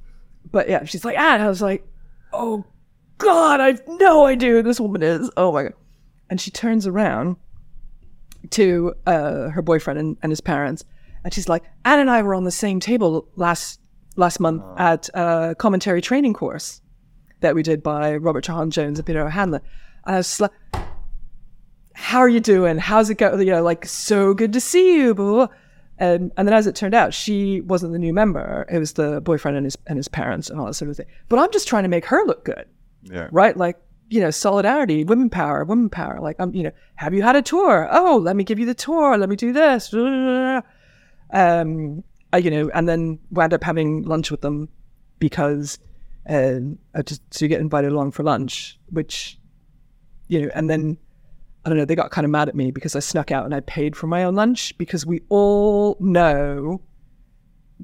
but yeah, she's like, "Ah," and I was like, "Oh God, I have no idea who this woman is." Oh my god! And she turns around to uh, her boyfriend and, and his parents, and she's like, "Anne and I were on the same table last last month at a commentary training course that we did by Robert Treharne Jones and Peter O'Hanlon." And I was like, how are you doing? How's it going? You know, like, so good to see you. Blah, blah, blah. Um, and then as it turned out, she wasn't the new member. It was the boyfriend and his, and his parents and all that sort of thing. But I'm just trying to make her look good, yeah, right? Like, you know, solidarity, women power, women power. Like, I'm, you know, have you had a tour? Oh, let me give you the tour. Let me do this. Um, I, you know, and then wound up having lunch with them because uh, just to get invited along for lunch, which, you know, and then I don't know, they got kind of mad at me because I snuck out and I paid for my own lunch because we all know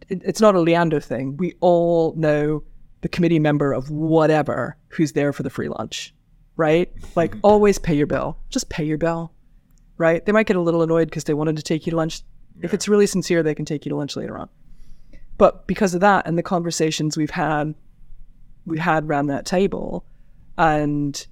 it- it's not a Leander thing. We all know the committee member of whatever who's there for the free lunch, right? Like, always pay your bill. Just pay your bill, right? They might get a little annoyed because they wanted to take you to lunch. If it's really sincere, they can take you to lunch later on. But because of that and the conversations we've had, we had around that table, and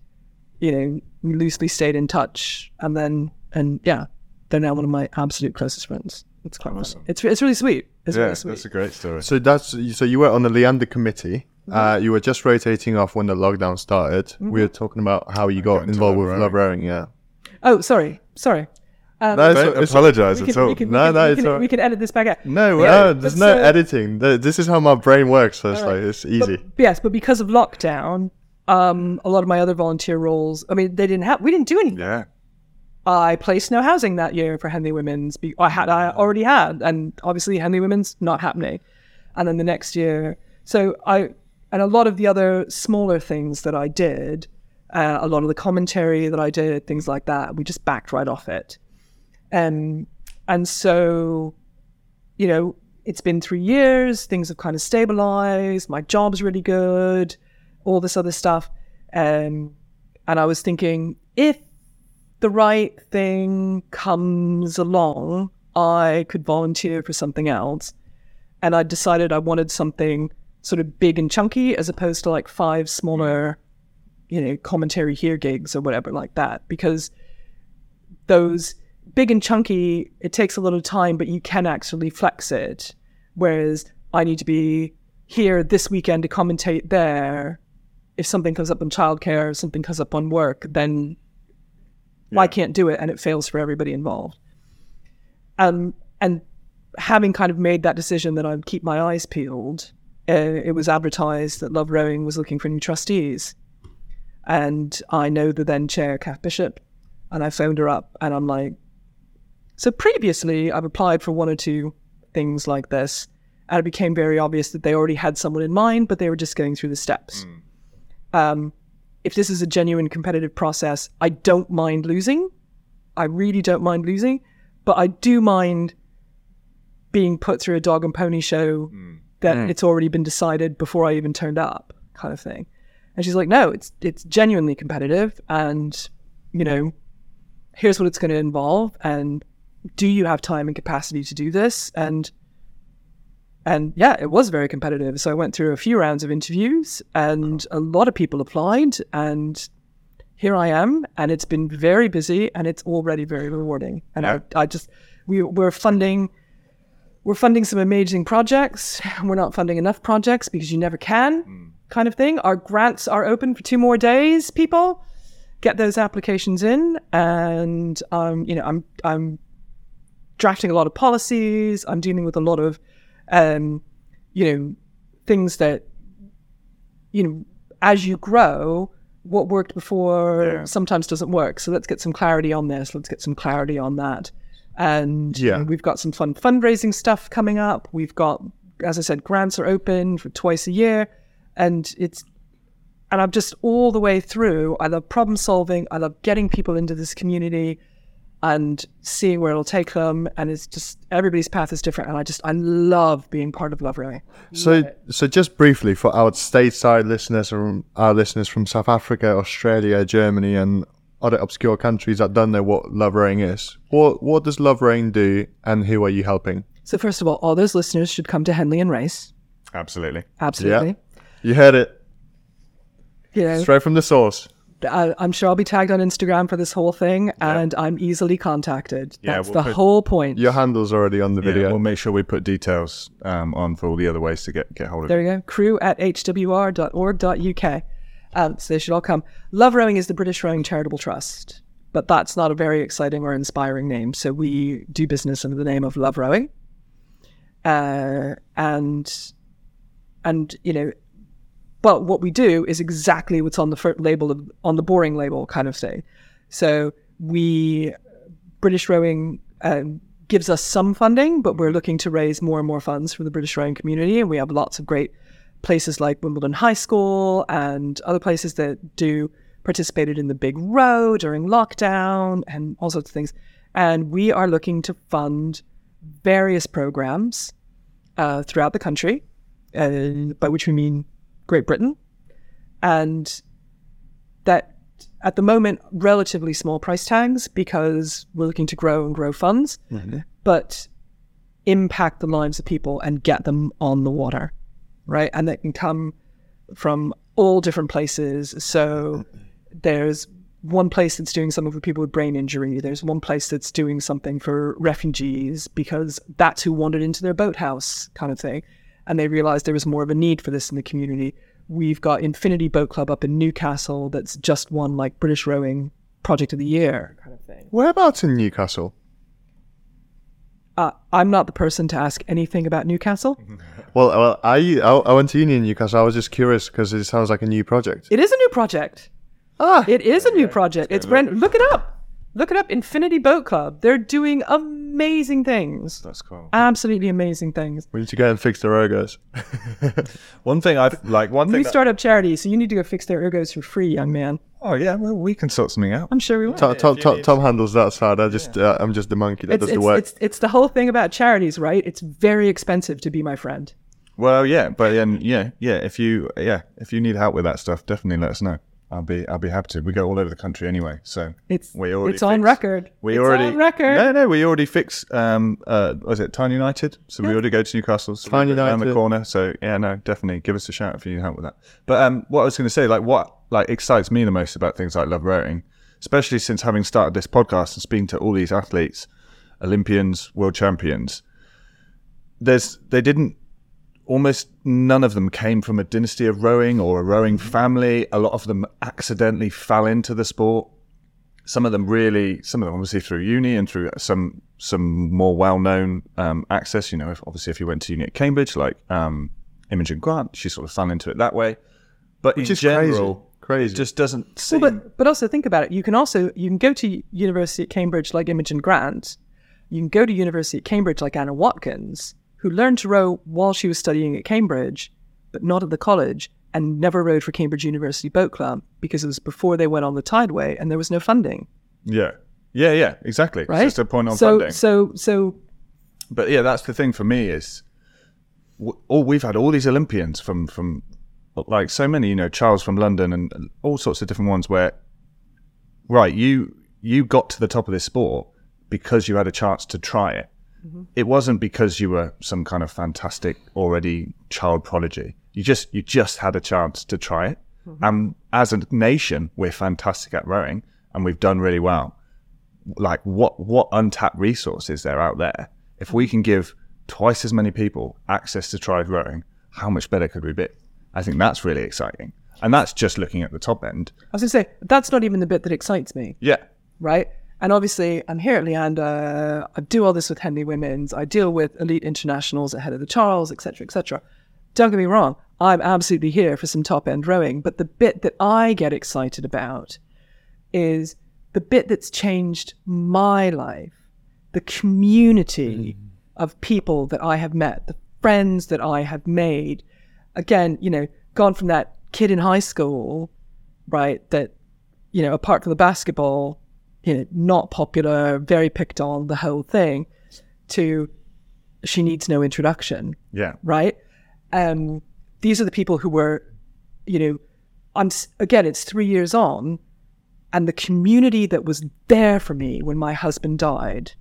you know, we loosely stayed in touch, and then and yeah, they're now one of my absolute closest friends. It's quite funny. It's it's really sweet. It's yeah. really sweet. That's a great story. So that's so you were on the Leander committee. Uh, you were just rotating off when the lockdown started. We were talking about how you got got involved with rowing. love rowing. Yeah. Oh, sorry, sorry. Um, No, it's- Don't it's- apologize we at all. we can, No, can, no, we it's can, all right. we can edit this back out. no way. No, there's no so- editing. This is how my brain works. So it's All right. like it's But- easy. yes, but because of lockdown, um, a lot of my other volunteer roles. I mean, they didn't have. We didn't do anything. Yeah. I placed no housing that year for Henley Women's. Be- I had, I already had, and obviously Henley Women's not happening. And then the next year, so I, and a lot of the other smaller things that I did, uh, a lot of the commentary that I did, things like that, we just backed right off it. Um, and so, you know, it's been three years, things have kind of stabilized, my job's really good, all this other stuff. Um, and I was thinking, if the right thing comes along, I could volunteer for something else. And I decided I wanted something sort of big and chunky as opposed to like five smaller, you know, commentary here gigs or whatever like that. Because those big and chunky, it takes a little time, but you can actually flex it. Whereas I need to be here this weekend to commentate there. if something comes up on childcare, something comes up on work, then I can't do it, and it fails for everybody involved. Um, and having kind of made that decision that I'd keep my eyes peeled, uh, it was advertised that Love Rowing was looking for new trustees. And I know the then chair, Kath Bishop, and I phoned her up and I'm like, so previously I've applied for one or two things like this, and it became very obvious that they already had someone in mind, but they were just going through the steps. Hmm. Um, if this is a genuine competitive process, I don't mind losing. I really don't mind losing, but I do mind being put through a dog and pony show hmm. that hmm. it's already been decided before I even turned up, kind of thing. And she's like, "No, it's it's genuinely competitive, and you know, here's what it's going to involve, and do you have time and capacity to do this?" And and yeah, it was very competitive. So I went through a few rounds of interviews, and a lot of people applied, and here I am, and it's been very busy, and it's already very rewarding. And I, I just we we're funding we're funding some amazing projects. We're not funding enough projects because you never can, kind of thing. Our grants are open for two more days. People get those applications in, and um, you know, I'm I'm drafting a lot of policies. I'm dealing with a lot of, um, you know, things that, you know, as you grow, what worked before sometimes doesn't work. So let's get some clarity on this. Let's get some clarity on that. And you know, we've got some fun fundraising stuff coming up. We've got, as I said, grants are open for twice a year, and it's and I'm just all the way through. I love problem solving. I love getting people into this community and seeing where it'll take them. And it's just everybody's path is different. And I just I love being part of Love Rowing. So, so just briefly for our stateside listeners or our listeners from South Africa, Australia, Germany, and other obscure countries that don't know what Love Rowing is, what what does Love Rowing do, and who are you helping? So first of all, all those listeners should come to Henley and Race. Absolutely. Absolutely. You heard it You know, straight from the source. I, I'm sure I'll be tagged on Instagram for this whole thing, and I'm easily contacted. Yeah, That's we'll the put- whole point. Your handle's already on the Yeah, video. we'll make sure we put details um, on for all the other ways to get get hold of it. There it. we go. Crew at hwr.org.uk. Um, so they should all come. Love Rowing is the British Rowing Charitable Trust, but that's not a very exciting or inspiring name. So we do business under the name of Love Rowing. Uh, and, and, you know, but what we do is exactly what's on the label, of, on the boring label kind of thing. So we, British Rowing um, gives us some funding, but we're looking to raise more and more funds from the British rowing community. And we have lots of great places like Wimbledon High School and other places that do participated in the big row during lockdown and all sorts of things. And we are looking to fund various programs uh, throughout the country, uh, by which we mean Great Britain, and that at the moment relatively small price tags because we're looking to grow and grow funds, mm-hmm. but impact the lives of people and get them on the water, right? And that can come from all different places. So there's one place that's doing something for people with brain injury. There's one place that's doing something for refugees because that's who wandered into their boathouse, kind of thing. And they realized there was more of a need for this in the community. We've got Infinity Boat Club up in Newcastle that's just won like British Rowing Project of the Year kind of thing. Whereabouts in Newcastle? Uh, I'm not the person to ask anything about Newcastle. Well, well, I I, I went to uni in Newcastle. I was just curious because it sounds like a new project. It is a new project. Ah, It is a new project. It's brand. Look it up. Look it up. Infinity Boat Club. They're doing amazing things. That's cool. Absolutely amazing things. we need to go and fix their ergos. One thing I've like one thing. We that- start up charity, so you need to go fix their ergos for free, young man. oh yeah, well we can sort something out. I'm sure we will. Tom, Tom, Tom, Tom handles that side. I just uh, I'm just the monkey that It's, does the work. it's, it's the whole thing about charities, right? It's very expensive to be my friend. Well, yeah, but then yeah, yeah. If you yeah, if you need help with that stuff, definitely let us know. I'll be I'll be happy to. We go all over the country anyway, so It's we already it's on record. We it's already on record. No, no, we already fixed. Um, uh, was it Tyne United? So we already go to Newcastle. So Tyne we're around the corner. So yeah, no, definitely give us a shout if you need help with that. But um, what I was going to say, like, what like excites me the most about things like Love Rowing, especially since having started this podcast and speaking to all these athletes, Olympians, world champions. There's they didn't almost none of them came from a dynasty of rowing or a rowing family. A lot of them accidentally fell into the sport. Some of them really, some of them obviously through uni and through some some more well known um, access. You know, if, obviously if you went to uni at Cambridge, like um, Imogen Grant, she sort of fell into it that way. But Which in is crazy. general, Crazy. it just doesn't seem. Well, but but also think about it. You can also you can go to University at Cambridge like Imogen Grant. You can go to University at Cambridge like Anna Watkins, who learned to row while she was studying at Cambridge, but not at the college, and never rowed for Cambridge University Boat Club because it was before they went on the Tideway and there was no funding. yeah, yeah, yeah, exactly. Right. It's just a point on so funding. so so but yeah, that's the thing for me is, w- all we've had all these Olympians from from like so many, you know, Charles from London and all sorts of different ones where, right, you you got to the top of this sport because you had a chance to try it. Mm-hmm. It wasn't because you were some kind of fantastic already child prodigy. You just you just had a chance to try it. Mm-hmm. And as a nation, we're fantastic at rowing, and we've done really well like what what untapped resources there out there? If we can give twice as many people access to try rowing, how much better could we be? I think that's really exciting. And that's just looking at the top end. I was gonna say that's not even the bit that excites me. Yeah. right? And obviously, I'm here at Leander. I do all this with Henley Women's. I deal with elite internationals ahead of the Charles, etc., etc. Don't get me wrong. I'm absolutely here for some top end rowing. But the bit that I get excited about is the bit that's changed my life, the community mm. of people that I have met, the friends that I have made. Again, you know, gone from that kid in high school, right, that you know, apart from the basketball, you know, not popular, very picked on, the whole thing, to she needs no introduction, Yeah. right? Um, these are the people who were, you know, I'm again, it's three years on, and the community that was there for me when my husband died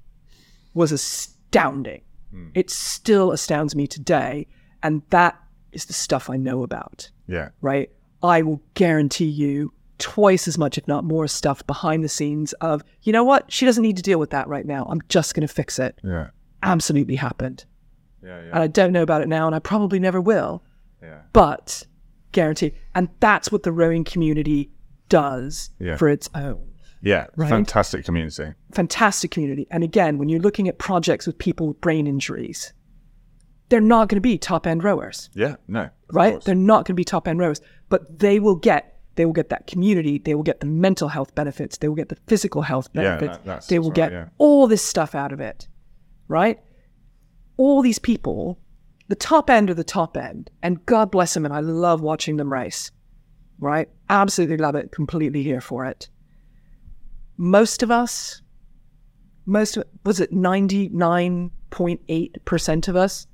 was astounding. It still astounds me today, and that is the stuff I know about Yeah. right? I will guarantee you twice as much, if not more, stuff behind the scenes of, you know what? She doesn't need to deal with that right now. I'm just going to fix it. Yeah. Absolutely happened. Yeah. Yeah. And I don't know about it now, and I probably never will, Yeah. but guarantee. And that's what the rowing community does Yeah. for its own. Yeah. Right? Fantastic community. Fantastic community. And again, when you're looking at projects with people with brain injuries, they're not going to be top end rowers. Yeah. No. right? course. They're not going to be top end rowers, but they will get they will get that community. They will get the mental health benefits. They will get the physical health Yeah, benefits. that- they will right, get yeah. all this stuff out of it, right? All these people, the top end are the top end, and God bless them, and I love watching them race, right? Absolutely love it. Completely here for it. Most of us, most of, was it ninety nine point eight percent of us,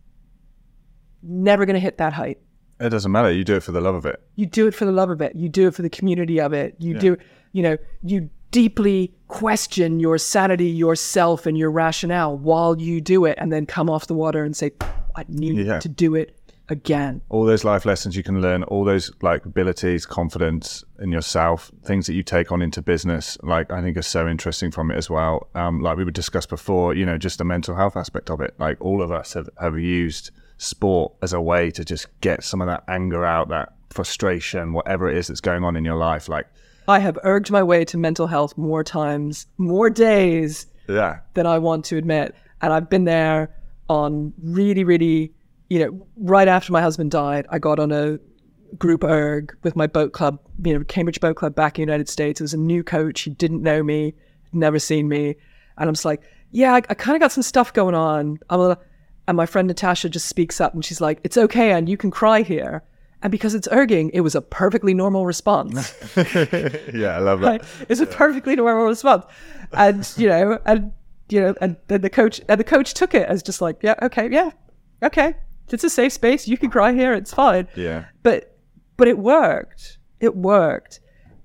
never going to hit that height. It doesn't matter. You do it for the love of it. You do it for the love of it. You do it for the community of it. You do, you know, you deeply question your sanity, yourself, and your rationale while you do it, and then come off the water and say, I need Yeah. to do it again. all those life lessons you can learn, all those like abilities, confidence in yourself, things that you take on into business, like I think are so interesting from it as well. Um, like we would discuss before, you know, just the mental health aspect of it. Like all of us have, have used sport as a way to just get some of that anger out, that frustration, whatever it is that's going on in your life. Like, I have erged my way to mental health more times, more days yeah, than I want to admit. And I've been there on really, really, you know, right after my husband died, I got on a group erg with my boat club, you know, Cambridge Boat Club back in the United States. It was a new coach. He didn't know me, never seen me. And I'm just like, yeah, I, I kind of got some stuff going on. I'm a, and my friend Natasha just speaks up and she's like, it's okay, and you can cry here. And because it's erging, it was a perfectly normal response. yeah, I love that. Right? It's a perfectly normal response. And you know, and you know, and then the coach and the coach took it as just like, yeah, okay, yeah, okay. It's a safe space. You can cry here. It's fine. Yeah. But but it worked. It worked.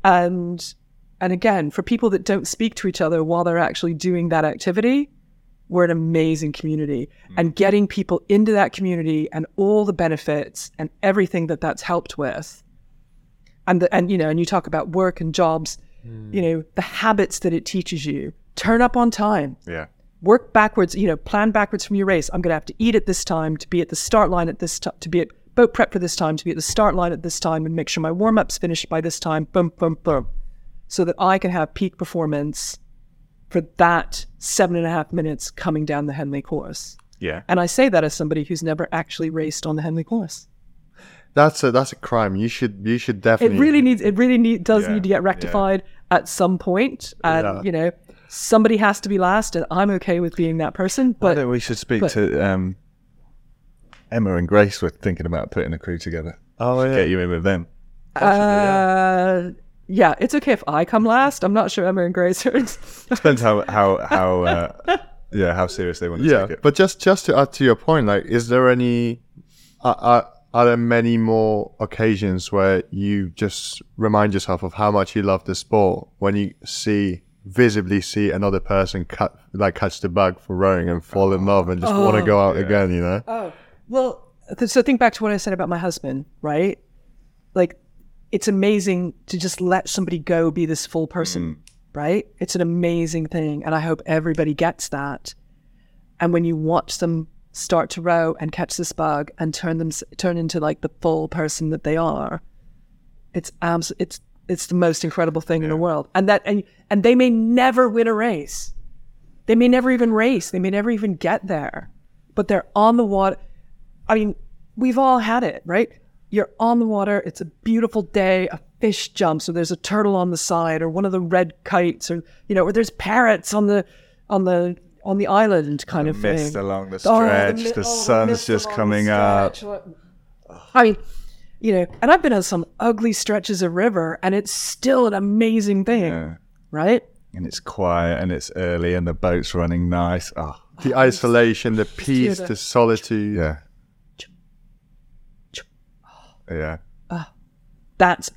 And and again, for people that don't speak to each other while they're actually doing that activity, we're an amazing community. Mm-hmm. And getting people into that community and all the benefits and everything that that's helped with and the, and you know and you talk about work and jobs you mm. know the habits that it teaches you turn up on time Yeah. work backwards, you know, plan backwards from your race. I'm going to have to eat at this time to be at the start line at this time, to be at boat prep for this time, to be at the start line at this time, and make sure my warm up's finished by this time. Boom, boom, boom, so that I can have peak performance for that seven and a half minutes coming down the Henley course. Yeah. And I say that as somebody who's never actually raced on the Henley course. That's a that's a crime. You should you should definitely. It really needs. It really need, does Yeah, need to get rectified at some point, and Yeah. you know, somebody has to be last, and I'm okay with being that person. I But think we should speak but- to um, Emma and Grace. We're thinking about putting a crew together. Oh yeah. Get you in with them. uh, yeah, it's okay if I come last. I'm not sure Emma and Grace are. Depends how how how uh, yeah how serious they want to yeah, take it. but just just to add to your point, like, is there any? Are, are, are there many more occasions where you just remind yourself of how much you love the sport when you see visibly see another person cut like catch the bug for rowing and fall in love and just want to go out again? You know? Oh, well, th- so think back to what I said about my husband, right? Like, it's amazing to just let somebody go be this full person, mm. right? It's an amazing thing. And I hope everybody gets that. And when you watch them start to row and catch this bug and turn them turn into like the full person that they are, it's abs- it's it's the most incredible thing in the world. And that and and they may never win a race. They may never even race. They may never even get there. But they're on the water. I mean, we've all had it, right? You're on the water. It's a beautiful day. A fish jumps, or there's a turtle on the side, or one of the red kites, or you know, or there's parrots on the on the on the island kind of Mist thing. along the Oh, stretch. mi- the oh, sun's just coming up. I mean, you know, and I've been on some ugly stretches of river, and it's still an amazing thing, Yeah. right? And it's quiet and it's early and the boat's running nice. Ah. Oh, The isolation, the peace, the- the solitude. yeah. Yeah. That's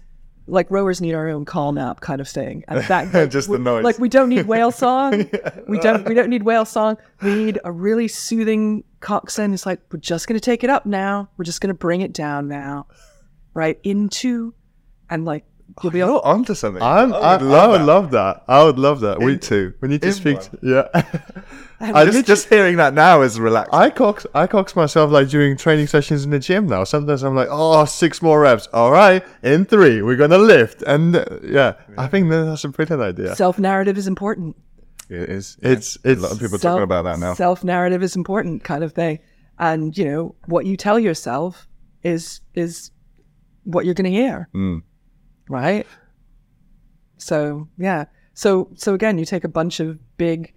like rowers need our own Calm app kind of thing. And that like, Just the we- noise. Like we don't need whale song. We don't we don't need whale song. We need a really soothing coxswain. It's like we're just gonna take it up now. We're just gonna bring it down now. Right into and like you'll be You're like, onto something. I'm, I, I, would love that. I would love that. We Into. we need to speak. To, yeah. I I just, just hearing that now is relaxing. I cox I cox myself like during training sessions in the gym now. Sometimes I'm like, oh, six more reps. All right, in three, we're gonna lift, and uh, yeah, I think that's a brilliant idea. self narrative is important. it is. It's it's a lot of people talking about that now. Self narrative is important, kind of thing. And you know what you tell yourself is is what you're going to hear, Mm. Right? So yeah. So so again, you take a bunch of big,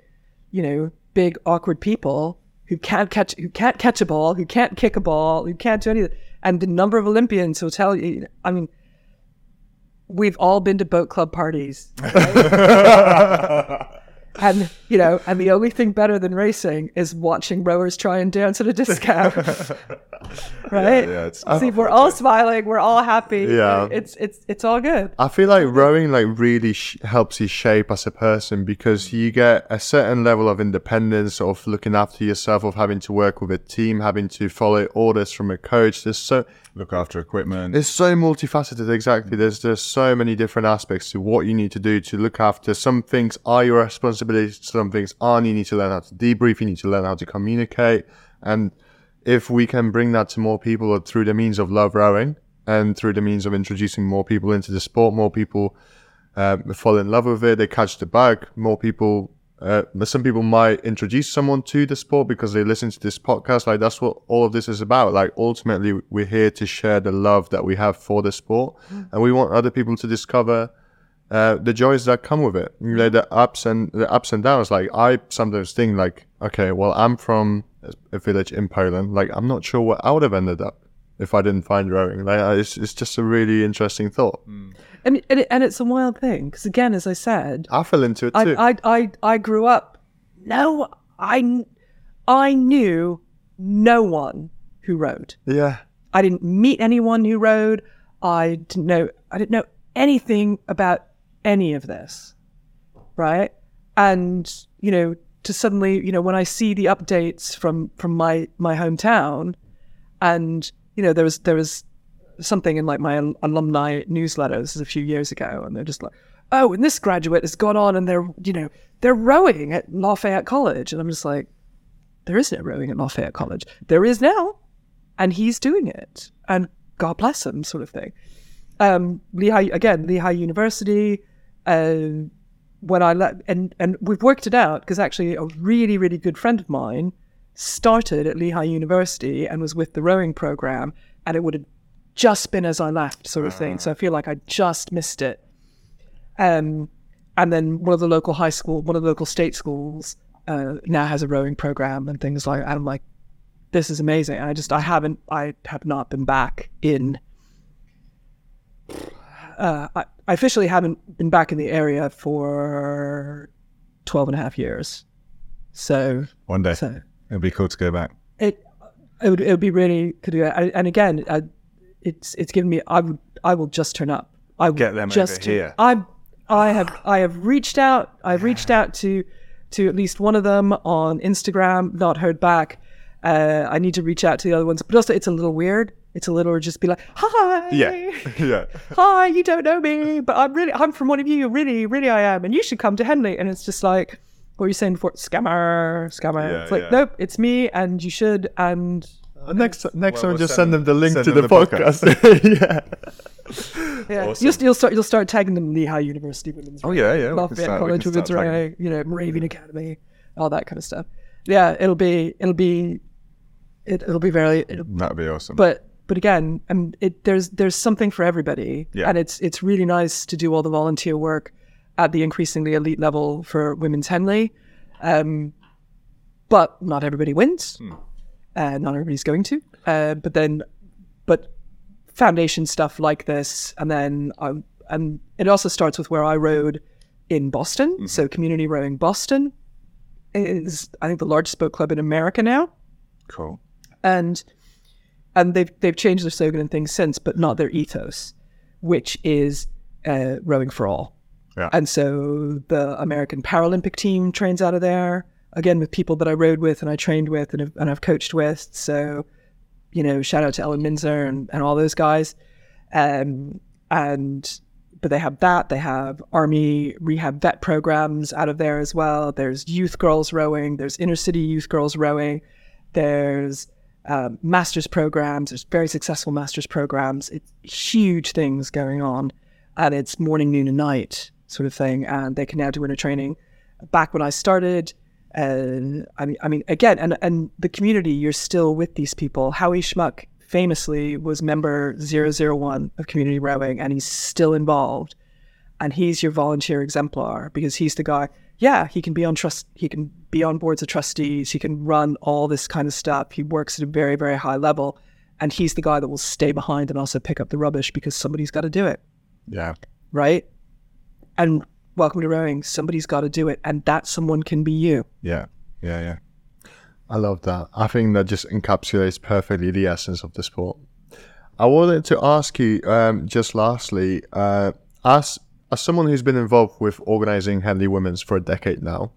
you know, big awkward people who can't catch who can't catch a ball, who can't kick a ball, who can't do anything, and the number of Olympians who'll tell you. I mean, we've all been to boat club parties. And you know, and the only thing better than racing is watching rowers try and dance at a discount, right? yeah, it's See, we're all smiling, we're all happy. Yeah. it's it's it's all good. I feel like rowing like really sh- helps you shape as a person because you get a certain level of independence of looking after yourself, of having to work with a team, having to follow orders from a coach. There's so Look after equipment. It's so multifaceted, exactly. There's there's so many different aspects to what you need to do to look after. Some things are your responsibility, some things aren't. You need to learn how to debrief, you need to learn how to communicate. And if we can bring that to more people through the means of love rowing and through the means of introducing more people into the sport, more people uh, fall in love with it, they catch the bug, more people uh, some people might introduce someone to the sport because they listen to this podcast. Like that's what all of this is about. Like ultimately, we're here to share the love that we have for the sport, and we want other people to discover uh, the joys that come with it. You know, the ups and the ups and downs. Like I sometimes think, like, okay, well, I'm from a village in Poland. Like I'm not sure where I would have ended up if I didn't find rowing. Like it's it's just a really interesting thought. And and, it, and it's a wild thing because again, as I said, I fell into it too. I, I I I grew up. No, I I knew no one who rowed. yeah. I didn't meet anyone who rowed. I didn't know. I didn't know anything about any of this, right? And you know, to suddenly, you know, when I see the updates from from my my hometown, and you know, there was there was something in like my alumni newsletter. This is a few years ago, and they're just like, oh, and this graduate has gone on and they're, you know, they're rowing at Lafayette College. And I'm just like, there is no rowing at Lafayette College. There is now. And he's doing it. And God bless him, sort of thing. Um, Lehigh, again, Lehigh University, uh, when I let, and, and we've worked it out because actually a really, really good friend of mine started at Lehigh University and was with the rowing program. And it would have just been as I left, sort of thing. So I feel like I just missed it. Um, and then one of the local high school, one of the local state schools, uh, now has a rowing program and things like. And I'm like, this is amazing. And I just, I haven't, I have not been back in. Uh, I, I officially haven't been back in the area for 12 and a half years. So, One day. so it'd be cool to go back. it it would it would be really could do. And again, I, it's it's given me. I would I will just turn up. I will Get them over just turn- here. I I have I have reached out. I've reached out to to at least one of them on Instagram. Not heard back. Uh, I need to reach out to the other ones, but also it's a little weird. It's a little just be like, hi, Yeah. yeah. hi, you don't know me, but I'm really, I'm from one of you. Really, really, I am, and you should come to Henley. And it's just like, what were you saying before? Scammer, scammer. Yeah, it's like, yeah. nope, it's me, and you should. And next next Well, time, we'll just send send them the link to the, the podcast. yeah. yeah, Awesome. you'll, you'll start, you'll start tagging them Lehigh University Women's Oh, yeah, yeah. we Lafayette start- College Women's start you know, Moravian Academy, all that kind of stuff. Yeah, it'll be, it'll be, it, it'll be very, it'll, That'd be awesome. but but again, um, it there's there's something for everybody, Yeah. and it's it's really nice to do all the volunteer work at the increasingly elite level for women's Henley. Um, but not everybody wins. Hmm. Uh, not everybody's going to. Uh, but then, but foundation stuff like this, and then um, and it also starts with where I rowed in Boston. Mm-hmm. So Community Rowing Boston is I think the largest boat club in America now cool. and and they've they've changed their slogan and things since, but not their ethos, which is uh, rowing for all. Yeah. And so the American Paralympic team trains out of there again with people that I rowed with and I trained with and and I've coached with. So you know, shout out to Ellen Minzer and, and all those guys. Um, and but they have that. They have army rehab vet programs out of there as well. There's youth girls rowing. There's inner city youth girls rowing. There's um, master's programs. There's very successful master's programs. It's huge things going on, and it's morning, noon, and night sort of thing. And they can now do winter training. Back when I started, uh, I mean, I mean, again, and and the community, you're still with these people. Howie Schmuck famously was member 001 of community rowing, and he's still involved. And he's your volunteer exemplar because he's the guy. Yeah, he can be on trust. He can be on boards of trustees. He can run all this kind of stuff. He works at a very, very high level, and he's the guy that will stay behind and also pick up the rubbish because somebody's got to do it Yeah. right? And welcome to rowing. Somebody's got to do it, and that someone can be you. Yeah. Yeah. Yeah. I love that. I think that just encapsulates perfectly the essence of the sport. I wanted to ask you, um, just lastly, uh, as as someone who's been involved with organizing Henley Women's for a decade now,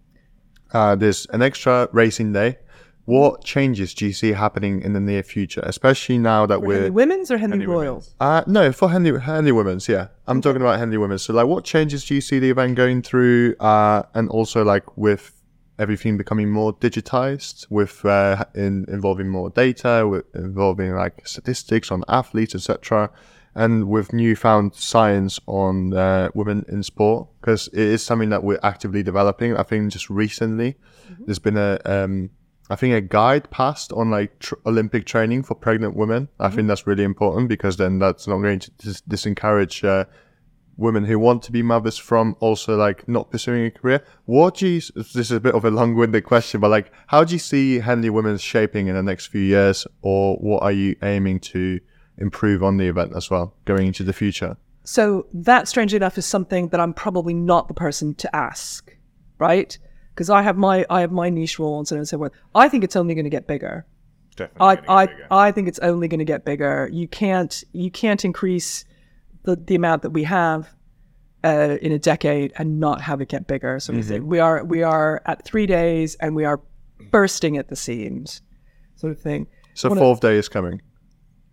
uh, there's an extra racing day. What changes do you see happening in the near future, especially now that Henley we're Women's or Henley, Henley Royals? uh, no, for Henley, Henley Women's, yeah. I'm talking about Henley Women's. So, like, what changes do you see the event going through? Uh, and also, like, with everything becoming more digitized, with uh, in, involving more data, with involving like statistics on athletes, etc., and with newfound science on uh, women in sport, because it is something that we're actively developing. I think just recently, there's been a um, I think a guide passed on like tr- Olympic training for pregnant women. I think that's really important because then that's not going to dis- disencourage uh, women who want to be mothers from also like not pursuing a career. What do you? This is a bit of a long-winded question, but like, how do you see Henley Women's shaping in the next few years, or what are you aiming to improve on the event as well going into the future? So that, strangely enough, is something that I'm probably not the person to ask, right? Because I have my I have my niche role and so on and so forth. I think it's only going to get bigger. Definitely. I, I, bigger. I think it's only going to get bigger. You can't you can't increase the, the amount that we have uh, in a decade and not have it get bigger. Of thing. We are we are at three days and we are bursting at the seams, sort of thing. So Wanna- fourth day is coming.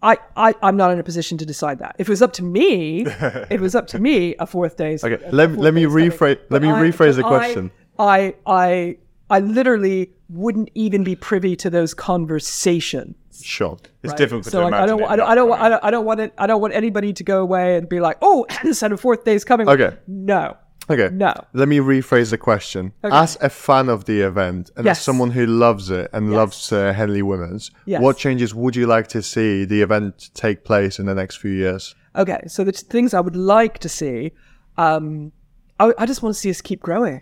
I, I, I'm not in a position to decide that. If it was up to me, it was up to me, a fourth day is Okay, let, let me rephrase. Let me rephrase the but I- question. I, I, I literally wouldn't even be privy to those conversations. Sure. It's right? difficult So to like, I don't, I don't, I don't. I don't, I don't want it. I don't want anybody to go away and be like, "Oh, said a fourth day is coming." Okay. No, Okay. no. Let me rephrase the question. As a fan of the event and as someone who loves it and loves uh, Henley Women's, Yes. what changes would you like to see the event take place in the next few years? Okay, so the t- things I would like to see, um, I, I just want to see us keep growing.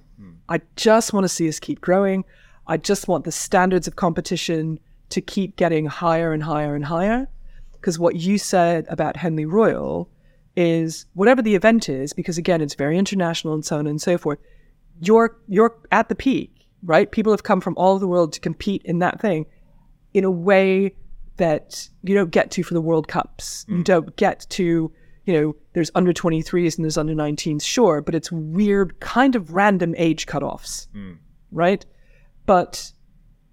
I just want to see us keep growing. I just want the standards of competition to keep getting higher and higher and higher. Because what you said about Henley Royal is whatever the event is, because again, it's very international and so on and so forth. You're you're at the peak, right? People have come from all over the world to compete in that thing in a way that you don't get to for the World Cups. You mm. don't get to, you know, there's under 23s and there's under 19s, sure, but it's weird, kind of random age cutoffs, hmm. right? But,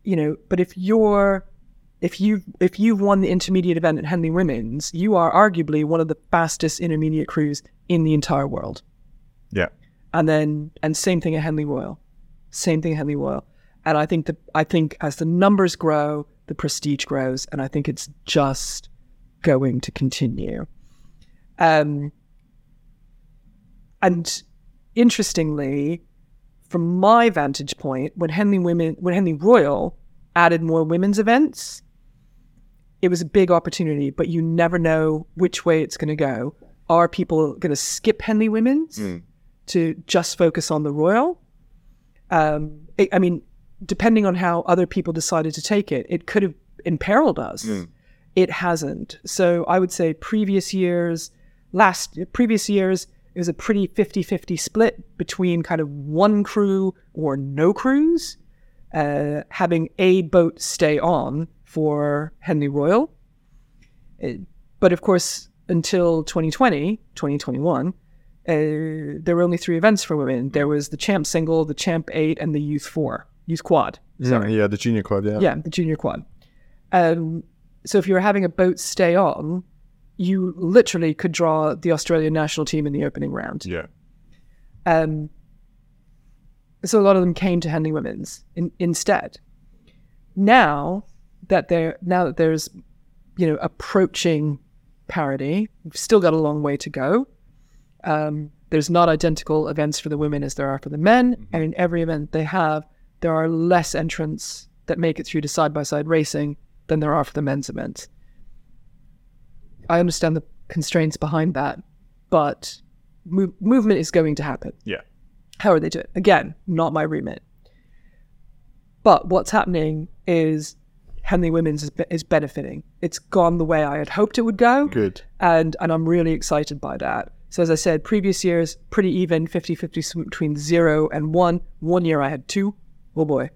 you know, but if you're, if you if you've won the intermediate event at Henley Women's, you are arguably one of the fastest intermediate crews in the entire world. Yeah. And then, and same thing at Henley Royal, same thing at Henley Royal. And I think that I think as the numbers grow, the prestige grows, and I think it's just going to continue. Um, and interestingly, from my vantage point, when Henley Women, when Henley Royal added more women's events, it was a big opportunity. But you never know which way it's going to go. Are people going to skip Henley Women's to just focus on the Royal? Um, I I mean, depending on how other people decided to take it, it could have imperiled us. It hasn't. So I would say previous years, last previous years, it was a pretty 50-50 split between kind of one crew or no crews, uh, having a boat stay on for Henley Royal. Uh, but of course, until 2020, 2021, uh, there were only three events for women. There was the champ single, the champ eight, and the youth four, youth quad. Yeah, yeah, the junior quad, yeah. Yeah, the junior quad. Um, so if you were having a boat stay on, you literally could draw the Australian national team in the opening round. Yeah. Um, so a lot of them came to Henley Women's in, instead. Now that there, now that there's, you know, approaching parity, we've still got a long way to go. Um, there's not identical events for the women as there are for the men, and in every event they have, there are less entrants that make it through to side by side racing than there are for the men's events. I understand the constraints behind that, but movement is going to happen. Yeah. How are they doing? Again, not my remit. But what's happening is Henley Women's is, is benefiting. It's gone the way I had hoped it would go. Good. And and I'm really excited by that. So as I said, previous years pretty even, 50-50 between 0 and 1. One year I had 2. Oh boy.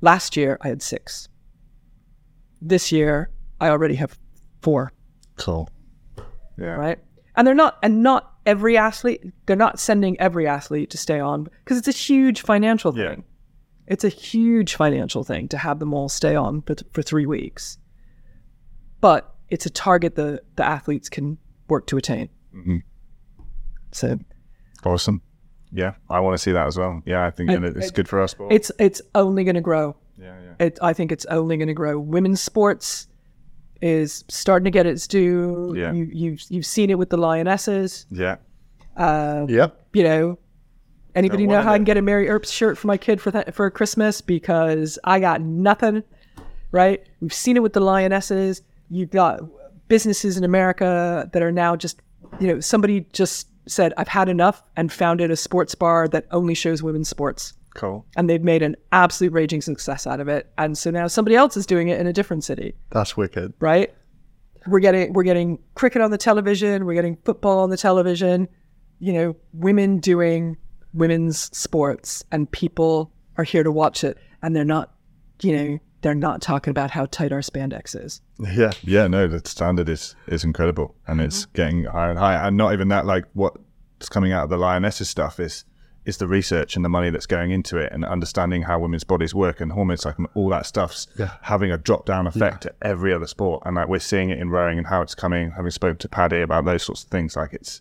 Last year I had 6. This year I already have 4. Cool. yeah. Right. And they're not, and not every athlete, they're not sending every athlete to stay on because it's a huge financial thing. Yeah. It's a huge financial thing to have them all stay on for, for three weeks. But it's a target the, the athletes can work to attain. Mm-hmm. So, awesome. Yeah, I want to see that as well. Yeah, I think it, it's it, good for us. It's it's only going to grow. Yeah, yeah. It, I think it's only going to grow. Women's sports is starting to get its due. Yeah. You, you've you've seen it with the lionesses. Yeah. Uh, Yep. you know, anybody know how I can get a Mary Earps shirt for my kid for that for Christmas? Because I got nothing. Right? We've seen it with the lionesses. You've got businesses in America that are now just, you know, somebody just said, "I've had enough," and founded a sports bar that only shows women's sports, Cool. and they've made an absolute raging success out of it. And so now somebody else is doing it in a different city That's wicked. right? We're getting we're getting cricket on the television, we're getting football on the television, you know, women doing women's sports and people are here to watch it and they're not, you know, they're not talking about how tight our spandex is. Yeah, yeah, no, the standard is is incredible, and it's mm-hmm. getting higher and higher. And not even that, like what's coming out of the lionesses stuff is is the research and the money that's going into it and understanding how women's bodies work and hormone cycle, all that stuff's having a drop down effect to every other sport. And like we're seeing it in rowing and how it's coming, having spoken to Paddy about those sorts of things, like it's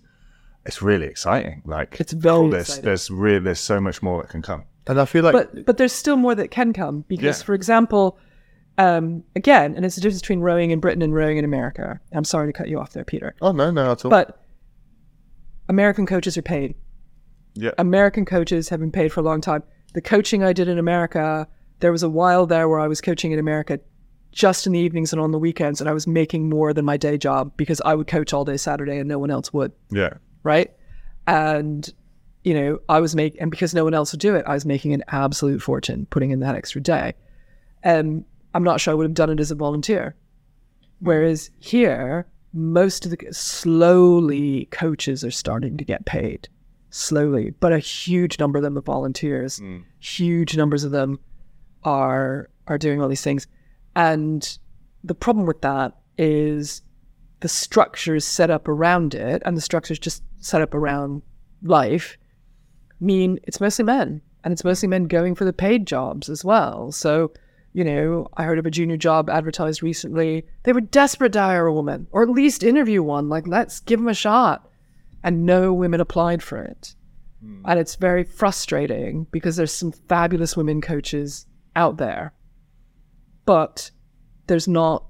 it's really exciting. Like It's very there's exciting. there's really there's so much more that can come. And I feel like but but there's still more that can come because, Yeah. for example, um, again, and it's the difference between rowing in Britain and rowing in America. I'm sorry to cut you off there, Peter, oh no, no at all. but American coaches are paid. Yeah. American coaches have been paid for a long time. The coaching I did in America, there was a while there where I was coaching in America just in the evenings and on the weekends, and I was making more than my day job because I would coach all day Saturday and no one else would Yeah. right? And you know, I was making, and because no one else would do it, I was making an absolute fortune putting in that extra day. And I'm not sure I would have done it as a volunteer. Whereas here, most of the slowly coaches are starting to get paid slowly, but a huge number of them are volunteers. Hmm. Huge numbers of them are are doing all these things, and the problem with that is the structures set up around it and the structures just set up around life. Mean it's mostly men and it's mostly men going for the paid jobs as well. So you know i heard of a junior job advertised recently. They were desperate to hire a woman or at least interview one. Like let's give them a shot and no women applied for it and it's very frustrating because there's some fabulous women coaches out there but there's not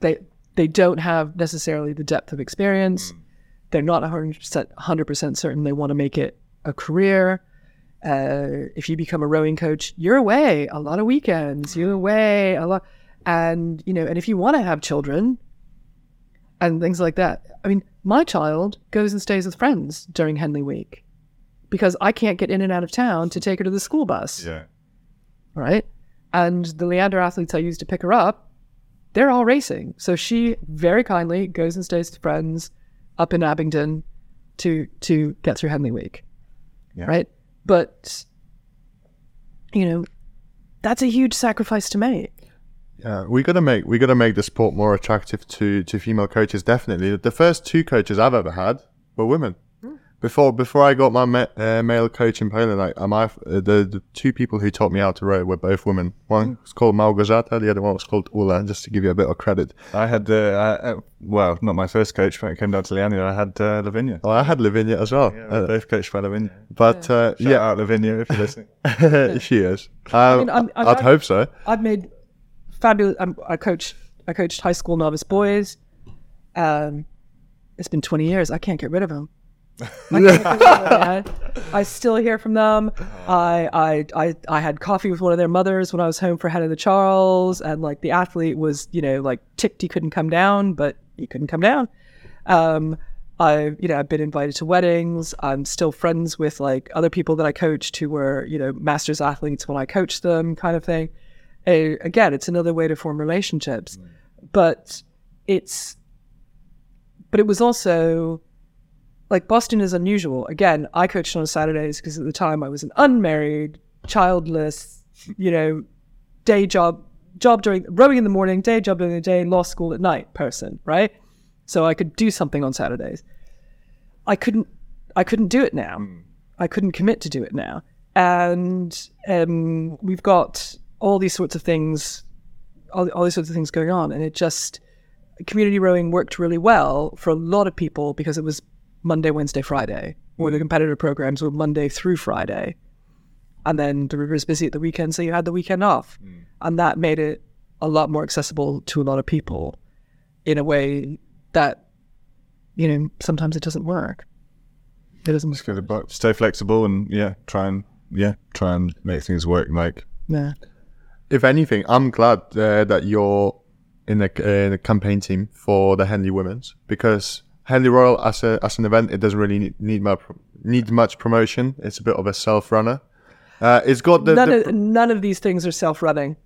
they they don't have necessarily the depth of experience. They're not 100% 100% certain they want to make it a career. Uh, if you become a rowing coach, you're away a lot of weekends. You're away a lot, and you know, and if you want to have children and things like that, I mean, my child goes and stays with friends during Henley Week because I can't get in and out of town to take her to the school bus Yeah. right? And the Leander athletes I used to pick her up, they're all racing. So she very kindly goes and stays with friends up in Abingdon to to get through Henley Week, Yeah. right? But you know, that's a huge sacrifice to make. Yeah, we gotta make we gotta make the sport more attractive to to female coaches. Definitely, the first two coaches I've ever had were women. Before before I got my ma- uh, male coach in Poland, like my uh, the the two people who taught me how to row were both women. One was called Małgorzata, the other one was called Ula. Just to give you a bit of credit. I had, uh, uh, uh, well, not my first coach, but it came down to Leander. I had uh, Lavinia. Oh, I had Lavinia as well. Yeah, Uh, we're both coached by Lavinia. but uh, Shout yeah, out Lavinia if you're listening. she is. Um, mean, I'm- I'm I'd not- hope so. I've made fabulous. I'm, I coach. I coached high school novice boys. Um, it's been 20 years. I can't get rid of them. I. I still hear from them. I, I I I had coffee with one of their mothers when I was home for Head of the Charles, and like the athlete was, you know, like ticked he couldn't come down, but he couldn't come down. Um, I, you know, I've been invited to weddings. I'm still friends with like other people that I coached who were, you know, masters athletes when I coached them, kind of thing. Uh, again, it's another way to form relationships, but it's, but it was also like Boston is unusual. Again, I coached on Saturdays because at the time I was an unmarried, childless, you know, day job, job during rowing in the morning, day job during the day, law school at night person, right? So I could do something on Saturdays. I couldn't. I couldn't do it now. I couldn't commit to do it now, and um, we've got all these sorts of things, all, all these sorts of things going on, and it just community rowing worked really well for a lot of people because it was Monday, Wednesday, Friday, or the mm. competitor programs were Monday through Friday, and then the river is busy at the weekend, so you had the weekend off, mm. and that made it a lot more accessible to a lot of people in a way that you know sometimes it doesn't work. It doesn't. Just go to box. Stay flexible and yeah, try and yeah, try and make things work. Like Yeah. If anything, I'm glad uh, that you're in the, uh, the campaign team for the Henley Women's because Henley Royal as a as an event, it doesn't really need need much need much promotion. It's a bit of a self runner. Uh, it's got the, none the of none of these things are self-running.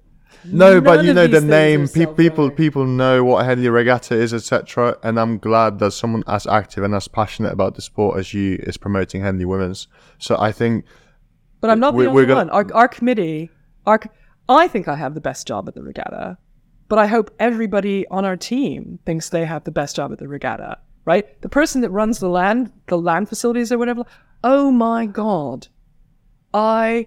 No, but you know the name. Pe- people people know what Henley Regatta is, etc. And I'm glad that someone as active and as passionate about the sport as you is promoting Henley Women's. So I think But I'm not the We- only we're gonna- one. Our, our committee, our, I think I have the best job at the regatta, but I hope everybody on our team thinks they have the best job at the regatta. Right? The person that runs the land, the land facilities or whatever. Oh my god, I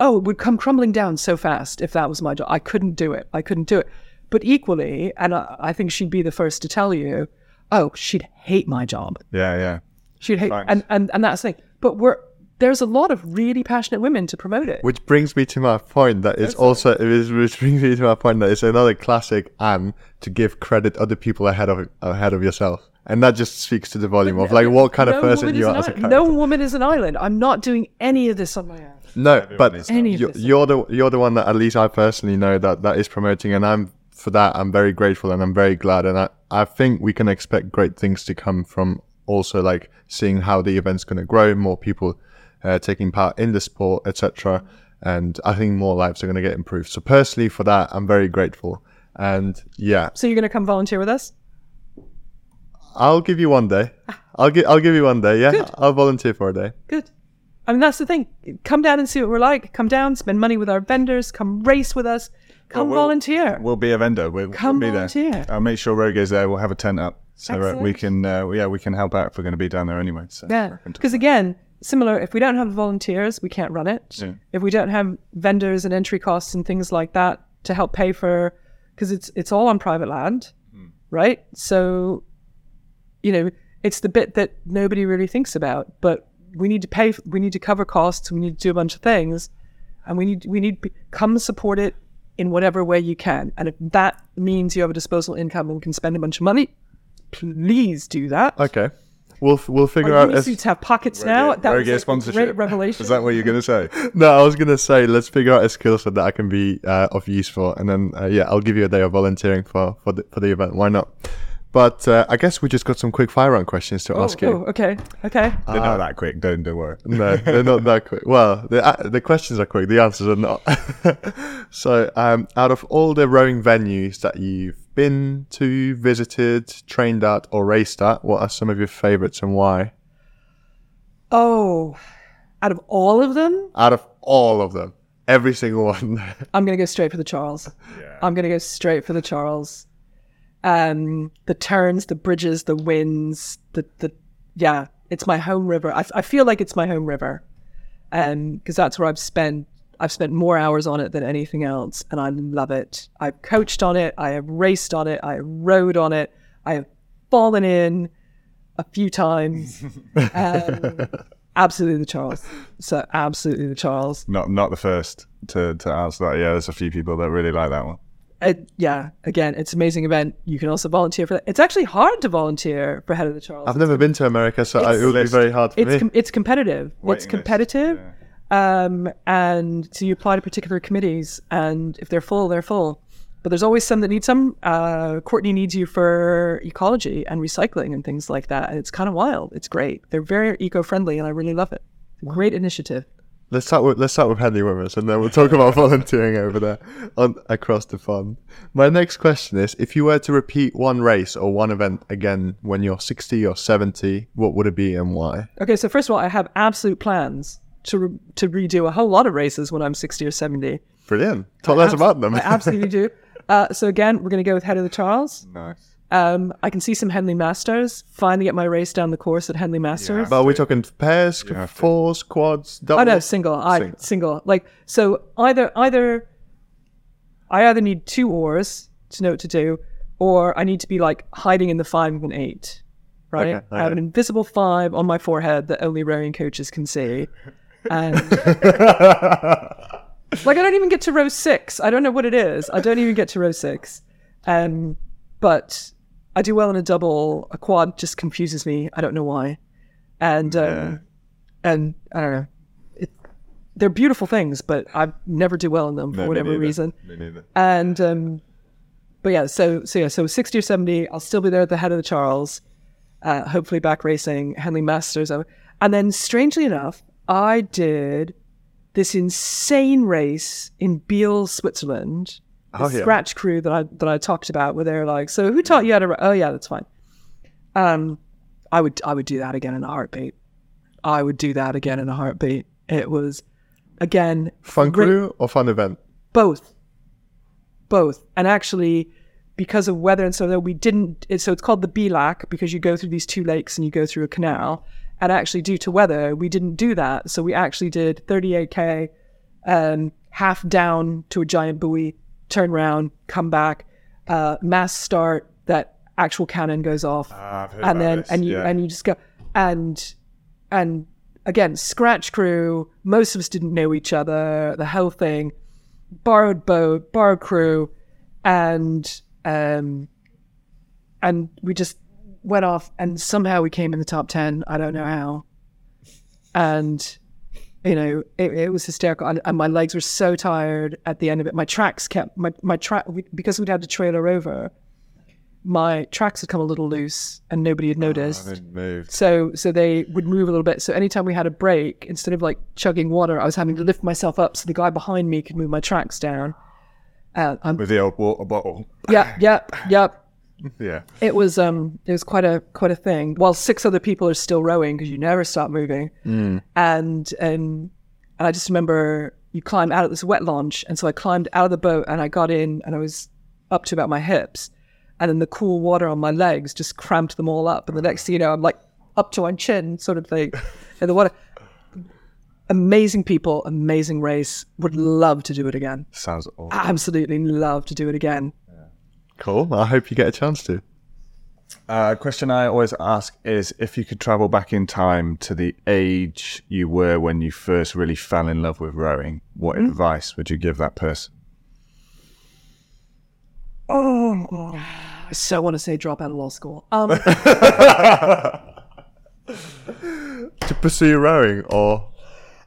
oh, it would come crumbling down so fast if that was my job. I couldn't do it. I couldn't do it. But equally, and I, I think she'd be the first to tell you, oh, she'd hate my job. Yeah, yeah. She'd hate, Thanks. and, and and that's the thing. But we're there's a lot of really passionate women to promote it. Which brings me to my point that it's also it is, which brings me to my point that it's another classic and to give credit other people ahead of ahead of yourself, and that just speaks to the volume of like what kind of person you are as a character. No woman is an island. I'm not doing any of this on my own. No, but Any of you're, this. you're the you're the one that at least I personally know that that is promoting, and I'm for that I'm very grateful and I'm very glad, and I I think we can expect great things to come from also like seeing how the event's going to grow, more people uh, taking part in the sport, etc. And I think more lives are going to get improved. So personally, for that, I'm very grateful. And yeah, So you're going to come volunteer with us? I'll give you one day. I'll give I'll give you one day. Yeah, Good. I'll volunteer for a day. Good. I mean, that's the thing. Come down and see what we're like. Come down, spend money with our vendors. Come race with us. Come we'll- volunteer. We'll be a vendor. We'll, Come we'll be volunteer. there. I'll make sure RowGear is there. We'll have a tent up so uh, we can uh, yeah we can help out if we're going to be down there anyway. So Yeah, because again, similar. If we don't have volunteers, we can't run it. Yeah. If we don't have vendors and entry costs and things like that to help pay for, because it's it's all on private land, hmm. right? So, you know, it's the bit that nobody really thinks about. But we need to pay. We need to cover costs. We need to do a bunch of things, and we need we need to come support it in whatever way you can. And if that means you have a disposable income and can spend a bunch of money, please do that. Okay, we'll we'll figure Our out. as- suits have pockets now. That was a sponsorship. great revelation. Is that what you're going to say? No, I was gonna say let's figure out a skill set that I can be uh, of use for, and then uh, yeah, I'll give you a day of volunteering for for the for the event. Why not? But uh, I guess we just got some quick fire round questions to oh, ask you. oh, okay, okay. They're not that quick. Don't don't worry. No, they're not that quick. Well, the uh, the questions are quick. The answers are not. so, um, out of all the rowing venues that you've been to, visited, trained at, or raced at, what are some of your favorites and why? Oh, out of all of them, Out of all of them, every single one. I'm gonna go straight for the Charles. I'm gonna go straight for the Charles. Um, the turns, the bridges, the winds, the the yeah, it's my home river. I, I feel like it's my home river, um, because that's where I've spent I've spent more hours on it than anything else, and I love it. I've coached on it, I have raced on it, I have rode on it, I have fallen in a few times. Um, absolutely the Charles. So absolutely the Charles. Not not the first to to answer that. Yeah, there's a few people that really like that one. it, yeah, again, it's an amazing event. You can also volunteer for that. It's actually hard to volunteer for Head of the Charles. I've never been to America, so I, it would be very hard for it's me. com- it's competitive. Waiting it's list, competitive, um, and so you apply to particular committees, and if they're full, they're full. But there's always some that need some. Uh, Courtney needs you for ecology and recycling and things like that, and it's kind of wild. It's great. They're very eco-friendly, and I really love it. Great initiative. Let's start with let's start with Henley Women's, and then we'll talk about volunteering over there on across the fund. My next question is: If you were to repeat one race or one event again when you're 60 or 70, what would it be and why? Okay, so first of all, I have absolute plans to re- to redo a whole lot of races when I'm 60 or 70. Brilliant. Talk us about them. I absolutely do. Uh, so again, we're going to go with Head of the Charles. Nice. Um, I can see some Henley Masters. Finally, get my race down the course at Henley Masters. but we're we talking pairs, have to. fours, quads, doubles? oh no, single. I Single. single. Like so, either either I either need two oars to know what to do, or I need to be like hiding in the five and eight. Right. Okay, I have an invisible five on my forehead that only rowing coaches can see, and like I don't even get to row six. I don't know what it is. I don't even get to row six. Um, but I do well in a double. A quad just confuses me. I don't know why. And um, and I don't know. It, they're beautiful things, but I never do well in them for No, me whatever reason. And um, but yeah, so so yeah, so sixty or seventy, I'll still be there at the head of the Charles. Uh, hopefully back racing Henley Masters, and then strangely enough, I did this insane race in Biel, Switzerland. Oh, yeah. scratch crew that I that I talked about, where they're like, "So who taught you how to?" ri-" Oh yeah, that's fine. Um, I would I would do that again in a heartbeat. I would do that again in a heartbeat. It was again Fun crew or fun event? both both and actually because of weather and so that we didn't it, so it's called the Bilac because you go through these two lakes and you go through a canal And actually, due to weather, we didn't do that. So we actually did 38k, um, half down to a giant buoy, turn around, come back, uh, mass start. That actual cannon goes off, Ah, and then and you and you just go and and again scratch crew. Most of us didn't know each other. The whole thing, borrowed boat, borrowed crew, and um, and we just went off and somehow we came in the top 10 i don't know how. And you know it, it was hysterical. And, and my legs were so tired at the end of it. My tracks kept my, my track because we'd had to trailer over my tracks had come a little loose and nobody had noticed. moved. so so they would move a little bit. So anytime we had a break instead of like chugging water i was having to lift myself up so the guy behind me could move my tracks down. Uh, I'm, With the old water bottle. yeah yeah yeah Yeah. it was um it was quite a quite a thing. While six other people are still rowing because you never stop moving. And and and i just remember you climb out of this wet launch and so i climbed out of the boat and i got in and i was up to about my hips. And then the cool water on my legs just cramped them all up. And the next thing you know i'm like up to my chin sort of thing in the water. Amazing people amazing race. Would love to do it again. Sounds awful. absolutely love to do it again Cool. I hope you get a chance to. Uh, question I always ask is if you could travel back in time to the age you were when you first really fell in love with rowing, what advice would you give that person? Oh, I so want to say drop out of law school. Um, To pursue rowing or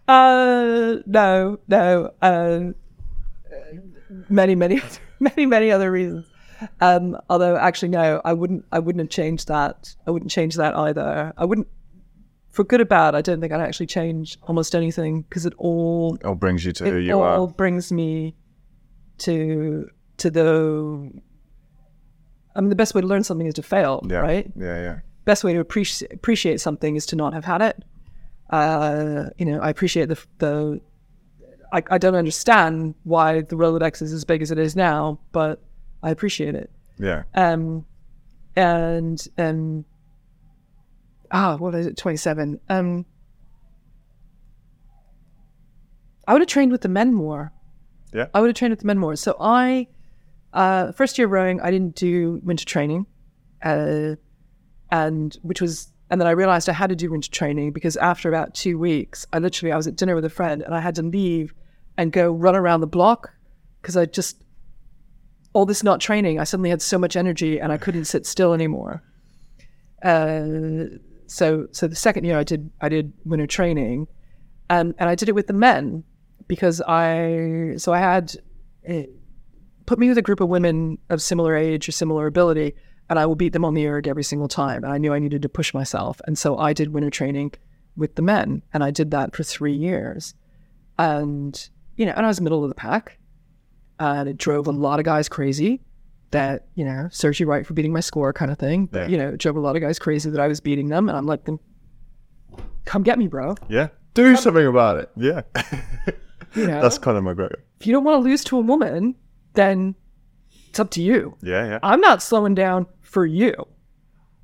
uh, no, no. Um, many, many, many, many other reasons. Um, although actually, no, I wouldn't. I wouldn't have changed that. I wouldn't change that either. I wouldn't, for good or bad. I don't think I'd actually change almost anything because it all It all brings you to who it you all are. brings me to to the. I mean, the best way to learn something is to fail, Yeah. right? Yeah, yeah. best way to appreciate appreciate something is to not have had it. Uh, you know, I appreciate the the. I, I don't understand why the Rolodex is as big as it is now, but I appreciate it. Yeah. Um, and um, ah, what is it? Twenty seven. Um, I would have trained with the men more. Yeah. I would have trained with the men more. So I, uh, first year rowing, I didn't do winter training, uh, and which was, and then I realized I had to do winter training because after about two weeks, I literally I was at dinner with a friend and I had to leave and go run around the block because I just all this not training, I suddenly had so much energy and I couldn't sit still anymore. Uh, so so the second year I did I did winter training, and and I did it with the men because I so I had eh, put me with a group of women of similar age or similar ability, and I will beat them on the erg every single time. And I knew I needed to push myself, and so I did winter training with the men, and I did that for three years, and you know, and I was middle of the pack, and it drove a lot of guys crazy. That you know, serves you right for beating my score, kind of thing. But Yeah. you know, it drove a lot of guys crazy that I was beating them, and I'm like, "Then come get me, bro." Yeah. do something about it. Yeah. You know, That's my McGregor. if you don't want to lose to a woman, then it's up to you. yeah, yeah. I'm not slowing down for you.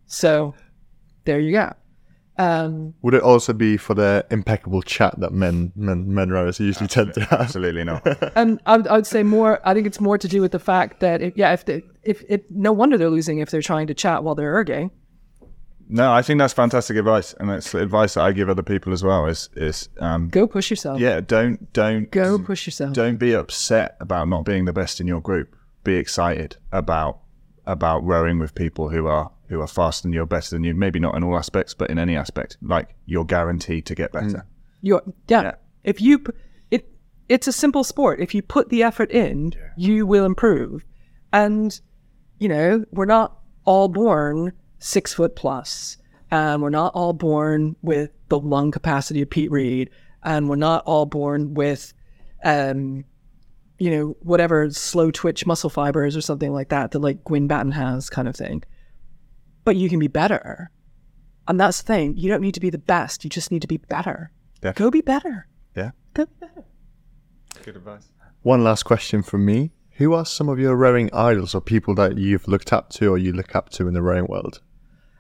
So there you go. Um, Would it also be for the impeccable chat that men men men rowers usually tend to have? Absolutely not. and I would, I would say more. I think it's more to do with the fact that if, yeah, if they, if it, no wonder they're losing if they're trying to chat while they're erging. no, I think that's fantastic advice, and that's the advice that I give other people as well. Is is um, Go push yourself. yeah, don't don't Go push yourself. don't be upset about not being the best in your group. Be excited about about rowing with people who are who are faster than you, better than you. Maybe not in all aspects, but in any aspect. Like you're guaranteed to get better. You're, yeah. Yeah. If you, it, it's a simple sport. If you put the effort in, you will improve. And, you know, we're not all born six foot plus, and we're not all born with the lung capacity of Pete Reed, and we're not all born with, um, you know, whatever slow twitch muscle fibers or something like that that like Guin Batten has, kind of thing. But you can be better. And that's the thing. You don't need to be the best. You just need to be better. Yeah. Go be better. Yeah. Go be better. Good advice. One last question from me. Who are some of your rowing idols or people that you've looked up to or you look up to in the rowing world?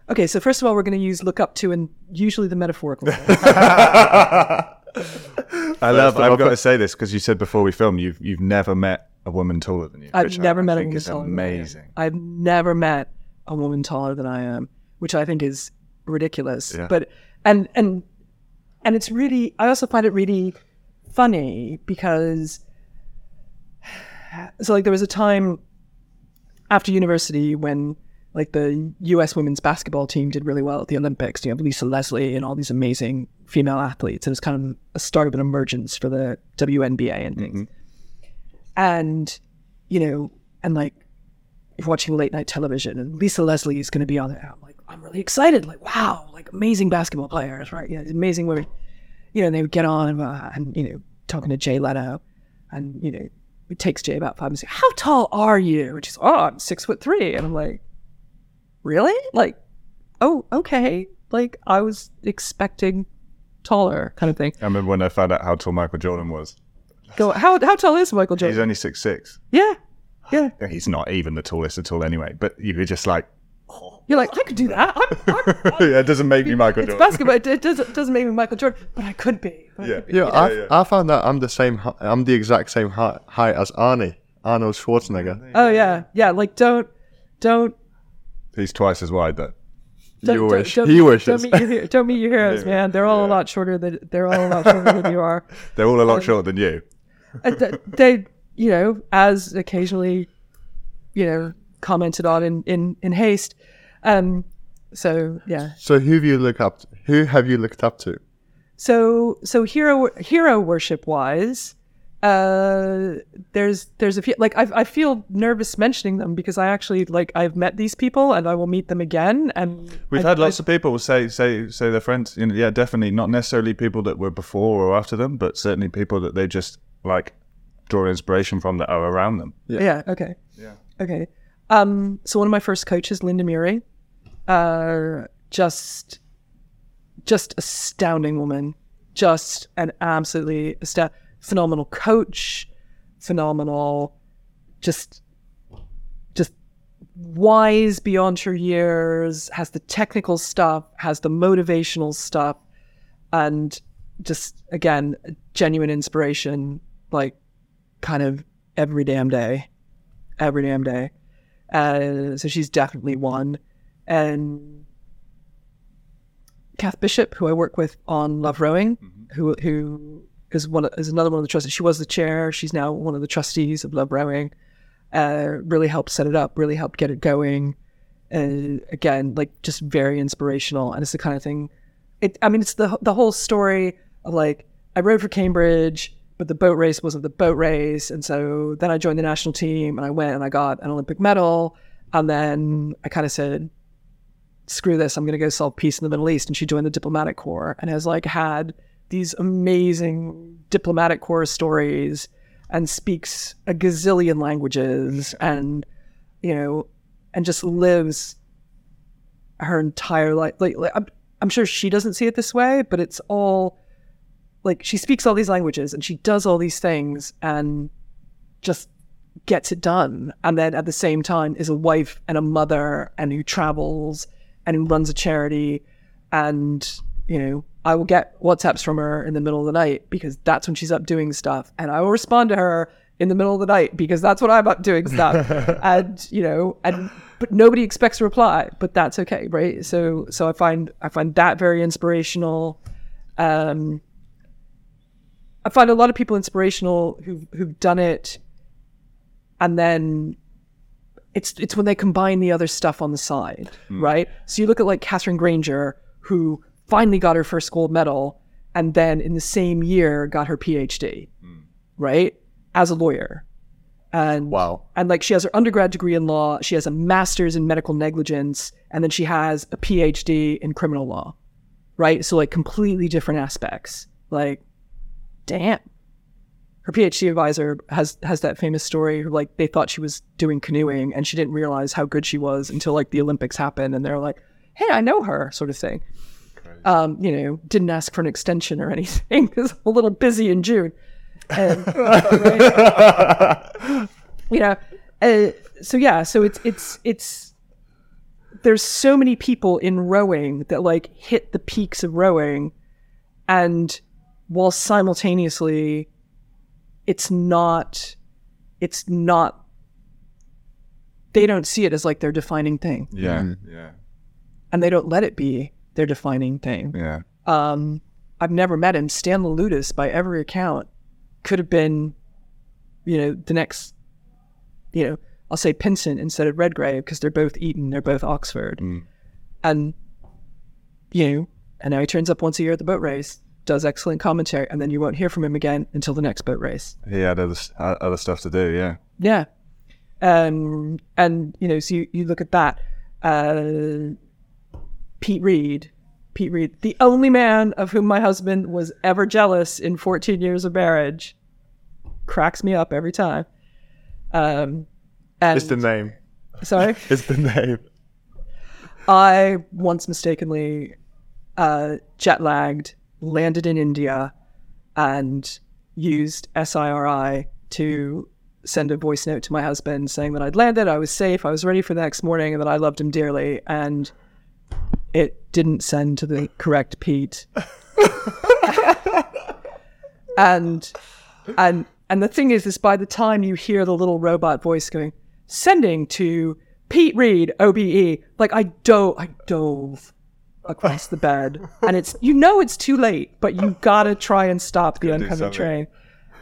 Okay, so first of all, we're going to use look up to and usually the metaphorical. sense. I love. I've got to say this because you said before we filmed, you've you've never met a woman taller than you. I've never I met a woman taller. than I. Amazing. I've never met a woman taller than I am, which I think is ridiculous. Yeah. But and and and it's really. I also find it really funny because so like there was a time after university when like the U.S. women's basketball team did really well at the Olympics. You have Lisa Leslie and all these amazing female athletes. It was kind of a start of an emergence for the WNBA and things. Mm-hmm. And you know, and like watching late night television, and Lisa Leslie is going to be on there. I'm like, I'm really excited. Like, wow, like amazing basketball players, right? Yeah, amazing women. You know, and they would get on and, uh, and you know, talking to Jay Leno, and you know, it takes Jay about five minutes. How tall are you? And she's, oh, I'm six foot three, and I'm like, really? Like, oh, okay. Like I was expecting taller, kind of thing. I remember when I found out how tall Michael Jordan was. Go, how how tall is Michael Jordan? He's only six six. Yeah, yeah. He's not even the tallest at all, anyway. But you were just like, oh. You're like, I could do that. I'm, I'm, I'm, yeah, it doesn't make me Michael it's Jordan. basketball. It, it doesn't, doesn't make me Michael Jordan, but I could be. I Yeah. could be. Yeah, I, yeah. I found that I'm the same. I'm the exact same height, height as Arnie, Arnold Schwarzenegger. Oh yeah, yeah. Like don't, don't. He's twice as wide though. don't You don't- wish. Don't, He don't meet your, don't meet your heroes, man. They're all a lot shorter than they're all a lot shorter than you are. They're all a lot shorter than you. And th- they, you know, as occasionally, you know, commented on in in in haste. Um. So yeah. So who have you looked up? To? Who have you looked up to? So so hero hero worship wise, uh, there's there's a few like I I feel nervous mentioning them because I actually like I've met these people and I will meet them again and We've I- had lots of people say say say their friends. You know, yeah, definitely not necessarily people that were before or after them, but certainly people that they just like draw inspiration from that are around them. yeah. okay Yeah. okay um so one of my first coaches Linda Murray, uh just just astounding woman just an absolutely asta- phenomenal coach phenomenal just just wise beyond her years has the technical stuff has the motivational stuff and just again genuine inspiration like kind of every damn day every damn day uh, so she's definitely one and Kath Bishop, who I work with on Love Rowing, who who is one is another one of the trustees. She was the chair. She's now one of the trustees of Love Rowing. Uh, really helped set it up. Really helped get it going. And again, like just very inspirational, and it's the kind of thing. It. I mean, it's the the whole story of like I rowed for Cambridge, but the boat race wasn't the boat race, and so then I joined the national team, and I went and I got an Olympic medal, and then I kind of said, screw this, I'm going to go solve peace in the Middle East. And she joined the diplomatic corps and has like had these amazing diplomatic corps stories and speaks a gazillion languages and, you know, and just lives her entire life. Like, like I'm, I'm sure she doesn't see it this way, but it's all like she speaks all these languages and she does all these things and just gets it done. And then at the same time is a wife and a mother and who travels and who runs a charity. And you know i will get whatsapps from her in the middle of the night because that's when she's up doing stuff. And i will respond to her in the middle of the night because that's when i'm up doing stuff. And you know and but nobody expects a reply but that's okay right? So so i find i find that very inspirational. Um i find a lot of people inspirational who've who've done it and then it's it's when they combine the other stuff on the side, hmm. right? So you look at like Katherine Grainger, who finally got her first gold medal, and then in the same year got her PhD, hmm. right, as a lawyer, and Wow. and like she has her undergrad degree in law, she has a master's in medical negligence, and then she has a PhD in criminal law, right? So like completely different aspects. Like, damn her PhD advisor has has that famous story. Like they thought she was doing canoeing, and she didn't realize how good she was until like the Olympics happened, and they're like, "Hey, I know her," sort of thing. Um, you know, didn't ask for an extension or anything because I'm a little busy in June. And, right? you know, uh, so yeah, so it's it's it's there's so many people in rowing that like hit the peaks of rowing and while simultaneously it's not it's not they don't see it as like their defining thing. Yeah. Yeah. and they don't let it be their defining thing. Yeah. um i've never met him. Stan Louloudis, by every account could have been you know the next you know i'll say pinsent instead of redgrave because they're both eton they're both oxford. And you know and now he turns up once a year at the boat race does excellent commentary and then you won't hear from him again until the next boat race He had other uh, other stuff to do. Yeah. yeah. Um, and, you know, so you, you look at that. Uh, Pete Reed. Pete Reed, the only man of whom my husband was ever jealous in 14 years of marriage, cracks me up every time. Um, and, It's the name. sorry, It's the name. I once mistakenly uh, jet lagged, landed in India, and used SIRI to send a voice note to my husband saying that I'd landed, I was safe, I was ready for the next morning, and that I loved him dearly. And it didn't send to the correct Pete. and and and the thing is, is by the time you hear the little robot voice going, sending to Pete Reed, OBE, like I dove, I dove across the bed, and it's you know it's too late, but you gotta try and stop the oncoming train.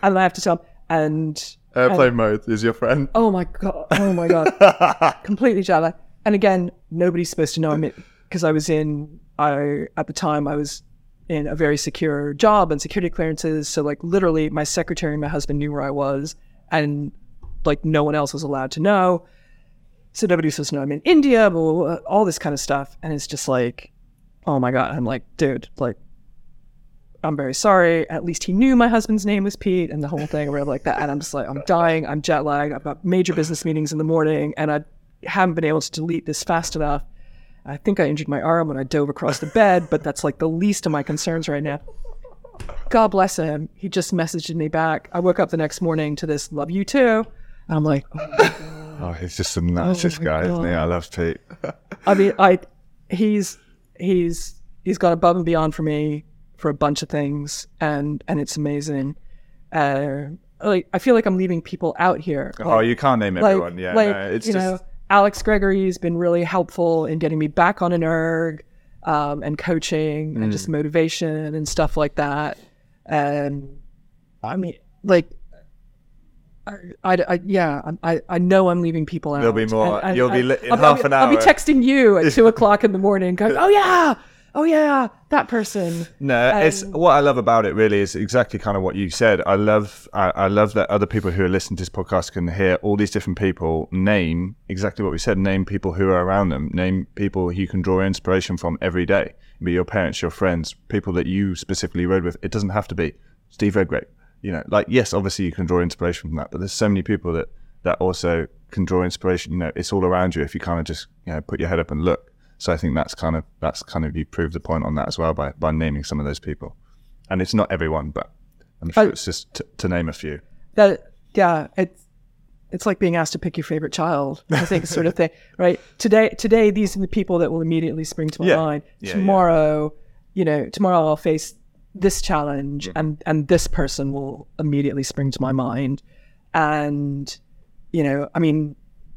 And I have to tell him, and Airplane mode is your friend. oh my god, oh my god, completely jet. And again, nobody's supposed to know I'm because I was in, I at the time I was in a very secure job and security clearances. So like literally, my secretary and my husband knew where I was, and like no one else was allowed to know. So nobody was supposed to know I'm in India, blah, blah, blah, all this kind of stuff. And it's just like, oh my god, I'm like, dude, like. I'm very sorry. At least he knew my husband's name was Pete and the whole thing or whatever like that. And I'm just like, I'm dying. I'm jet lagged. I've got major business meetings in the morning and I haven't been able to delete this fast enough. I think I injured my arm when I dove across the bed, but that's like the least of my concerns right now. God bless him. He just messaged me back. I woke up the next morning to this, love you too. And I'm like, Oh, oh he's just a oh nicest my guy, isn't he? I love Pete. I mean, I he's he's he's gone above and beyond for me for a bunch of things, and and it's amazing. Uh, like I feel like I'm leaving people out here. oh, you can't name like, everyone. Yeah. like no, it's you just. know, Alex Gregory's been really helpful in getting me back on an erg, um, and coaching and Mm. just motivation and stuff like that. And I mean, like. I, I, I- yeah, I, I know I'm leaving people out. There'll be more- And- and you'll be li- in I'll, half I'll, an hour. I'll be texting you at two o'clock in the morning, going, "Oh yeah, oh yeah, that person." No, it's Um, what I love about it. Really, is exactly kind of what you said. I love, I, I love that other people who are listening to this podcast can hear all these different people name exactly what we said. Name people who are around them. Name people you can draw inspiration from every day. Be your parents, your friends, people that you specifically rode with. It doesn't have to be Steve Redgrave. You know, like yes, obviously you can draw inspiration from that, but there's so many people that that also can draw inspiration. You know, it's all around you if you kind of just you know put your head up and look. So I think that's kind of that's kind of you proved the point on that as well by by naming some of those people, and it's not everyone, but I'm sure I- it's just t- to name a few. that yeah it's it's like being asked to pick your favorite child i think sort of thing right today today these are the people that will immediately spring to my Yeah. mind Yeah, yeah. tomorrow you know tomorrow i'll face this challenge Mm-hmm. and and this person will immediately spring to my mind. And you know i mean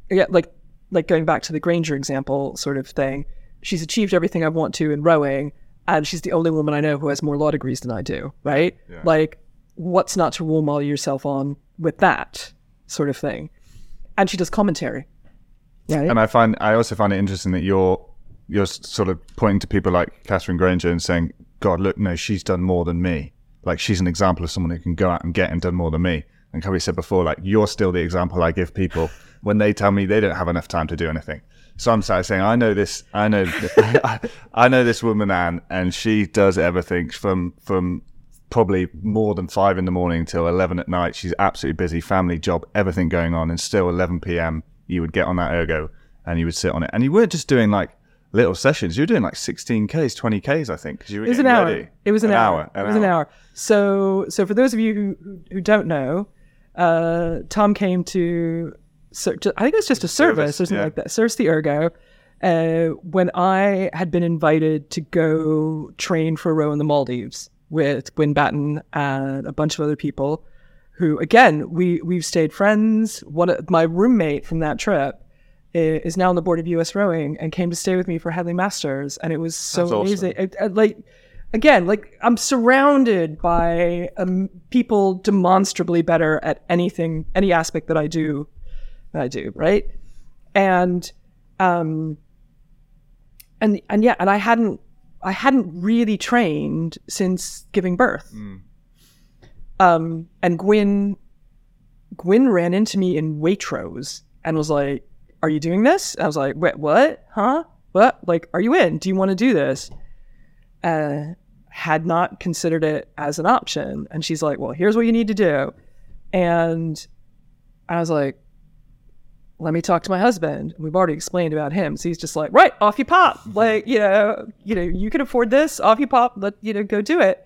yeah, like like going back to the grainger example sort of thing she's achieved everything i want to in rowing and she's the only woman i know who has more law degrees than i do right? Like what's not to role model yourself on with that sort of thing? And she does commentary. Right And I find I also find it interesting that you're you're sort of pointing to people like Catherine Granger and saying, "God, look, no, she's done more than me. Like she's an example of someone who can go out and get and done more than me." And Kobe said before, like you're still the example I give people when they tell me they don't have enough time to do anything. So I'm sat saying, I know this, I know, I know this woman Anne, and she does everything from from probably more than five in the morning till 11 at night. She's absolutely busy, family, job, everything going on. And still 11 p.m., you would get on that ergo and you would sit on it. And you weren't just doing like little sessions, you were doing like 16Ks, 20Ks, I think. 'cause you were it was an hour ready. it was an, hour, an it was an hour so so for those of you who who, don't know uh tom came to, i think it was just a service, Service, or something yeah. like that service the ergo uh, when I had been invited to go train for a row in the Maldives with Guin Batten and a bunch of other people, who again we we've stayed friends. One of, my roommate from that trip is now on the board of U.S. Rowing and came to stay with me for Henley Masters, and it was so That's awesome. amazing. It- it- like again, like I'm surrounded by um, people demonstrably better at anything, any aspect that I do, that I do, right? And um, and and yeah, and I hadn't I hadn't really trained since giving birth. Um, and Guin Guin ran into me in Waitrose and was like, "Are you doing this?" I was like, "Wait, what? Huh? What? Like, are you in? Do you want to do this?" Uh, had not considered it as an option, and she's like, "Well, here's what you need to do," and I was like, let me talk to my husband. We've already explained about him. So he's just like, right, off you pop. Like, you know, you know, you can afford this, off you pop, let you know, go do it.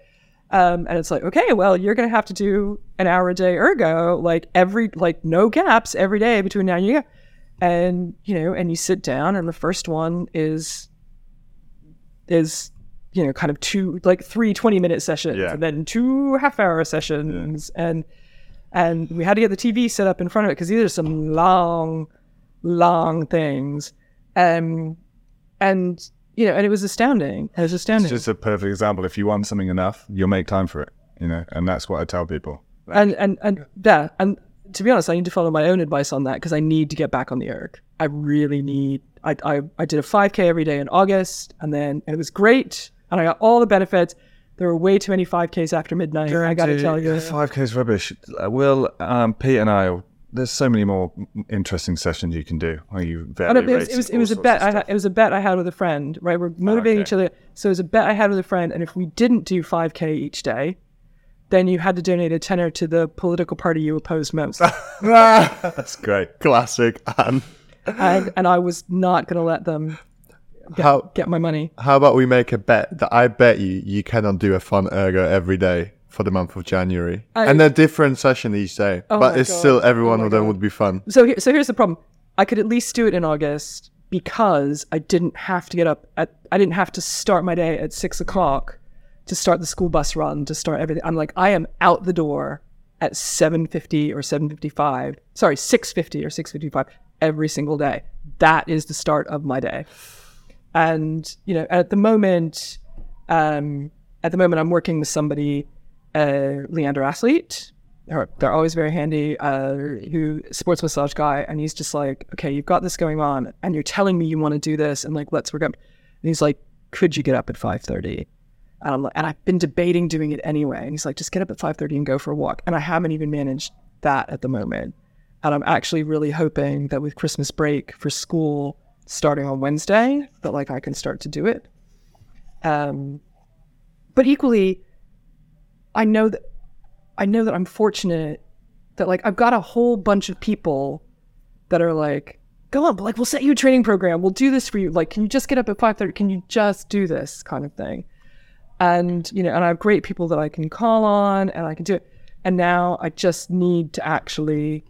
Um, and it's like, okay, well, you're gonna have to do an hour a day ergo, like every like no gaps every day between now and you and you know, and you sit down and the first one is is you know, kind of two like three 20 minute sessions Yeah. and then two half hour sessions and and we had to get the TV set up in front of it because these are some long, long things, um, and you know, and it was astounding. It was astounding. It's just a perfect example. If you want something enough, you'll make time for it. You know, and that's what I tell people. and and and yeah, and to be honest, I need to follow my own advice on that because I need to get back on the erg. I really need. I I, I did a 5k every day in August, and then and it was great, and I got all the benefits. There were way too many 5ks after midnight. I got to tell you. five k is rubbish. Uh, Will, um, Pete, and I. There's so many more interesting sessions you can do. Where you I vary it was, it was, it was a bet. I had, it was a bet I had with a friend. Right, we're motivating okay. each other. So it was a bet I had with a friend, and if we didn't do 5k each day, then you had to donate a tenner to the political party you opposed most. That's great. Classic. And and, and I was not going to let them how get my money. how about we make a bet that I bet you you cannot do a fun ergo every day for the month of January I- and a different session each day, Oh but it's God. still every Oh one my of them God. would be fun. So here, so here's the problem. I could at least do it in August because I didn't have to get up at. I didn't have to start my day at six o'clock to start the school bus run, to start everything. I'm like, I am out the door at 7:50 or 7:55. Sorry, 6:50 or 6:55 every single day. That is the start of my day. And you know, at the moment, um, at the moment, I'm working with somebody, uh, Leander Athlete. They're always very handy. Uh, who sports massage guy, and he's just like, okay, you've got this going on, and you're telling me you want to do this, and like, let's work up. And he's like, could you get up at 5:30? Um, and I've been debating doing it anyway. And he's like, just get up at 5.30 and go for a walk. And I haven't even managed that at the moment. And I'm actually really hoping that with Christmas break for school starting on Wednesday, that like I can start to do it. Um, but equally, I know that I know that I'm fortunate that like I've got a whole bunch of people that are like, go on, but like we'll set you a training program, we'll do this for you. Like, can you just get up at 5:30? Can you just do this kind of thing? And you know, and I have great people that I can call on, and I can do it. And now I just need to actually,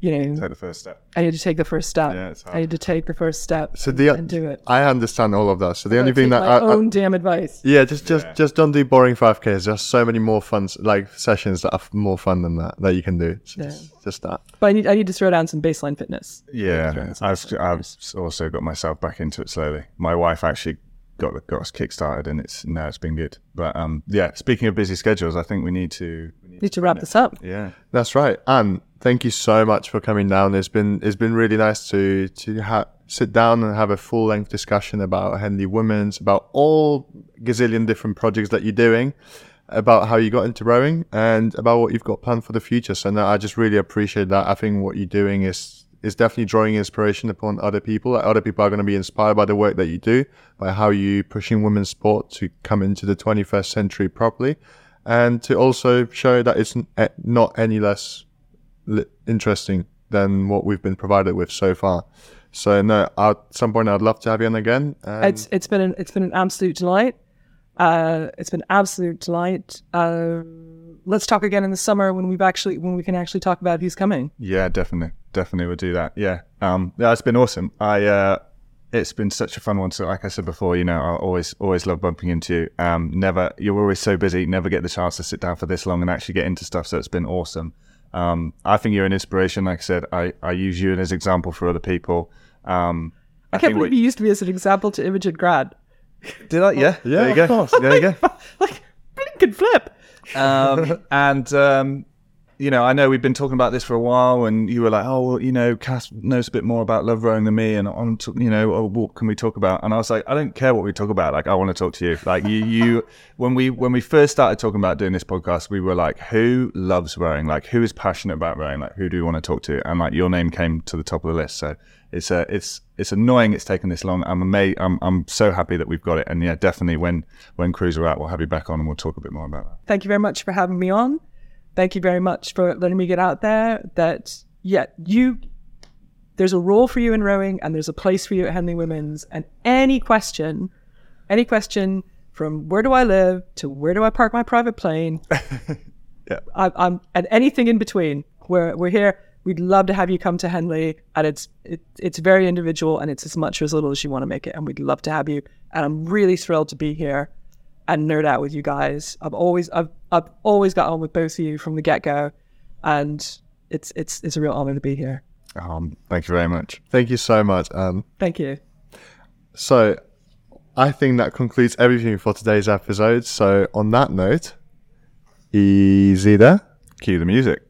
you know, Take the first step. I need to take the first step. Yeah, it's hard. I need to take the first step So the and do it. I understand all of that. So the only Take thing that my I, I- own damn advice. yeah, just just just don't do boring 5Ks. There's so many more fun like sessions that are more fun than that that you can do. So just, just that. But I need I need to throw down some baseline fitness. Yeah, I've I've also got myself back into it slowly. My wife actually got got us kickstarted, and it's now it's been good. But um, yeah. Speaking of busy schedules, I think we need to. We need Need to wrap this up. yeah. That's right. And thank you so much for coming down. It's been it's been really nice to to ha- sit down and have a full length discussion about Henley Women's, about all gazillion different projects that you're doing, about how you got into rowing, and about what you've got planned for the future. So no, I just really appreciate that. I think what you're doing is is definitely drawing inspiration upon other people. Like other people are going to be inspired by the work that you do, by how you pushing women's sport to come into the 21st century properly, and to also show that it's eh, not any less interesting than what we've been provided with so far. So no, at some point I'd love to have you on again. It's it's been an it's been an absolute delight. Uh, it's been absolute delight. Uh, let's talk again in the summer when we've actually when we can actually talk about who's coming. Yeah, definitely, definitely, we'll do that. Yeah, um, yeah, it's been awesome. I uh, it's been such a fun one. So, like I said before, you know, I always always love bumping into you. Um, never, you're always so busy, never get the chance to sit down for this long and actually get into stuff. So it's been awesome. Um, I think you're an inspiration. Like I said, I, I use you as an example for other people. Um, I, can't believe you used me as an example to Imogen Grant. Did I? Yeah. Yeah, There you go. There you go. like blink and flip. Um, and um, you know, I know we've been talking about this for a while, and you were like, "Oh, well, you know, Kath knows a bit more about love rowing than me," and on, to, you know, oh, what can we talk about? And I was like, "I don't care what we talk about. Like, I want to talk to you. Like, you, you, when we when we first started talking about doing this podcast, we were like, who loves rowing? Like, who is passionate about rowing? Like, who do we want to talk to? And like, your name came to the top of the list. So it's uh, it's it's annoying it's taken this long. I'm amazed. I'm I'm so happy that we've got it. And yeah, definitely when when crews are out, we'll have you back on and we'll talk a bit more about that. Thank you very much for having me on. Thank you very much for letting me get out there. That yeah, you there's a role for you in rowing and there's a place for you at Henley Women's. And any question, any question from where do I live to where do I park my private plane, Yeah. I, I'm and anything in between. We're we're here. We'd love to have you come to Henley, and it's it, it's very individual, and it's as much or as little as you want to make it. And we'd love to have you. And I'm really thrilled to be here and nerd out with you guys. I've always I've I've always got on with both of you from the get go, and it's it's it's a real honor to be here. Um, thank you very much. Thank you so much, Anne. Thank you. So, I think that concludes everything for today's episode. So, on that note, easy there. Cue the music.